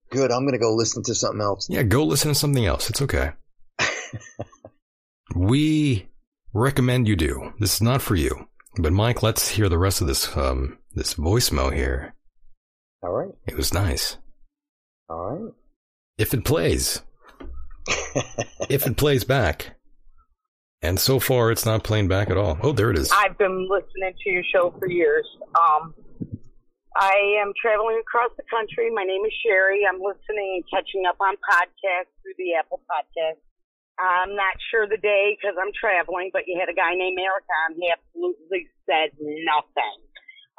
Speaker 2: Good. I'm gonna go listen to something else.
Speaker 1: Yeah, go listen to something else. It's okay. we recommend you do. This is not for you. But Mike, let's hear the rest of this um this voicemail here.
Speaker 2: All right.
Speaker 1: It was nice.
Speaker 2: All right.
Speaker 1: If it plays. if it plays back. And so far it's not playing back at all. Oh, there it is.
Speaker 6: I've been listening to your show for years. Um, I am traveling across the country. My name is Sherry. I'm listening and catching up on podcasts through the Apple Podcast. I'm not sure the day because I'm traveling, but you had a guy named Eric on. He absolutely said nothing.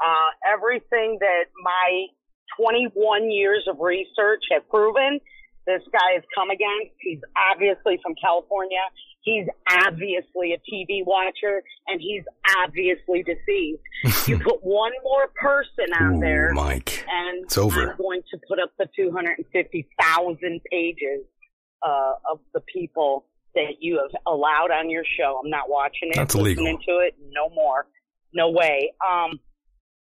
Speaker 6: Uh, everything that my 21 years of research have proven, this guy has come against. He's obviously from California. He's obviously a TV watcher and he's obviously deceived. you put one more person out
Speaker 1: Ooh,
Speaker 6: there
Speaker 1: Mike.
Speaker 6: and
Speaker 1: It's over.
Speaker 6: I'm going to put up the 250,000 pages uh, of the people that you have allowed on your show. I'm not watching it,
Speaker 1: That's illegal.
Speaker 6: listening to it. No more. No way. Um,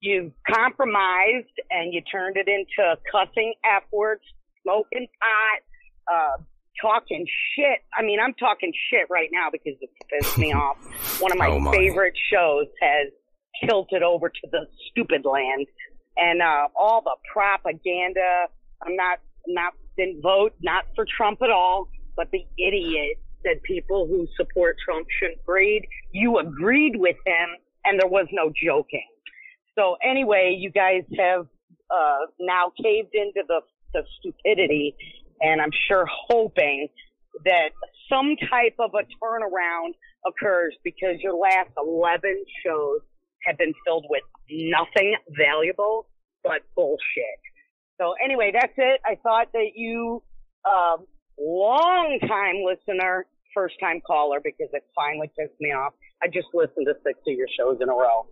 Speaker 6: you compromised and you turned it into cussing F words, smoking pot, uh, talking shit. I mean, I'm talking shit right now because it pissed me off. One of my,
Speaker 1: Oh, my.
Speaker 6: favorite shows has tilted over to the stupid land and uh all the propaganda. I'm not not didn't vote not for Trump at all, but the idiot said people who support Trump shouldn't breed. You agreed with him, and there was no joking. So anyway, you guys have uh now caved into the the stupidity, and I'm sure hoping that some type of a turnaround occurs because your last 11 shows have been filled with nothing valuable but bullshit. So anyway, that's it. I thought that you, um, long time listener, first time caller, because it finally pissed me off. I just listened to six of your shows in a row.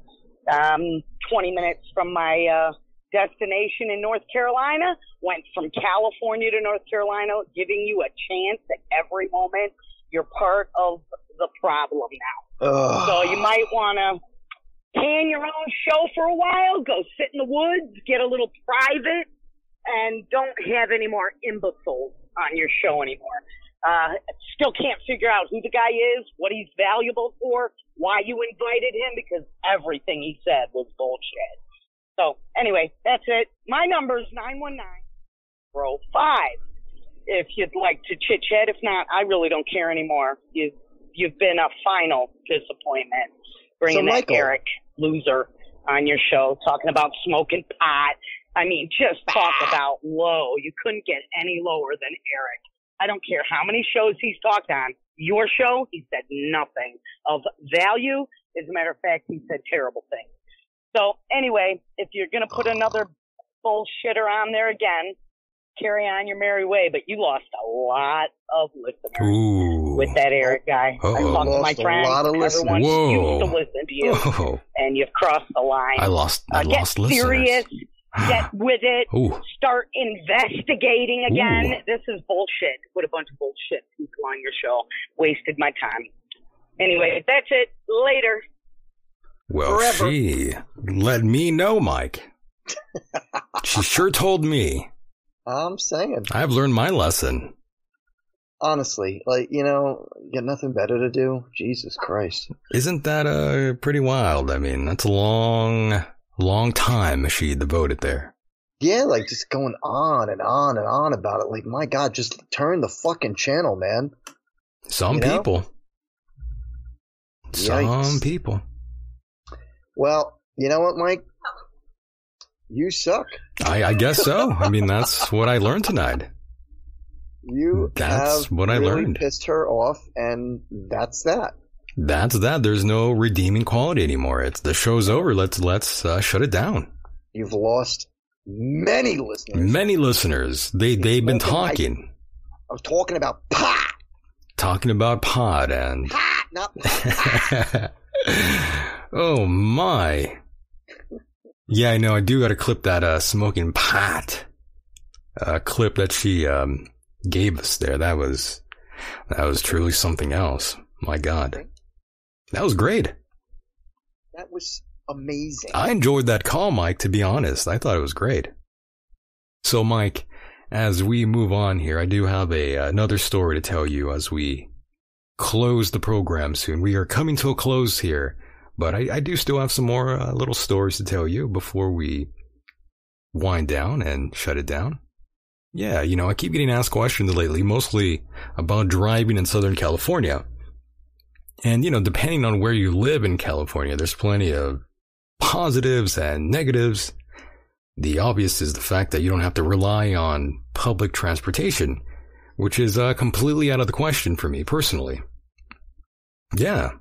Speaker 6: Um, 20 minutes from my, uh, destination in North Carolina, went from California to North Carolina, giving you a chance at every moment. You're part of the problem now.
Speaker 2: Ugh.
Speaker 6: So you might want to can your own show for a while, go sit in the woods, get a little private, and don't have any more imbeciles on your show anymore. Uh, still can't figure out who the guy is, what he's valuable for, why you invited him, because everything he said was bullshit. So anyway, that's it. My number is 919 5 if you'd like to chit chat. If not, I really don't care anymore. You you've been a final disappointment bringing
Speaker 2: So,
Speaker 6: that
Speaker 2: Michael-
Speaker 6: Eric loser on your show, talking about smoking pot. I mean, just talk about low. You couldn't get any lower than Eric. I don't care how many shows he's talked on. Your show, he said nothing of value. As a matter of fact, he said terrible things. So anyway, if you're gonna put another bullshitter on there again, carry on your merry way. But you lost a lot of listeners
Speaker 1: Ooh.
Speaker 6: with that Eric guy. I
Speaker 1: Uh-oh.
Speaker 6: talked to my
Speaker 2: Lost a lot of
Speaker 6: Everyone
Speaker 2: listeners.
Speaker 1: Whoa.
Speaker 6: used to listen to you,
Speaker 1: Whoa.
Speaker 6: and you've crossed the line.
Speaker 1: I lost. I
Speaker 6: Uh, get
Speaker 1: lost listeners.
Speaker 6: serious. Get with it.
Speaker 1: Ooh.
Speaker 6: Start investigating again.
Speaker 1: Ooh.
Speaker 6: This is bullshit. Put a bunch of bullshit people on your show. Wasted my time. Anyway, that's it. Later.
Speaker 1: Well,
Speaker 2: Forever.
Speaker 1: she let me know, Mike. she sure told me.
Speaker 2: I'm saying,
Speaker 1: I've learned my lesson.
Speaker 2: honestly, like you know, you got nothing better to do. Jesus Christ.
Speaker 1: Isn't that uh pretty wild? I mean, that's a long, long time she devoted there.
Speaker 2: Yeah, like just going on and on and on about it. Like, my God, just turn the fucking channel, man.
Speaker 1: Some
Speaker 2: You know?
Speaker 1: people. Some
Speaker 2: Yikes.
Speaker 1: people.
Speaker 2: Well, you know what, Mike? You suck.
Speaker 1: I, I guess so. I mean, that's what I learned tonight.
Speaker 2: You
Speaker 1: That's what I
Speaker 2: really
Speaker 1: learned.
Speaker 2: pissed her off, and that's that.
Speaker 1: That's that. There's no redeeming quality anymore. It's the show's over. Let's let's uh, shut it down.
Speaker 2: You've lost many listeners.
Speaker 1: Many listeners, they they've been talking,
Speaker 2: I was talking about pot,
Speaker 1: talking about pod and
Speaker 2: pot, not pot.
Speaker 1: oh my. Yeah, I know. I do got to clip that uh, smoking pot uh, clip that she um, gave us there. That was that was truly something else. My God, that was great.
Speaker 2: that was amazing.
Speaker 1: I enjoyed that call, Mike. To be honest, I thought it was great. So, Mike, as we move on here, I do have a another story to tell you as we close the program soon. We are coming to a close here, but I, I do still have some more uh, little stories to tell you before we wind down and shut it down. Yeah, you know, I keep getting asked questions lately, mostly about driving in Southern California. And, you know, depending on where you live in California, there's plenty of positives and negatives. The obvious is the fact that you don't have to rely on public transportation, which is uh, completely out of the question for me personally. Yeah.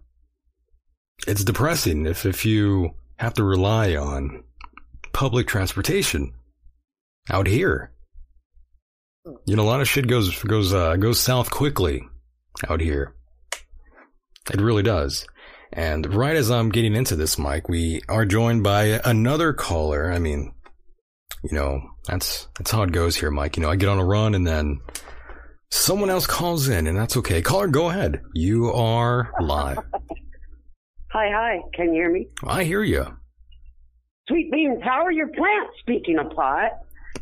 Speaker 1: It's depressing if, if you have to rely on public transportation out here. You know, a lot of shit goes goes uh, goes south quickly out here. It really does. And right as I'm getting into this, Mike, we are joined by another caller. I mean, you know, that's that's how it goes here, Mike. You know, I get on a run and then someone else calls in, and that's okay. Caller, go ahead. You are live.
Speaker 10: Hi, hi. Can you hear me?
Speaker 1: I hear you.
Speaker 10: Sweet beans, how are your plants? Speaking of pot,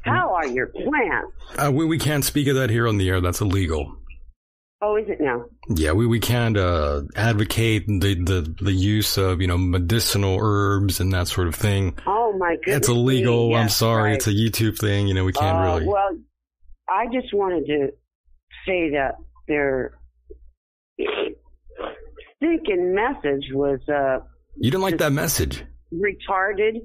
Speaker 10: how are your plants?
Speaker 1: Uh, we we can't speak of that here on the air. That's illegal.
Speaker 10: Oh, is it now?
Speaker 1: Yeah, we, we can't uh, advocate the, the the use of you know medicinal herbs and that sort of thing.
Speaker 10: Oh my goodness.
Speaker 1: It's illegal.
Speaker 10: me.
Speaker 1: I'm sorry.
Speaker 10: right.
Speaker 1: It's a YouTube thing. You know, we can't
Speaker 10: Uh,
Speaker 1: really.
Speaker 10: Well, I just wanted to say that their stinking message was uh,
Speaker 1: You didn't like that message.
Speaker 10: retarded.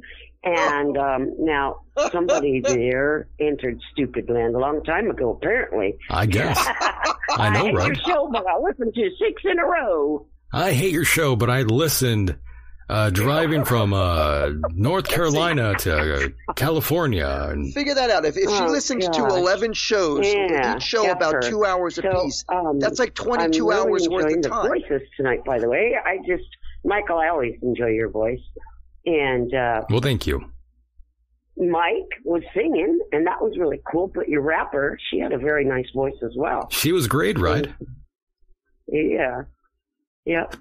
Speaker 10: And um, now somebody there entered stupid land a long time ago, apparently.
Speaker 1: I guess. I know,
Speaker 10: hate your show, but I listened to six in a row.
Speaker 1: I hate your show, but I listened uh, driving from uh, North Carolina to uh, California. And
Speaker 2: Figure that out. If, if she
Speaker 10: Oh,
Speaker 2: listens to 11 shows,
Speaker 10: Yeah,
Speaker 2: each show about
Speaker 10: her.
Speaker 2: two hours
Speaker 10: So,
Speaker 2: apiece,
Speaker 10: um,
Speaker 2: that's like 22
Speaker 10: I'm really
Speaker 2: hours worth
Speaker 10: enjoying
Speaker 2: of
Speaker 10: the
Speaker 2: time.
Speaker 10: voices tonight, by the way. I just, Michael, I always enjoy your voice. And uh,
Speaker 1: well, thank you.
Speaker 10: Mike was singing, and that was really cool. But your rapper, she had a very nice voice as well.
Speaker 1: She was great, right?
Speaker 10: Yeah. Yep.
Speaker 1: Yeah,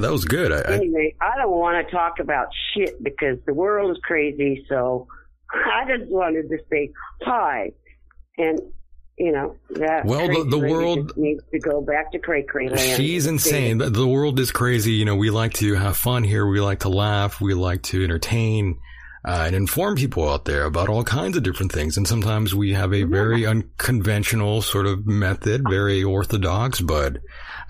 Speaker 1: that was good. I,
Speaker 10: Anyway, I don't want to talk about shit because the world is crazy. So I just wanted to say hi, and you know that.
Speaker 1: Well, the- the world-
Speaker 10: needs to go back to cray cray land.
Speaker 1: She's insane. The, the world is crazy. You know, we like to have fun here. We like to laugh. We like to entertain. uh, and inform people out there about all kinds of different things. And sometimes we have a very unconventional sort of method, very orthodox, but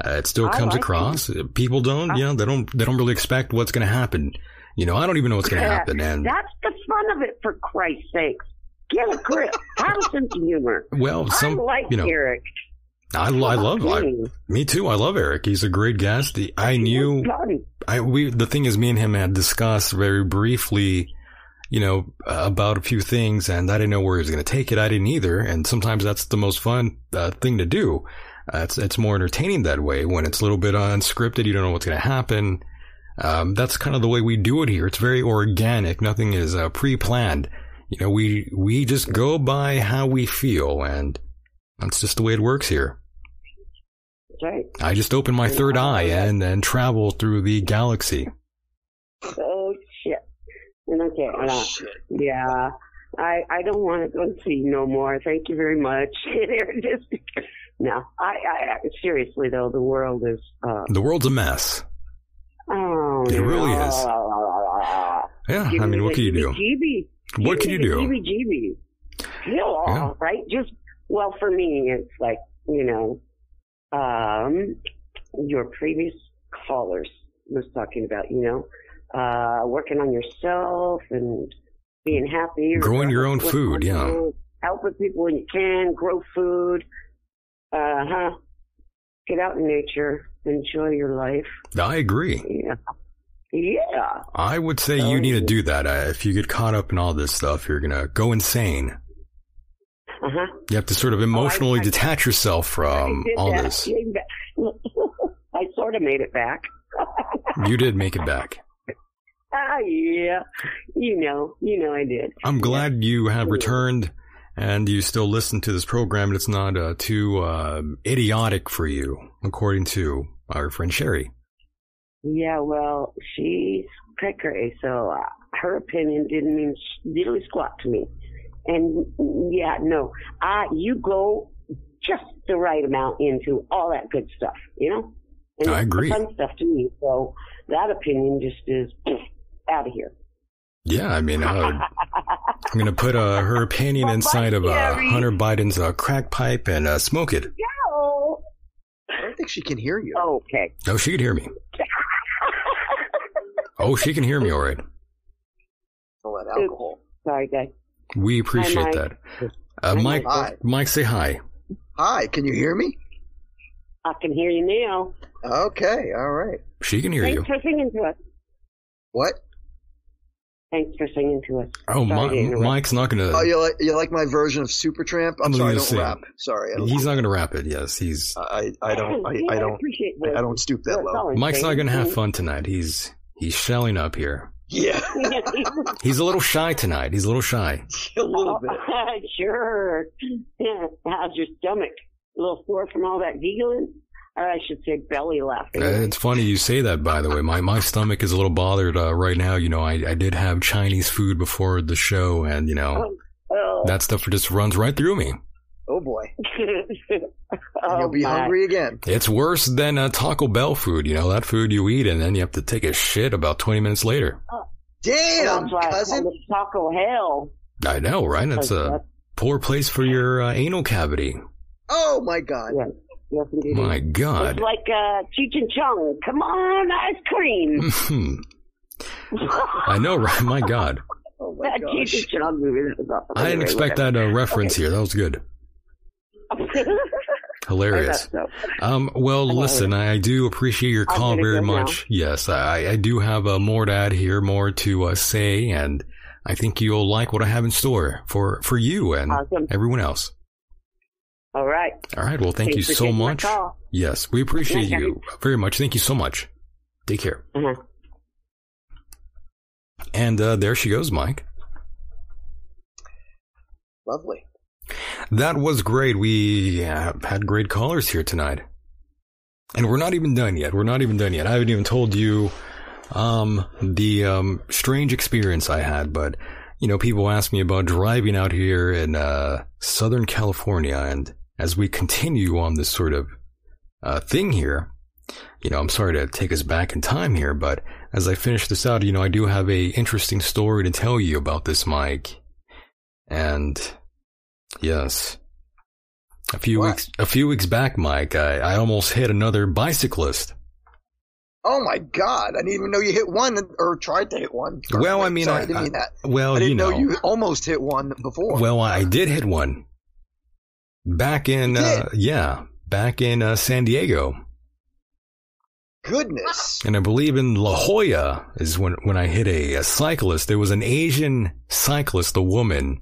Speaker 1: uh, it still
Speaker 10: I
Speaker 1: comes
Speaker 10: like
Speaker 1: across. People don't, you know, they don't, they don't really expect what's going to happen. You know, I don't even know what's going to
Speaker 10: Yeah,
Speaker 1: happen. And
Speaker 10: that's the fun of it, for Christ's sakes. Get a grip. Have a sense of humor.
Speaker 1: well, some,
Speaker 10: I like
Speaker 1: you know,
Speaker 10: Eric.
Speaker 1: I, I love, I,
Speaker 10: me.
Speaker 1: too. I love Eric. He's a great guest. He- I knew, I, we, the thing is, me and him had discussed very briefly, you know, uh, about a few things and I didn't know where he was going to take it. I didn't either. And sometimes that's the most fun uh, thing to do. Uh, it's, it's more entertaining that way when it's a little bit unscripted. You don't know what's going to happen. Um, that's kind of the way we do it here. It's very organic. Nothing is uh, pre-planned. You know, we, we just go by how we feel and that's just the way it works here.
Speaker 10: That's right.
Speaker 1: I just open my third eye and then travel through the galaxy.
Speaker 10: Oh shit. And okay,
Speaker 2: Oh,
Speaker 10: uh,
Speaker 2: shit.
Speaker 10: yeah. I I don't want to go and see no more. Thank you very much. No. I, I seriously though, the world is. uh
Speaker 1: The world's a mess.
Speaker 10: Oh,
Speaker 1: It really is. Yeah, I mean, what can you do? What can you do?
Speaker 10: Heebie-jeebies. Feel
Speaker 1: Yeah.
Speaker 10: right? Just well, for me, it's like you know, um, your previous callers was talking about. You know, uh, working on yourself and being happy.
Speaker 1: Growing your own food, yeah.
Speaker 10: on. Helping people when you can. Grow food. Uh huh. Get out in nature. Enjoy your life.
Speaker 1: I agree.
Speaker 10: Yeah. Yeah.
Speaker 1: I would say you need to do that. Uh, if you get caught up in all this stuff, you're gonna go insane.
Speaker 10: Uh huh.
Speaker 1: You have to sort of emotionally detach yourself from all
Speaker 10: that.
Speaker 1: this.
Speaker 10: I sort of made it back.
Speaker 1: You did make it back.
Speaker 10: Ah, yeah. You know, you know I did.
Speaker 1: I'm glad you have returned and you still listen to this program and it's not uh, too uh, idiotic for you, according to our friend Sherry.
Speaker 10: Yeah, well, she's cray so uh, her opinion didn't mean diddly squat to me. And yeah, no, uh, you go just the right amount into all that good stuff, you know? And
Speaker 1: I agree.
Speaker 10: Fun stuff to me. So that opinion just is out of here.
Speaker 1: Yeah, I mean, uh, I'm going to put uh, her opinion inside of uh, Hunter Biden's uh, crack pipe and uh, smoke it.
Speaker 10: No.
Speaker 2: I don't think she can hear you.
Speaker 10: Okay.
Speaker 1: Oh, she can hear me. Oh, she can hear me all right.
Speaker 2: All that alcohol.
Speaker 10: Sorry, guys.
Speaker 1: We appreciate
Speaker 10: Mike.
Speaker 1: that. Uh, Mike,
Speaker 2: Hi.
Speaker 1: Mike, say hi.
Speaker 2: Hi, can you hear me?
Speaker 10: I can hear you now.
Speaker 2: Okay, all right.
Speaker 1: She can hear
Speaker 10: Thanks
Speaker 1: you.
Speaker 10: for singing to us.
Speaker 2: What?
Speaker 10: Thanks for singing to us.
Speaker 1: Oh,
Speaker 10: Sorry to
Speaker 1: Mike's not going to.
Speaker 2: Oh, you like you like my version of Supertramp? I'm
Speaker 1: I'm
Speaker 2: sorry, I
Speaker 1: gonna
Speaker 2: don't
Speaker 1: sing.
Speaker 2: rap. Sorry, I don't.
Speaker 1: He's not going to rap it. Yes, he's.
Speaker 2: I I don't oh, I,
Speaker 10: Yeah,
Speaker 2: I don't
Speaker 10: appreciate
Speaker 2: I, I don't stoop that low.
Speaker 1: Mike's not going to have fun tonight. He's he's shelling up here.
Speaker 2: Yeah,
Speaker 1: He's a little shy tonight. He's a little shy.
Speaker 2: a little bit.
Speaker 10: sure. How's your stomach? A little sore from all that giggling? Or I should say belly laughing.
Speaker 1: Uh, it's funny you say that, by the way. My my stomach is a little bothered uh, right now. You know, I I did have Chinese food before the show, and you know
Speaker 10: oh,
Speaker 1: that stuff just runs right through me.
Speaker 2: Oh boy,
Speaker 10: oh
Speaker 2: you'll be
Speaker 10: my.
Speaker 2: hungry again.
Speaker 1: It's worse than uh, Taco Bell food. You know that food you eat, and then you have to take a shit about twenty minutes later.
Speaker 2: Damn,
Speaker 10: That's why I
Speaker 2: cousin.
Speaker 10: taco hell.
Speaker 1: I know, right? That's a poor place for your uh, anal cavity.
Speaker 2: Oh my god.
Speaker 10: Yes, yes indeed.
Speaker 1: My God.
Speaker 10: It's like uh, Cheech and Chong. Come on, ice cream.
Speaker 1: I know, right? My God.
Speaker 2: Oh my
Speaker 10: that Cheech and Chong movie. awesome.
Speaker 1: I didn't
Speaker 10: Anyway,
Speaker 1: expect that uh, reference here. That was good. Hilarious.
Speaker 10: So.
Speaker 1: Um, well, listen, I, do appreciate your call very
Speaker 10: go now.
Speaker 1: much. Yes, I, I do have uh, more to add here, more to uh, say, and I think you'll like what I have in store for, for you and
Speaker 10: Awesome.
Speaker 1: everyone else.
Speaker 10: All right.
Speaker 1: All right. Well, thank
Speaker 10: Thanks
Speaker 1: you so much. Yes, we appreciate
Speaker 10: Yeah,
Speaker 1: you very much. Thank you so much. Take care.
Speaker 10: Uh-huh.
Speaker 1: And uh, there she goes, Mike.
Speaker 2: Lovely.
Speaker 1: That was great. We uh, had great callers here tonight. And we're not even done yet. We're not even done yet. I haven't even told you um, the um, strange experience I had, but you know, people ask me about driving out here in uh, Southern California, and as we continue on this sort of uh, thing here, you know, I'm sorry to take us back in time here, but as I finish this out, you know, I do have a interesting story to tell you about this Mike. And yes, a few
Speaker 2: What?
Speaker 1: weeks, a few weeks back, Mike, I, I almost hit another bicyclist.
Speaker 2: Oh my god! I didn't even know you hit one or tried to hit one.
Speaker 1: Well, I mean,
Speaker 2: Sorry,
Speaker 1: I-
Speaker 2: I didn't mean that.
Speaker 1: well,
Speaker 2: I didn't
Speaker 1: you know.
Speaker 2: you almost hit one before.
Speaker 1: Well, I did hit one back in, uh, yeah, back in uh, San Diego.
Speaker 2: Goodness.
Speaker 1: And I believe in La Jolla is when, when I hit a, a cyclist. There was an Asian cyclist, a woman.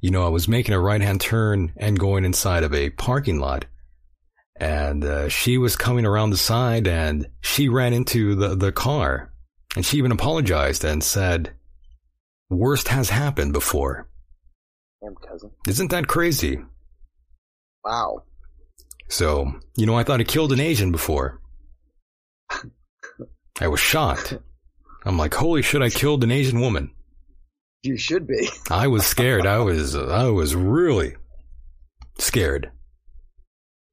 Speaker 1: You know, I was making a right hand turn and going inside of a parking lot. And uh, she was coming around the side and she ran into the, the car. And she even apologized and said, Worst has happened before.
Speaker 2: Damn cousin.
Speaker 1: Isn't that crazy?
Speaker 2: Wow.
Speaker 1: So, you know, I thought I killed an Asian before. I was shocked. I'm like, holy shit, I killed an Asian woman.
Speaker 2: You should be.
Speaker 1: I was scared. I was, I was really scared.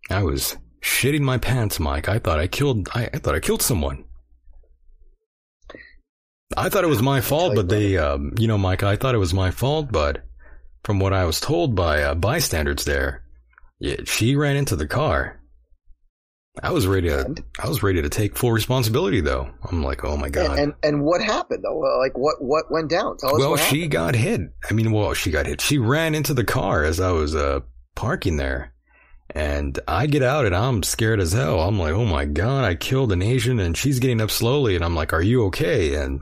Speaker 1: I was shitting my pants, Mike. I thought I killed, I, I thought I killed someone. I thought it was my fault, but they, um, you know, Mike, I thought it was my fault, but from what I was told by uh, bystanders there, yeah, she ran into the car. I was ready to, I was ready to take full responsibility though. I'm like, oh my god.
Speaker 2: And, and and what happened though? Like what what went down?
Speaker 1: Well, she
Speaker 2: happened.
Speaker 1: got hit. I mean, well, she got hit. She ran into the car as I was uh, parking there. And I get out and I'm scared as hell. I'm like, oh my God, I killed an Asian and she's getting up slowly. And I'm like, are you okay? And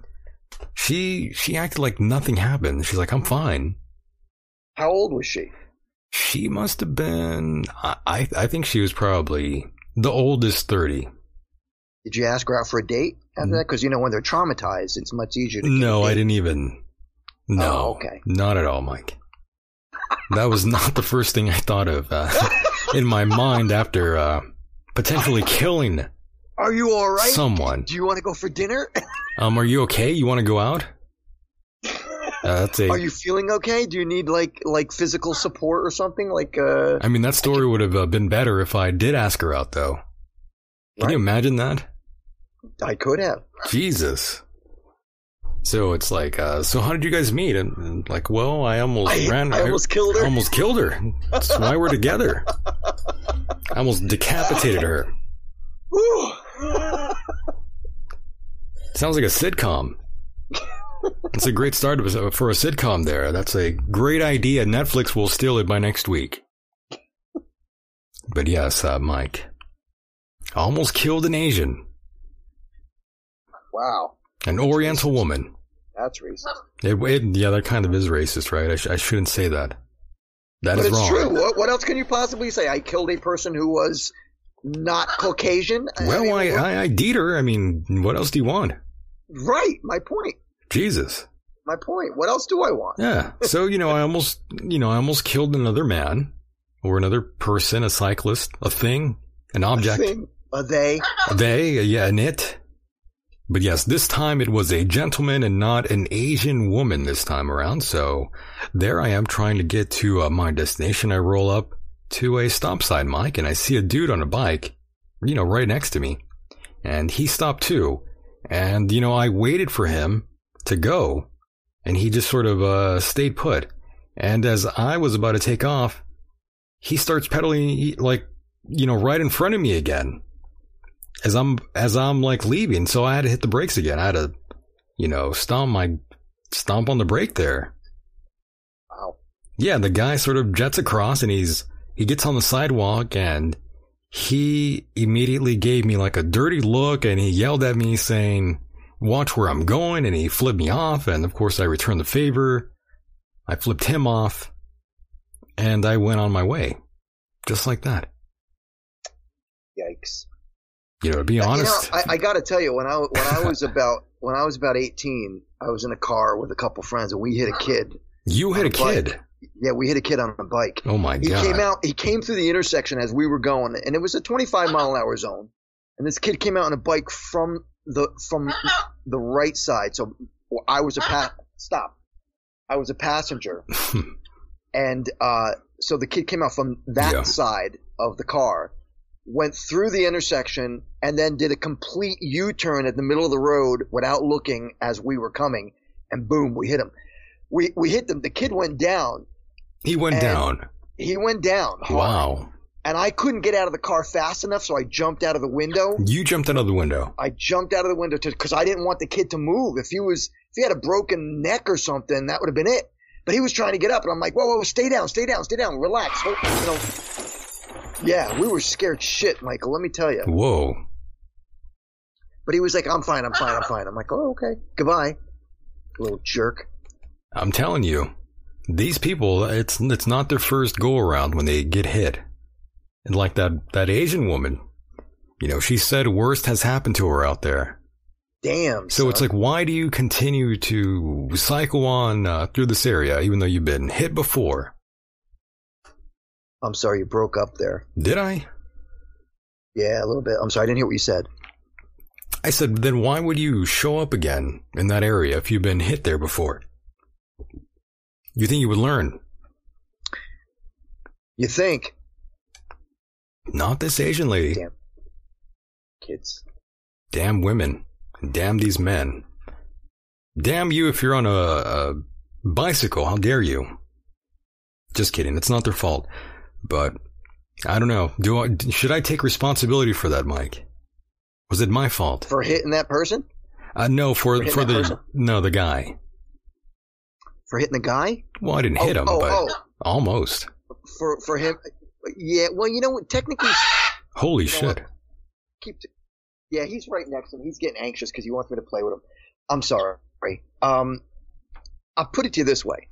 Speaker 1: she, she acted like nothing happened. She's like, I'm fine.
Speaker 2: How old was she?
Speaker 1: She must have been, I, I, think she was probably the oldest 30.
Speaker 2: Did you ask her out for a date after that? Because you know when they're traumatized, it's much easier to.
Speaker 1: No, I didn't even. No.
Speaker 2: Oh, okay.
Speaker 1: Not at all, Mike. That was not the first thing I thought of uh, in my mind after uh, potentially killing
Speaker 2: Are you all right?
Speaker 1: someone.
Speaker 2: Do you want to go for dinner?
Speaker 1: Um, are you okay? You want to go out? Uh, that's a.
Speaker 2: Are you feeling okay? Do you need like like physical support or something? Like uh,
Speaker 1: I mean, that story would have uh, been better if I did ask her out, though. Can you imagine that?
Speaker 2: I could have.
Speaker 1: Jesus. So it's like, uh, so how did you guys meet? And, and like, well, I almost
Speaker 2: I-
Speaker 1: ran.
Speaker 2: I almost killed her.
Speaker 1: Almost killed her. That's why we're together. I almost decapitated her. Sounds like a sitcom. It's a great start for a sitcom there. That's a great idea. Netflix will steal it by next week. But yes, uh, Mike. Almost killed an Asian,
Speaker 2: Wow,
Speaker 1: an Oriental woman.
Speaker 2: that's racist.
Speaker 1: It, it- yeah, that kind of is racist, right? I, sh- I shouldn't say that. That
Speaker 2: but
Speaker 1: is
Speaker 2: it's
Speaker 1: wrong.
Speaker 2: true. What, what else can you possibly say? I killed a person who was not Caucasian. I- I
Speaker 1: Well,
Speaker 2: mean,
Speaker 1: I, I, I deed her. I mean, what else do you want?
Speaker 2: right. My point.
Speaker 1: Jesus.
Speaker 2: My point. What else do I want?
Speaker 1: Yeah. So, you know, I almost, you know, I almost killed another man or another person, a cyclist, a thing, an object.
Speaker 2: A, Thing. A they.
Speaker 1: A They, a, yeah, an it. But yes, this time it was a gentleman and not an Asian woman this time around. So there I am trying to get to uh, my destination. I roll up to a stop sign, Mike, and I see a dude on a bike, you know, right next to me. And he stopped too. And, you know, I waited for him to go and he just sort of, uh, stayed put. And as I was about to take off, he starts pedaling like, you know, right in front of me again as I'm as I'm like leaving, so I had to hit the brakes again. I had to, you know, stomp my stomp on the brake there.
Speaker 2: Wow.
Speaker 1: Yeah, the guy sort of jets across and he's he gets on the sidewalk and he immediately gave me like a dirty look and he yelled at me saying, "Watch where I'm going," and he flipped me off. And of course, I returned the favor. I flipped him off, and I went on my way, just like that.
Speaker 2: Yikes.
Speaker 1: You know, to be honest,
Speaker 2: You know, I, I got to tell you, when I when I was about when I was about eighteen, I was in a car with a couple friends, and we hit a kid.
Speaker 1: you hit a
Speaker 2: bike.
Speaker 1: kid.
Speaker 2: Yeah, we hit a kid on a bike.
Speaker 1: Oh my
Speaker 2: He
Speaker 1: god!
Speaker 2: He came out. He came through the intersection as we were going, and it was a 25 mile an hour zone. And this kid came out on a bike from the from the right side. So I was a pa- stop. I was a passenger, and uh, so the kid came out from that
Speaker 1: Yeah.
Speaker 2: side of the car, went through the intersection, and then did a complete U-turn at the middle of the road without looking as we were coming, and boom, we hit him. We we hit them. The kid went down.
Speaker 1: He went down.
Speaker 2: He went down. hard.
Speaker 1: Wow.
Speaker 2: And I couldn't get out of the car fast enough, so I jumped out of the window.
Speaker 1: You jumped out of the window.
Speaker 2: I jumped out of the window because I didn't want the kid to move. If he was, if he had a broken neck or something, that would have been it. But he was trying to get up, and I'm like, whoa, whoa, stay down, stay down, stay down, relax. Hold- You know, yeah, we were scared shit, Michael. Let me tell you.
Speaker 1: Whoa.
Speaker 2: But he was like, I'm fine, I'm fine, I'm fine. I'm like, oh, okay, goodbye, little jerk.
Speaker 1: I'm telling you, these people, it's it's not their first go around when they get hit. And like that that Asian woman, you know, she said worst has happened to her out there.
Speaker 2: Damn.
Speaker 1: So it's like, why do you continue to cycle on uh, through this area even though you've been hit before?
Speaker 2: I'm sorry, you broke up there.
Speaker 1: Did I?
Speaker 2: Yeah, a little bit. I'm sorry, I didn't hear what you said.
Speaker 1: I said, then why would you show up again in that area if you've been hit there before? You think you would learn?
Speaker 2: You think?
Speaker 1: Not this Asian lady.
Speaker 2: Damn. Kids.
Speaker 1: Damn women. Damn these men. Damn you if you're on a, a bicycle. How dare you? Just kidding. It's not their fault. But I don't know. Do I, should I take responsibility for that, Mike? Was it my fault?
Speaker 2: For hitting that person?
Speaker 1: Uh, no, for
Speaker 2: For
Speaker 1: for the
Speaker 2: person?
Speaker 1: no the guy.
Speaker 2: For hitting the guy?
Speaker 1: Well, I didn't hit
Speaker 2: Oh,
Speaker 1: him,
Speaker 2: oh,
Speaker 1: but
Speaker 2: oh.
Speaker 1: almost.
Speaker 2: For for him? Yeah. Well, you know what? Technically,
Speaker 1: Holy
Speaker 2: You know
Speaker 1: shit!
Speaker 2: what? keep. Yeah, he's right next to him. He's getting anxious because he wants me to play with him. I'm sorry. Um, I'll put it to you this way.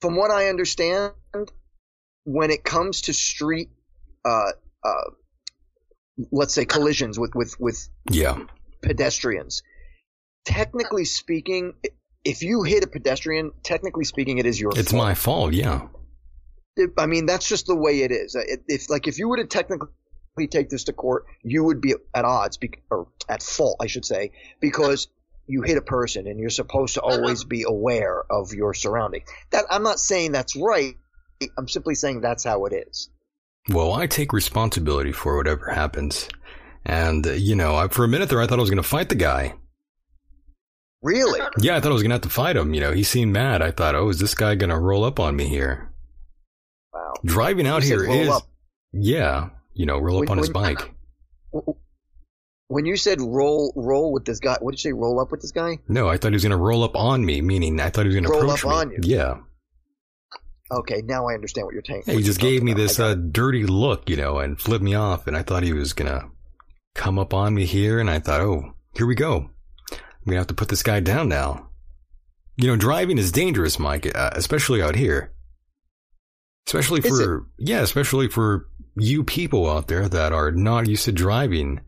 Speaker 2: From what I understand, when it comes to street, uh, uh, let's say collisions with with with
Speaker 1: Yeah,
Speaker 2: pedestrians, technically speaking, if you hit a pedestrian, technically speaking, it is your
Speaker 1: it's
Speaker 2: fault.
Speaker 1: my fault. Yeah,
Speaker 2: I mean, that's just the way it is. If, like if you were to technically take this to court, you would be at odds, or at fault, I should say, because you hit a person, and you're supposed to always be aware of your surroundings. That I'm not saying that's right. I'm simply saying that's how it is.
Speaker 1: Well, I take responsibility for whatever happens. And, uh, you know, I, for a minute there, I thought I was going to fight the guy.
Speaker 2: Really?
Speaker 1: Yeah, I thought I was going to have to fight him. You know, he seemed mad. I thought, oh, is this guy going to roll up on me here? Driving out here is,
Speaker 2: up.
Speaker 1: yeah, you know, roll up
Speaker 2: When-
Speaker 1: on his bike.
Speaker 2: When you said roll roll with this guy, what did you say? Roll up with this guy?
Speaker 1: No, I thought he was going to roll up on me, meaning I thought he was going to
Speaker 2: Roll
Speaker 1: approach
Speaker 2: up
Speaker 1: me.
Speaker 2: on you.
Speaker 1: Yeah.
Speaker 2: Okay, now I understand what you're saying.
Speaker 1: Yeah, he just gave me this uh, dirty look, you know, and flipped me off. And I thought he was gonna come up on me here, and I thought, oh, here we go. I'm gonna have to put this guy down now. You know, driving is dangerous, Mike, uh, especially out here. Especially for yeah, especially for you people out there that are not used to driving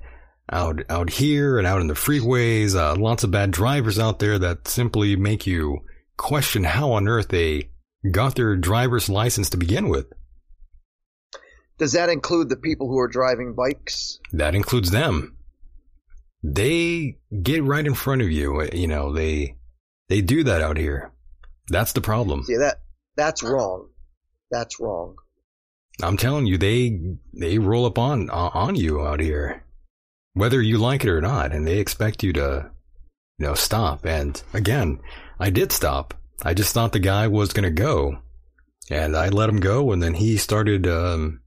Speaker 1: out out here and out in the freeways. Uh, lots of bad drivers out there that simply make you question how on earth they got their driver's license to begin with.
Speaker 2: Does that include the people who are driving bikes?
Speaker 1: That includes them. They get right in front of you. You know, they they do that out here. That's the problem.
Speaker 2: See that that's wrong. That's wrong.
Speaker 1: I'm telling you, they they roll up on on you out here, whether you like it or not, and they expect you to, you know, stop. And again, I did stop. I just thought the guy was gonna go, and I let him go, and then he started um,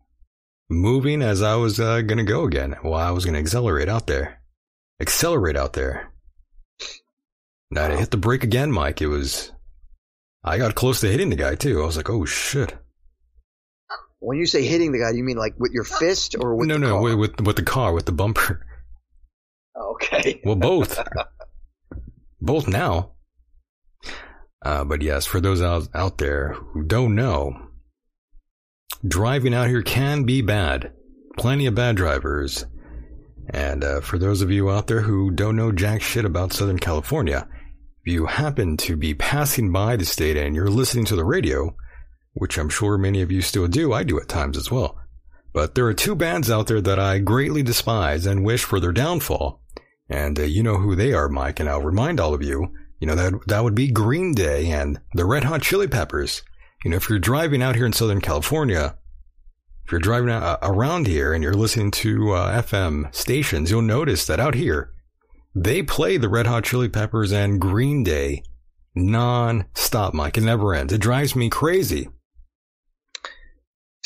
Speaker 1: moving as I was uh, gonna go again. Well, I was gonna accelerate out there, accelerate out there. And I hit the brake again, Mike. It was. I got close to hitting the guy too. I was like, "Oh shit!"
Speaker 2: When you say hitting the guy, you mean like with your fist or with
Speaker 1: no,
Speaker 2: the
Speaker 1: no,
Speaker 2: car?
Speaker 1: with, with with the car, with the bumper.
Speaker 2: Okay.
Speaker 1: Well, both, both now. Uh, but yes, for those out out there who don't know, driving out here can be bad. Plenty of bad drivers. And uh, for those of you out there who don't know jack shit about Southern California, if you happen to be passing by the state and you're listening to the radio, which I'm sure many of you still do, I do at times as well. But there are two bands out there that I greatly despise and wish for their downfall. And uh, you know who they are, Mike, and I'll remind all of you, you know, that, that would be Green Day and the Red Hot Chili Peppers. You know, if you're driving out here in Southern California, if you're driving around here and you're listening to uh, FM stations, you'll notice that out here they play the Red Hot Chili Peppers and Green Day non-stop, Mike. It never ends. It drives me crazy.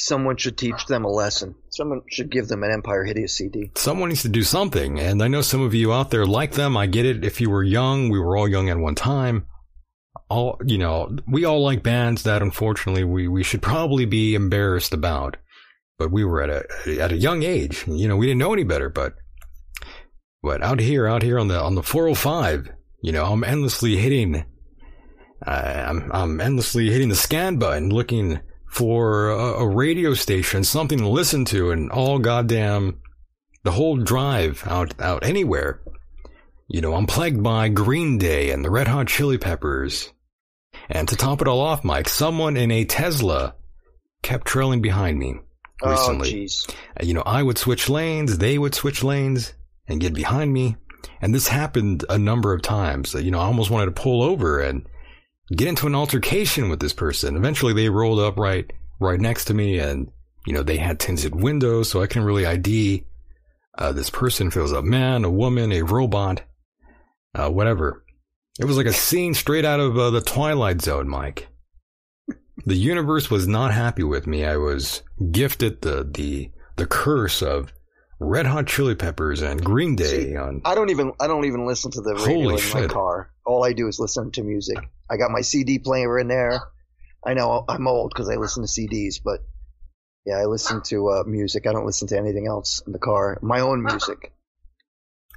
Speaker 2: Someone should teach them a lesson. Someone should give them an Empire Hideous CD.
Speaker 1: Someone needs to do something. And I know some of you out there like them. I get it. If you were young, we were all young at one time. All, you know, we all like bands that unfortunately we, we should probably be embarrassed about. But we were at a, at a young age. You know, we didn't know any better, but, but out here, out here on the, on the 405, you know, I'm endlessly hitting, uh, I'm, I'm endlessly hitting the scan button looking for a, a radio station, something to listen to, and all goddamn the whole drive out out anywhere. You know, I'm plagued by Green Day and the Red Hot Chili Peppers. And to top it all off, Mike, someone in a Tesla kept trailing behind me recently.
Speaker 2: Oh, jeez.
Speaker 1: Uh, You know, I would switch lanes, they would switch lanes and get behind me. And this happened a number of times. You know, I almost wanted to pull over and get into an altercation with this person. Eventually they rolled up right, right next to me and, you know, they had tinted windows so I can really ID, uh, this person if it was a man, a woman, a robot, uh, whatever. It was like a scene straight out of uh, the Twilight Zone, Mike. The universe was not happy with me. I was gifted the, the, the curse of Red Hot Chili Peppers and Green Day on
Speaker 2: I don't even I don't even listen to the radio
Speaker 1: Holy
Speaker 2: in my car. All I do is listen to music. I got my CD player in there. I know I'm old because I listen to CDs, but yeah, I listen to uh, music. I don't listen to anything else in the car. My own music.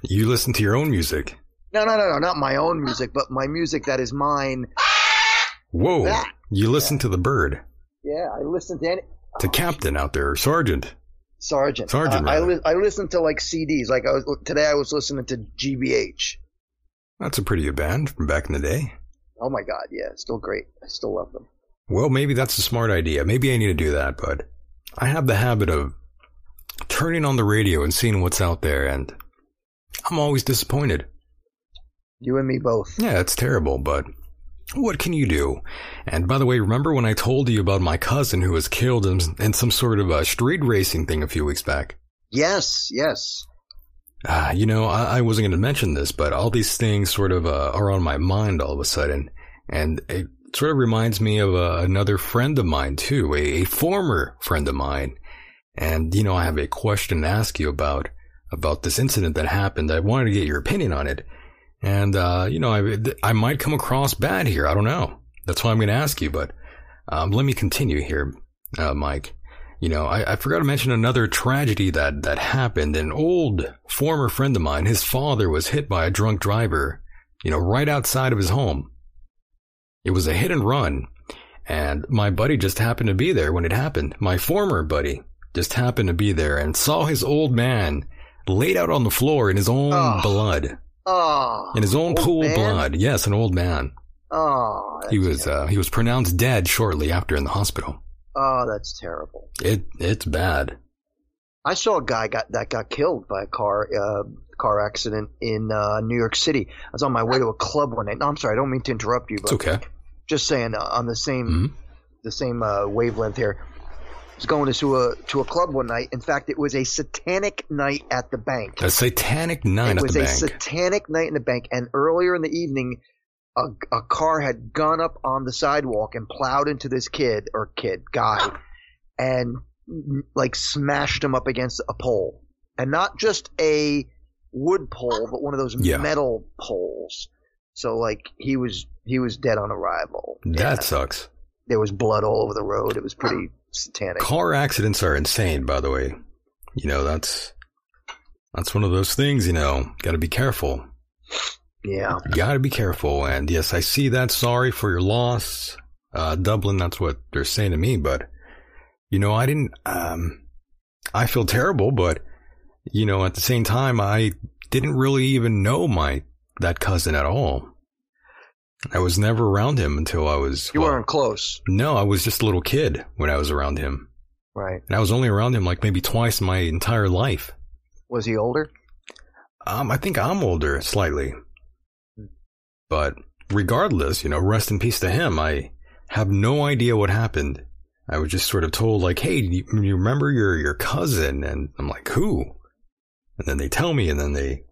Speaker 1: You listen to your own music.
Speaker 2: No, no, no, no, not my own music, but my music that is mine.
Speaker 1: Whoa.
Speaker 2: That.
Speaker 1: You listen to the bird.
Speaker 2: Yeah, I listen to any
Speaker 1: To Captain out there, Sergeant.
Speaker 2: Sergeant.
Speaker 1: Sergeant,
Speaker 2: Uh, I li- I listen to like CDs. Like I was today, I was listening to GBH.
Speaker 1: That's a pretty good band from back in the day.
Speaker 2: Oh my God, yeah, still great. I still love them.
Speaker 1: Well, maybe that's a smart idea. Maybe I need to do that, but I have the habit of turning on the radio and seeing what's out there, and I'm always disappointed.
Speaker 2: You and me both.
Speaker 1: Yeah, it's terrible, but what can you do? And by the way, remember when I told you about my cousin who was killed in, in some sort of a street racing thing a few weeks back?
Speaker 2: Yes, yes.
Speaker 1: Ah, you know, I, I wasn't going to mention this, but all these things sort of uh, are on my mind all of a sudden, and it sort of reminds me of uh, another friend of mine too, a, a former friend of mine. And you know, I have a question to ask you about about this incident that happened. I wanted to get your opinion on it, and uh, you know, I I might come across bad here. I don't know. That's why I'm going to ask you. But um, let me continue here, uh, Mike. You know, I, I forgot to mention another tragedy that, that happened. An old former friend of mine, his father was hit by a drunk driver, you know, right outside of his home. It was a hit and run. And my buddy just happened to be there when it happened. My former buddy just happened to be there and saw his old man laid out on the floor in his own
Speaker 2: Oh.
Speaker 1: blood.
Speaker 2: Oh,
Speaker 1: In his own pool
Speaker 2: man?
Speaker 1: blood. Yes, an old man.
Speaker 2: Oh,
Speaker 1: He was, uh, he was pronounced dead shortly after in the hospital.
Speaker 2: oh, that's terrible.
Speaker 1: It, it's bad.
Speaker 2: I saw a guy got that got killed by a car uh, car accident in uh, New York City. I was on my way to a club one night. No, I'm sorry, I don't mean to interrupt you, but
Speaker 1: It's okay.
Speaker 2: just saying uh, on the same
Speaker 1: Mhm.
Speaker 2: the same uh, wavelength here. Was going to a to a club one night. In fact, it was a satanic night at the bank.
Speaker 1: A satanic night
Speaker 2: it was a
Speaker 1: bank.
Speaker 2: satanic night in the bank, and earlier in the evening, a, a car had gone up on the sidewalk and plowed into this kid or kid guy, and mm, like smashed him up against a pole, and not just a wood pole, but one of those
Speaker 1: Yeah.
Speaker 2: metal poles. So like he was he was dead on arrival.
Speaker 1: that sucks.
Speaker 2: There was blood all over the road. It was pretty satanic.
Speaker 1: Car accidents are insane, by the way. You know, that's that's one of those things, you know, gotta be careful.
Speaker 2: Yeah.
Speaker 1: Gotta be careful. And yes, I see that. Sorry for your loss. Uh, Dublin, that's what they're saying to me, but you know, I didn't, um, I feel terrible, but you know, at the same time, I didn't really even know my, that cousin at all. I was never around him until I was,
Speaker 2: You
Speaker 1: well,
Speaker 2: weren't close,
Speaker 1: no, I was just a little kid when I was around him.
Speaker 2: right?
Speaker 1: And I was only around him like maybe twice in my entire life.
Speaker 2: Was he older?
Speaker 1: Um, I think I'm older slightly. But regardless, you know, rest in peace to him. I have no idea what happened. I was just sort of told like, "Hey, you, you remember your your cousin?" And I'm like, "Who?" And then they tell me, and then they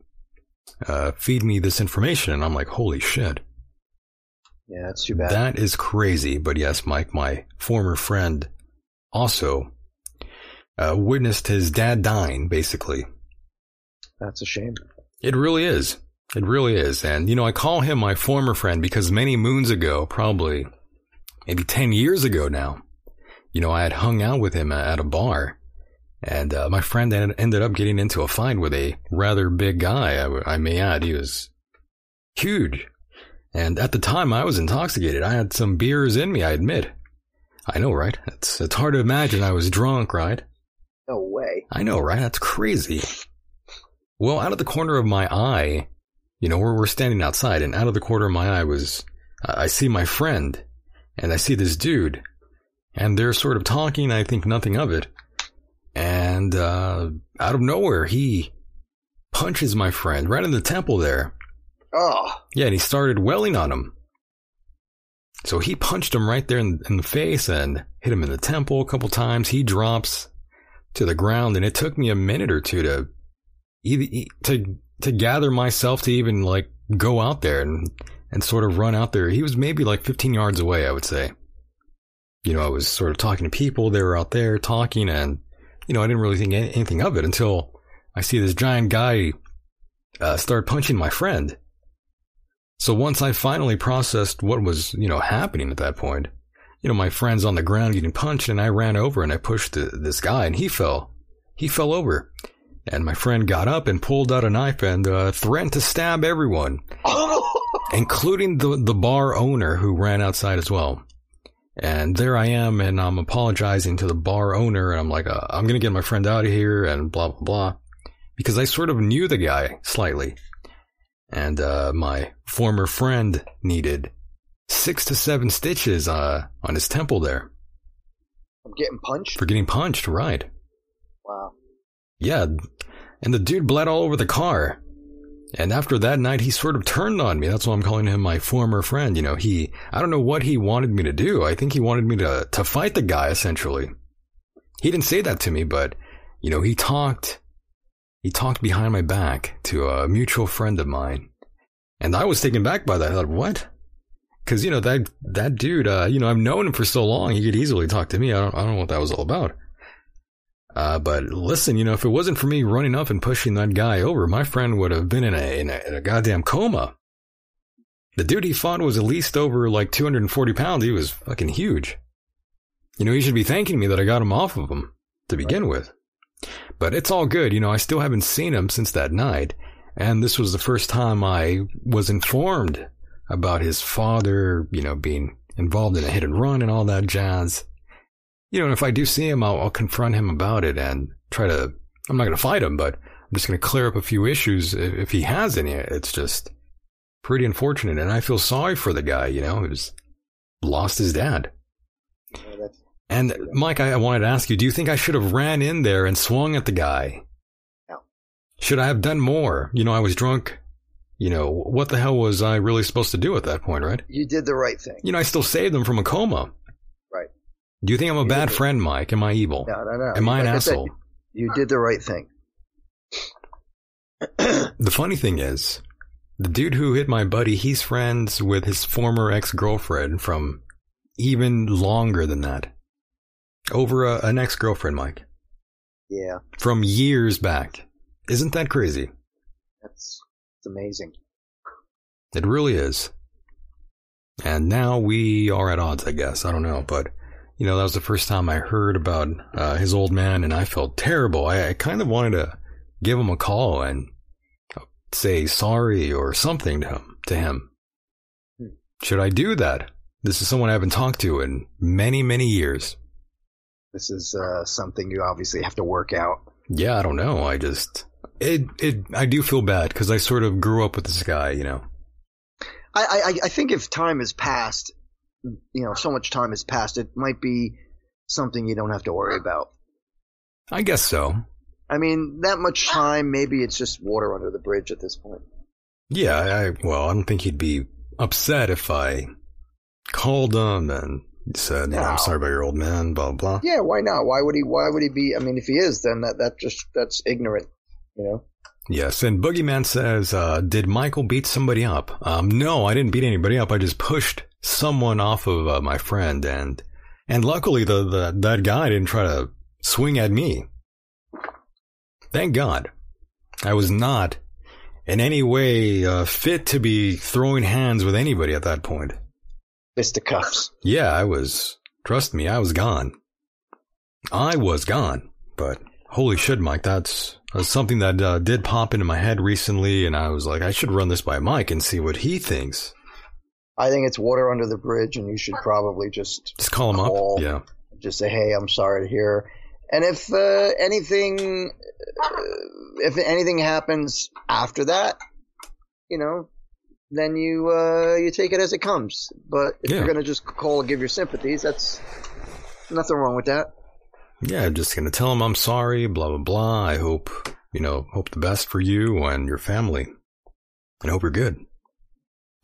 Speaker 1: uh, feed me this information, and I'm like, "Holy shit!"
Speaker 2: Yeah, that's too bad.
Speaker 1: That is crazy. But yes, Mike, my former friend, also uh, witnessed his dad dying. Basically,
Speaker 2: That's a shame.
Speaker 1: it really is. It really is. And, you know, I call him my former friend because many moons ago, probably maybe 10 years ago now, you know, I had hung out with him at a bar. And uh, my friend en- ended up getting into a fight with a rather big guy, I may add. He was huge. And at the time, I was intoxicated. I had some beers in me, I admit. I know, right? It's, it's hard to imagine I was drunk, right?
Speaker 2: No way.
Speaker 1: I know, right? That's crazy. Well, out of the corner of my eye, you know, we're, we're standing outside, and out of the corner of my eye was, I see my friend, and I see this dude, and they're sort of talking, I think nothing of it. And, uh, out of nowhere, he punches my friend right in the temple there.
Speaker 2: Oh,
Speaker 1: Yeah, and he started welling on him. So he punched him right there in, in the face and hit him in the temple a couple times. He drops to the ground, and it took me a minute or two to to to gather myself to even like go out there and and sort of run out there. He was maybe like 15 yards away, I would say. You know, I was sort of talking to people. They were out there talking, and you know, I didn't really think anything of it until I see this giant guy uh, start punching my friend. So once I finally processed what was, you know, happening at that point, you know, my friend's on the ground getting punched and I ran over and I pushed the, this guy and he fell. He fell over. And my friend got up and pulled out a knife and uh, threatened to stab everyone, including the, the bar owner who ran outside as well. And there I am and I'm apologizing to the bar owner and I'm like, uh, I'm going to get my friend out of here and blah, blah, blah. Because I sort of knew the guy slightly and uh, my former friend needed six to seven stitches uh, on his temple there
Speaker 2: I'm getting punched.
Speaker 1: for getting punched. Right?
Speaker 2: Wow.
Speaker 1: Yeah, and the dude bled all over the car. And after that night, he sort of turned on me. That's why I'm calling him my former friend. You know, he I don't know what he wanted me to do. I think he wanted me to to fight the guy. Essentially, he didn't say that to me, but you know, he talked. He talked behind my back to a mutual friend of mine, and I was taken back by that. I thought, what? Because you know that that dude, uh, you know, I've known him for so long. He could easily talk to me. I don't, I don't know what that was all about. Uh, but listen, you know, if it wasn't for me running up and pushing that guy over, my friend would have been in a, in a, in a goddamn coma. The dude he fought was at least over like 240 pounds. He was fucking huge. You know, he should be thanking me that I got him off of him to begin with. But it's all good. You know, I still haven't seen him since that night. And this was the first time I was informed about his father, you know, being involved in a hit and run and all that jazz you know, and if I do see him, I'll, I'll confront him about it and try to. I'm not going to fight him, but I'm just going to clear up a few issues if, if he has any. It's just pretty unfortunate, and I feel sorry for the guy. You know, who's lost his dad. And Mike, I, I wanted to ask you: Do you think I should have ran in there and swung at the guy?
Speaker 2: No.
Speaker 1: Should I have done more? You know, I was drunk. You know, what the hell was I really supposed to do at that point, right?
Speaker 2: You did the right thing.
Speaker 1: You know, I still saved them from a coma.
Speaker 2: Right.
Speaker 1: Do you think I'm a bad friend, Mike? Am I evil?
Speaker 2: No, no, no.
Speaker 1: Am I an
Speaker 2: Like said,
Speaker 1: asshole?
Speaker 2: you did the right thing.
Speaker 1: The funny thing is, the dude who hit my buddy, he's friends with his former ex girlfriend from even longer than that. Over a, an ex girlfriend, Mike.
Speaker 2: Yeah,
Speaker 1: From years back. Isn't that crazy?
Speaker 2: that's it's amazing.
Speaker 1: It really is. And now we are at odds, I guess. I don't know. But, you know, that was the first time I heard about uh, his old man, and I felt terrible. I, I kind of wanted to give him a call and say sorry or something to him. To him. Should I do that? This is someone I haven't talked to in many, many years.
Speaker 2: This is uh, something you obviously have to work out.
Speaker 1: Yeah, I don't know. I just it it I do feel bad because I sort of grew up with this guy, you know.
Speaker 2: I, I I think if time has passed, you know, so much time has passed, it might be something you don't have to worry about.
Speaker 1: I guess so.
Speaker 2: I mean, that much time, maybe it's just water under the bridge at this point.
Speaker 1: Yeah, I well, I don't think he'd be upset if I called him and said, you know, I'm sorry about your old man, blah, blah.
Speaker 2: Yeah, why not? Why would he? Why would he be? I mean, if he is, then that that just that's ignorant. You know.
Speaker 1: Yes, and Boogeyman says, uh, did Michael beat somebody up? Um, no, I didn't beat anybody up. I just pushed someone off of uh, my friend, and and luckily the, the that guy didn't try to swing at me. Thank God, I was not in any way uh, fit to be throwing hands with anybody at that point.
Speaker 2: Fisticuffs.
Speaker 1: Yeah, I was. Trust me, I was gone. I was gone. But holy shit, Mike, that's, that's something that uh, did pop into my head recently, and I was like, I should run this by Mike and see what he thinks.
Speaker 2: I think it's water under the bridge, and you should probably just
Speaker 1: Just call him
Speaker 2: call,
Speaker 1: up. Yeah.
Speaker 2: Just say, "Hey, I'm sorry to hear." And if uh, anything, uh, if anything happens after that, you know, then you uh, you take it as it comes. But if
Speaker 1: Yeah.
Speaker 2: you're gonna just call and give your sympathies, that's nothing wrong with that.
Speaker 1: Yeah, I'm just gonna tell him I'm sorry, blah blah blah. I hope you know, hope the best for you and your family. And hope you're good.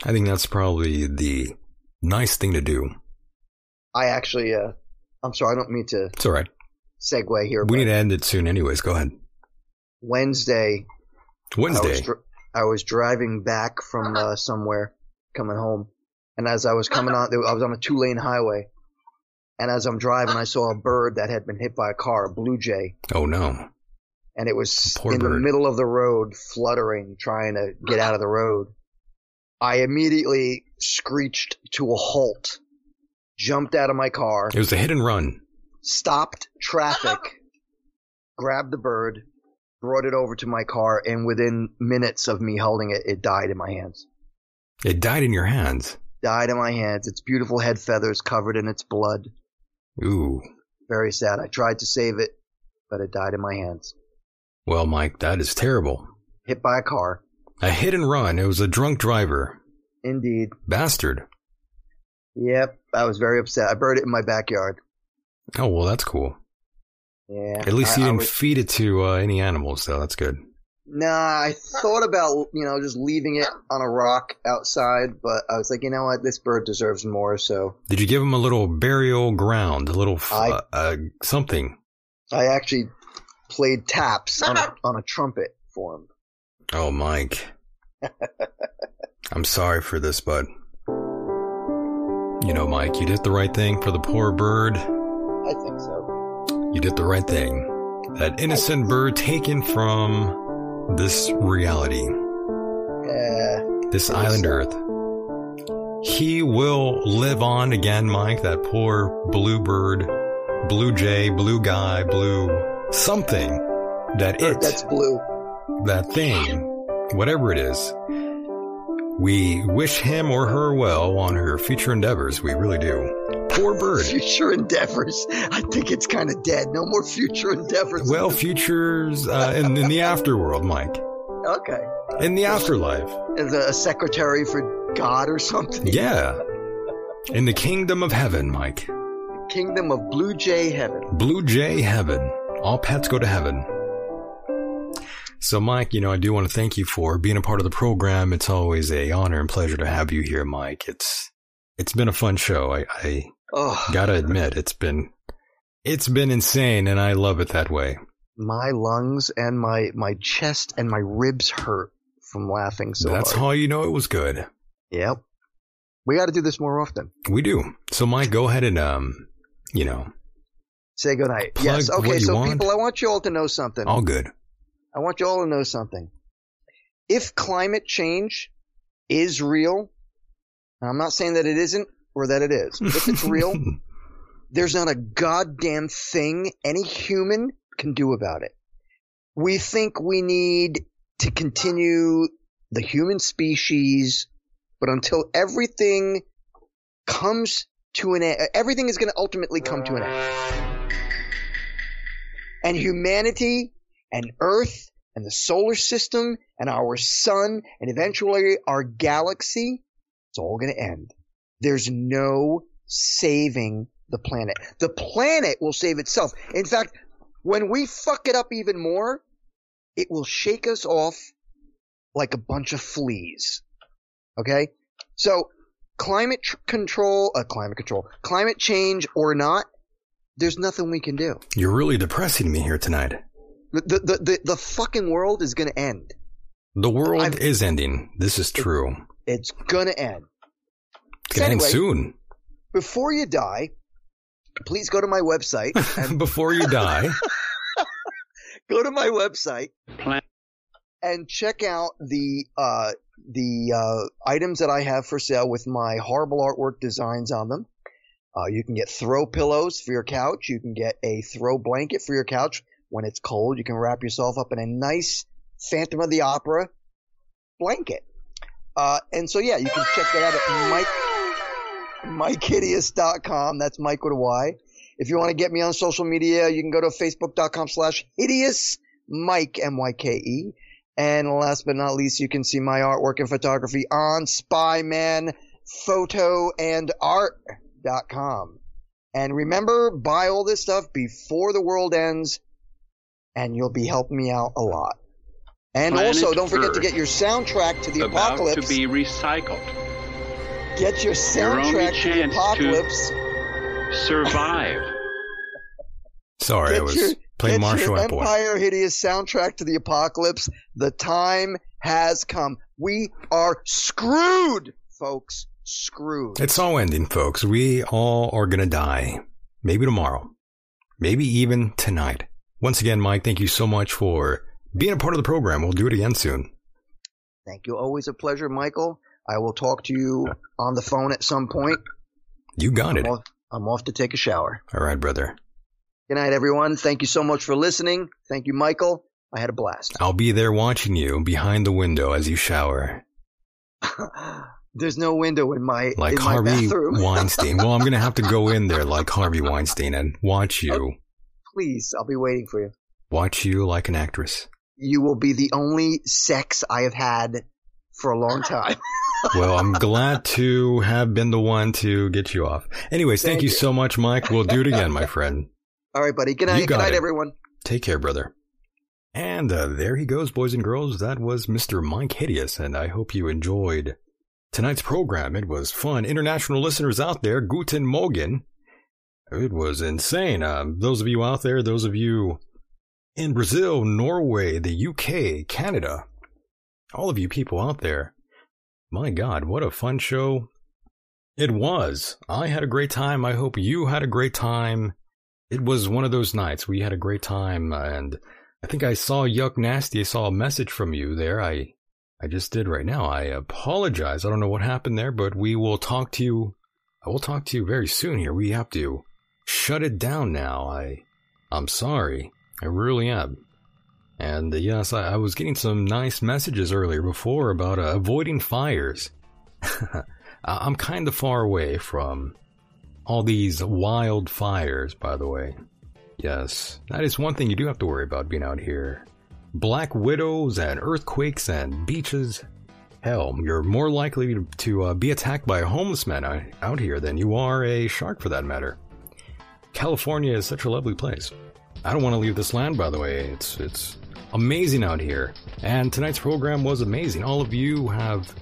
Speaker 1: I think that's probably the nice thing to do.
Speaker 2: I actually, uh, I'm sorry, I don't mean to
Speaker 1: It's alright.
Speaker 2: segue here.
Speaker 1: We need to end it soon anyways. Go ahead.
Speaker 2: Wednesday, I was,
Speaker 1: Wednesday.
Speaker 2: dr- I was driving back from uh-huh. uh, somewhere, coming home, and as I was coming uh-huh. on, I was on a two lane highway, and as I'm driving, I saw a uh-huh. bird that had been hit by a car, a blue jay,
Speaker 1: Oh no.
Speaker 2: and it was
Speaker 1: Poor
Speaker 2: in the middle of the road, fluttering, trying to get out of the road. I immediately screeched to a halt, jumped out of my car,
Speaker 1: It was a hit and run.
Speaker 2: stopped traffic, grabbed the bird, brought it over to my car, and within minutes of me holding it, it died in my hands.
Speaker 1: It died in your hands.
Speaker 2: Died in my hands. Its beautiful head feathers covered in its blood.
Speaker 1: Ooh.
Speaker 2: Very sad. I tried to save it, but it died in my hands.
Speaker 1: Well, Mike, that is terrible.
Speaker 2: Hit by a car.
Speaker 1: A hit and run. It was a drunk driver.
Speaker 2: Indeed.
Speaker 1: Bastard.
Speaker 2: Yep. I was very upset. I buried it in my backyard.
Speaker 1: Oh, well, that's cool.
Speaker 2: Yeah.
Speaker 1: At least
Speaker 2: I-
Speaker 1: you didn't
Speaker 2: was-
Speaker 1: feed it to uh, any animals, though. That's good.
Speaker 2: Nah, I thought about, you know, just leaving it on a rock outside, but I was like, you know what? This bird deserves more, so
Speaker 1: Did you give him a little burial ground, a little f-
Speaker 2: I-
Speaker 1: uh, uh, something?
Speaker 2: I actually played taps on a, on a trumpet for him.
Speaker 1: Oh, Mike. I'm sorry for this, bud. You know, Mike, you did the right thing for the poor bird.
Speaker 2: I think so.
Speaker 1: You did the right thing. That innocent bird taken from this reality,
Speaker 2: Yeah.
Speaker 1: this island Earth. He will live on again, Mike. That poor blue bird, blue jay, blue guy, blue something. That it,
Speaker 2: That's blue.
Speaker 1: that thing, whatever it is. We wish him or her well on her future endeavors. We really do. Poor bird.
Speaker 2: Future endeavors. I think it's kind of dead. No more future endeavors.
Speaker 1: Well, futures uh, in, in the afterworld, Mike.
Speaker 2: Okay.
Speaker 1: In the afterlife.
Speaker 2: As a secretary for God or something.
Speaker 1: Yeah. In the kingdom of heaven, Mike.
Speaker 2: Kingdom of Blue Jay Heaven.
Speaker 1: Blue Jay heaven. All pets go to heaven. So, Mike, you know, I do want to thank you for being a part of the program. It's always a honor and pleasure to have you here, Mike. It's it's been a fun show. I, I
Speaker 2: Oh,
Speaker 1: gotta admit, it's been it's been insane, and I love it that way.
Speaker 2: my lungs and my my chest and my ribs hurt from laughing so
Speaker 1: That's
Speaker 2: hard.
Speaker 1: how you know it was good.
Speaker 2: Yep. We got to do this more often.
Speaker 1: We do. So, Mike, go ahead and um, you know,
Speaker 2: Say goodnight.
Speaker 1: Plug
Speaker 2: yes. Okay. So
Speaker 1: want.
Speaker 2: people, I want you all to know something.
Speaker 1: all good.
Speaker 2: I want you all to know something. If climate change is real, and I'm not saying that it isn't or that it is, if it's real, there's not a goddamn thing any human can do about it. We think we need to continue the human species, but until everything comes to an end, everything is going to ultimately come to an end. And humanity and Earth and the solar system and our sun and eventually our galaxy, it's all going to end. There's no saving the planet. The planet will save itself. In fact, when we fuck it up even more, it will shake us off like a bunch of fleas. Okay? So climate tr- control, uh, climate control, climate change or not, there's nothing we can do.
Speaker 1: You're really depressing me here tonight.
Speaker 2: The the the, the, the fucking world is going to end.
Speaker 1: The world is ending. This is true.
Speaker 2: It's going to end.
Speaker 1: It's gonna
Speaker 2: Anyway,
Speaker 1: soon.
Speaker 2: Before you die, please go to my website and
Speaker 1: Before you die,
Speaker 2: go to my website
Speaker 5: Plan-
Speaker 2: and check out the uh, the uh, items that I have for sale with my horrible artwork designs on them. Uh, you can get throw pillows for your couch. You can get a throw blanket for your couch when it's cold. You can wrap yourself up in a nice Phantom of the Opera blanket. Uh, and so yeah, you can check that out at Mike MykeHideous.com. That's Mike with a Y. If you want to get me on social media, you can go to Facebook.com slash hideous Myke M Y K E. And last but not least, you can see my artwork and photography on Spyman Photo and Art.com. And remember, buy all this stuff before the world ends, and you'll be helping me out a lot. And
Speaker 11: Planet
Speaker 2: also, don't forget to get your soundtrack to the
Speaker 11: about
Speaker 2: apocalypse.
Speaker 11: to be recycled.
Speaker 2: Get your
Speaker 11: Your only
Speaker 2: soundtrack to the apocalypse.
Speaker 11: to survive.
Speaker 1: sorry, I
Speaker 2: Get
Speaker 1: was
Speaker 2: your,
Speaker 1: playing
Speaker 2: get
Speaker 1: Marshall
Speaker 2: your
Speaker 1: Ample.
Speaker 2: Empire Hideous soundtrack to the apocalypse. The time has come. We are screwed, folks. Screwed.
Speaker 1: It's all ending, folks. We all are gonna die. Maybe tomorrow. Maybe even tonight. Once again, Mike, thank you so much for being a part of the program. We'll do it again soon.
Speaker 2: Thank you. Always a pleasure, Michael. I will talk to you on the phone at some point.
Speaker 1: You got it.
Speaker 2: I'm off, I'm off to take a shower.
Speaker 1: All right, brother.
Speaker 2: Good night, everyone. Thank you so much for listening. Thank you, Michael. I had a blast.
Speaker 1: I'll be there watching you behind the window as you shower.
Speaker 2: There's no window in my
Speaker 1: Like
Speaker 2: in my
Speaker 1: Harvey
Speaker 2: bathroom.
Speaker 1: Weinstein. Well, I'm gonna have to go in there like Harvey Weinstein and watch you.
Speaker 2: Please, I'll be waiting for you.
Speaker 1: Watch you like an actress.
Speaker 2: You will be the only sex I have had for a long time.
Speaker 1: Well, I'm glad to have been the one to get you off. Anyways, thank,
Speaker 2: Thank
Speaker 1: you
Speaker 2: you.
Speaker 1: so much, Mike. We'll do it again, my friend.
Speaker 2: All right, buddy. Good night. Good night,
Speaker 1: it.
Speaker 2: everyone.
Speaker 1: Take care, brother. And uh, there he goes, boys and girls. That was Mr. Myke Hideous, and I hope you enjoyed tonight's program. It was fun. International listeners out there, Guten Morgen. It was insane. Um, those of you out there, those of you in Brazil, Norway, the UK, Canada, all of you people out there, my God, what a fun show it was. I had a great time. I hope you had a great time. It was one of those nights. We had a great time, and I think I saw Yuck Nasty. I saw a message from you there. I, I just did right now. I apologize. I don't know what happened there, but we will talk to you. I will talk to you very soon. Here, we have to shut it down now. I, I'm sorry. I really am. And uh, yes, I, I was getting some nice messages earlier before about uh, avoiding fires. I'm kind of far away from all these wildfires, by the way. Yes, that is one thing you do have to worry about being out here. Black widows and earthquakes and beaches. Hell, you're more likely to, uh, be attacked by a homeless man out, out here than you are a shark for that matter. California is such a lovely place. I don't want to leave this land, by the way. It's it's amazing out here. And tonight's program was amazing. All of you have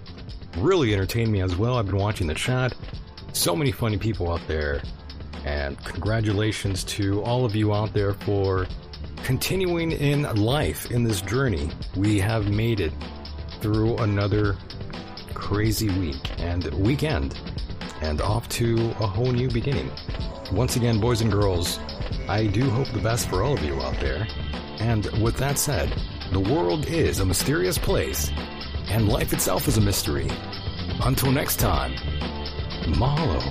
Speaker 1: really entertained me as well. I've been watching the chat. So many funny people out there. And congratulations to all of you out there for continuing in life in this journey. We have made it through another crazy week and weekend and off to a whole new beginning. Once again, boys and girls, I do hope the best for all of you out there. And with that said, the world is a mysterious place, and life itself is a mystery. Until next time, mahalo.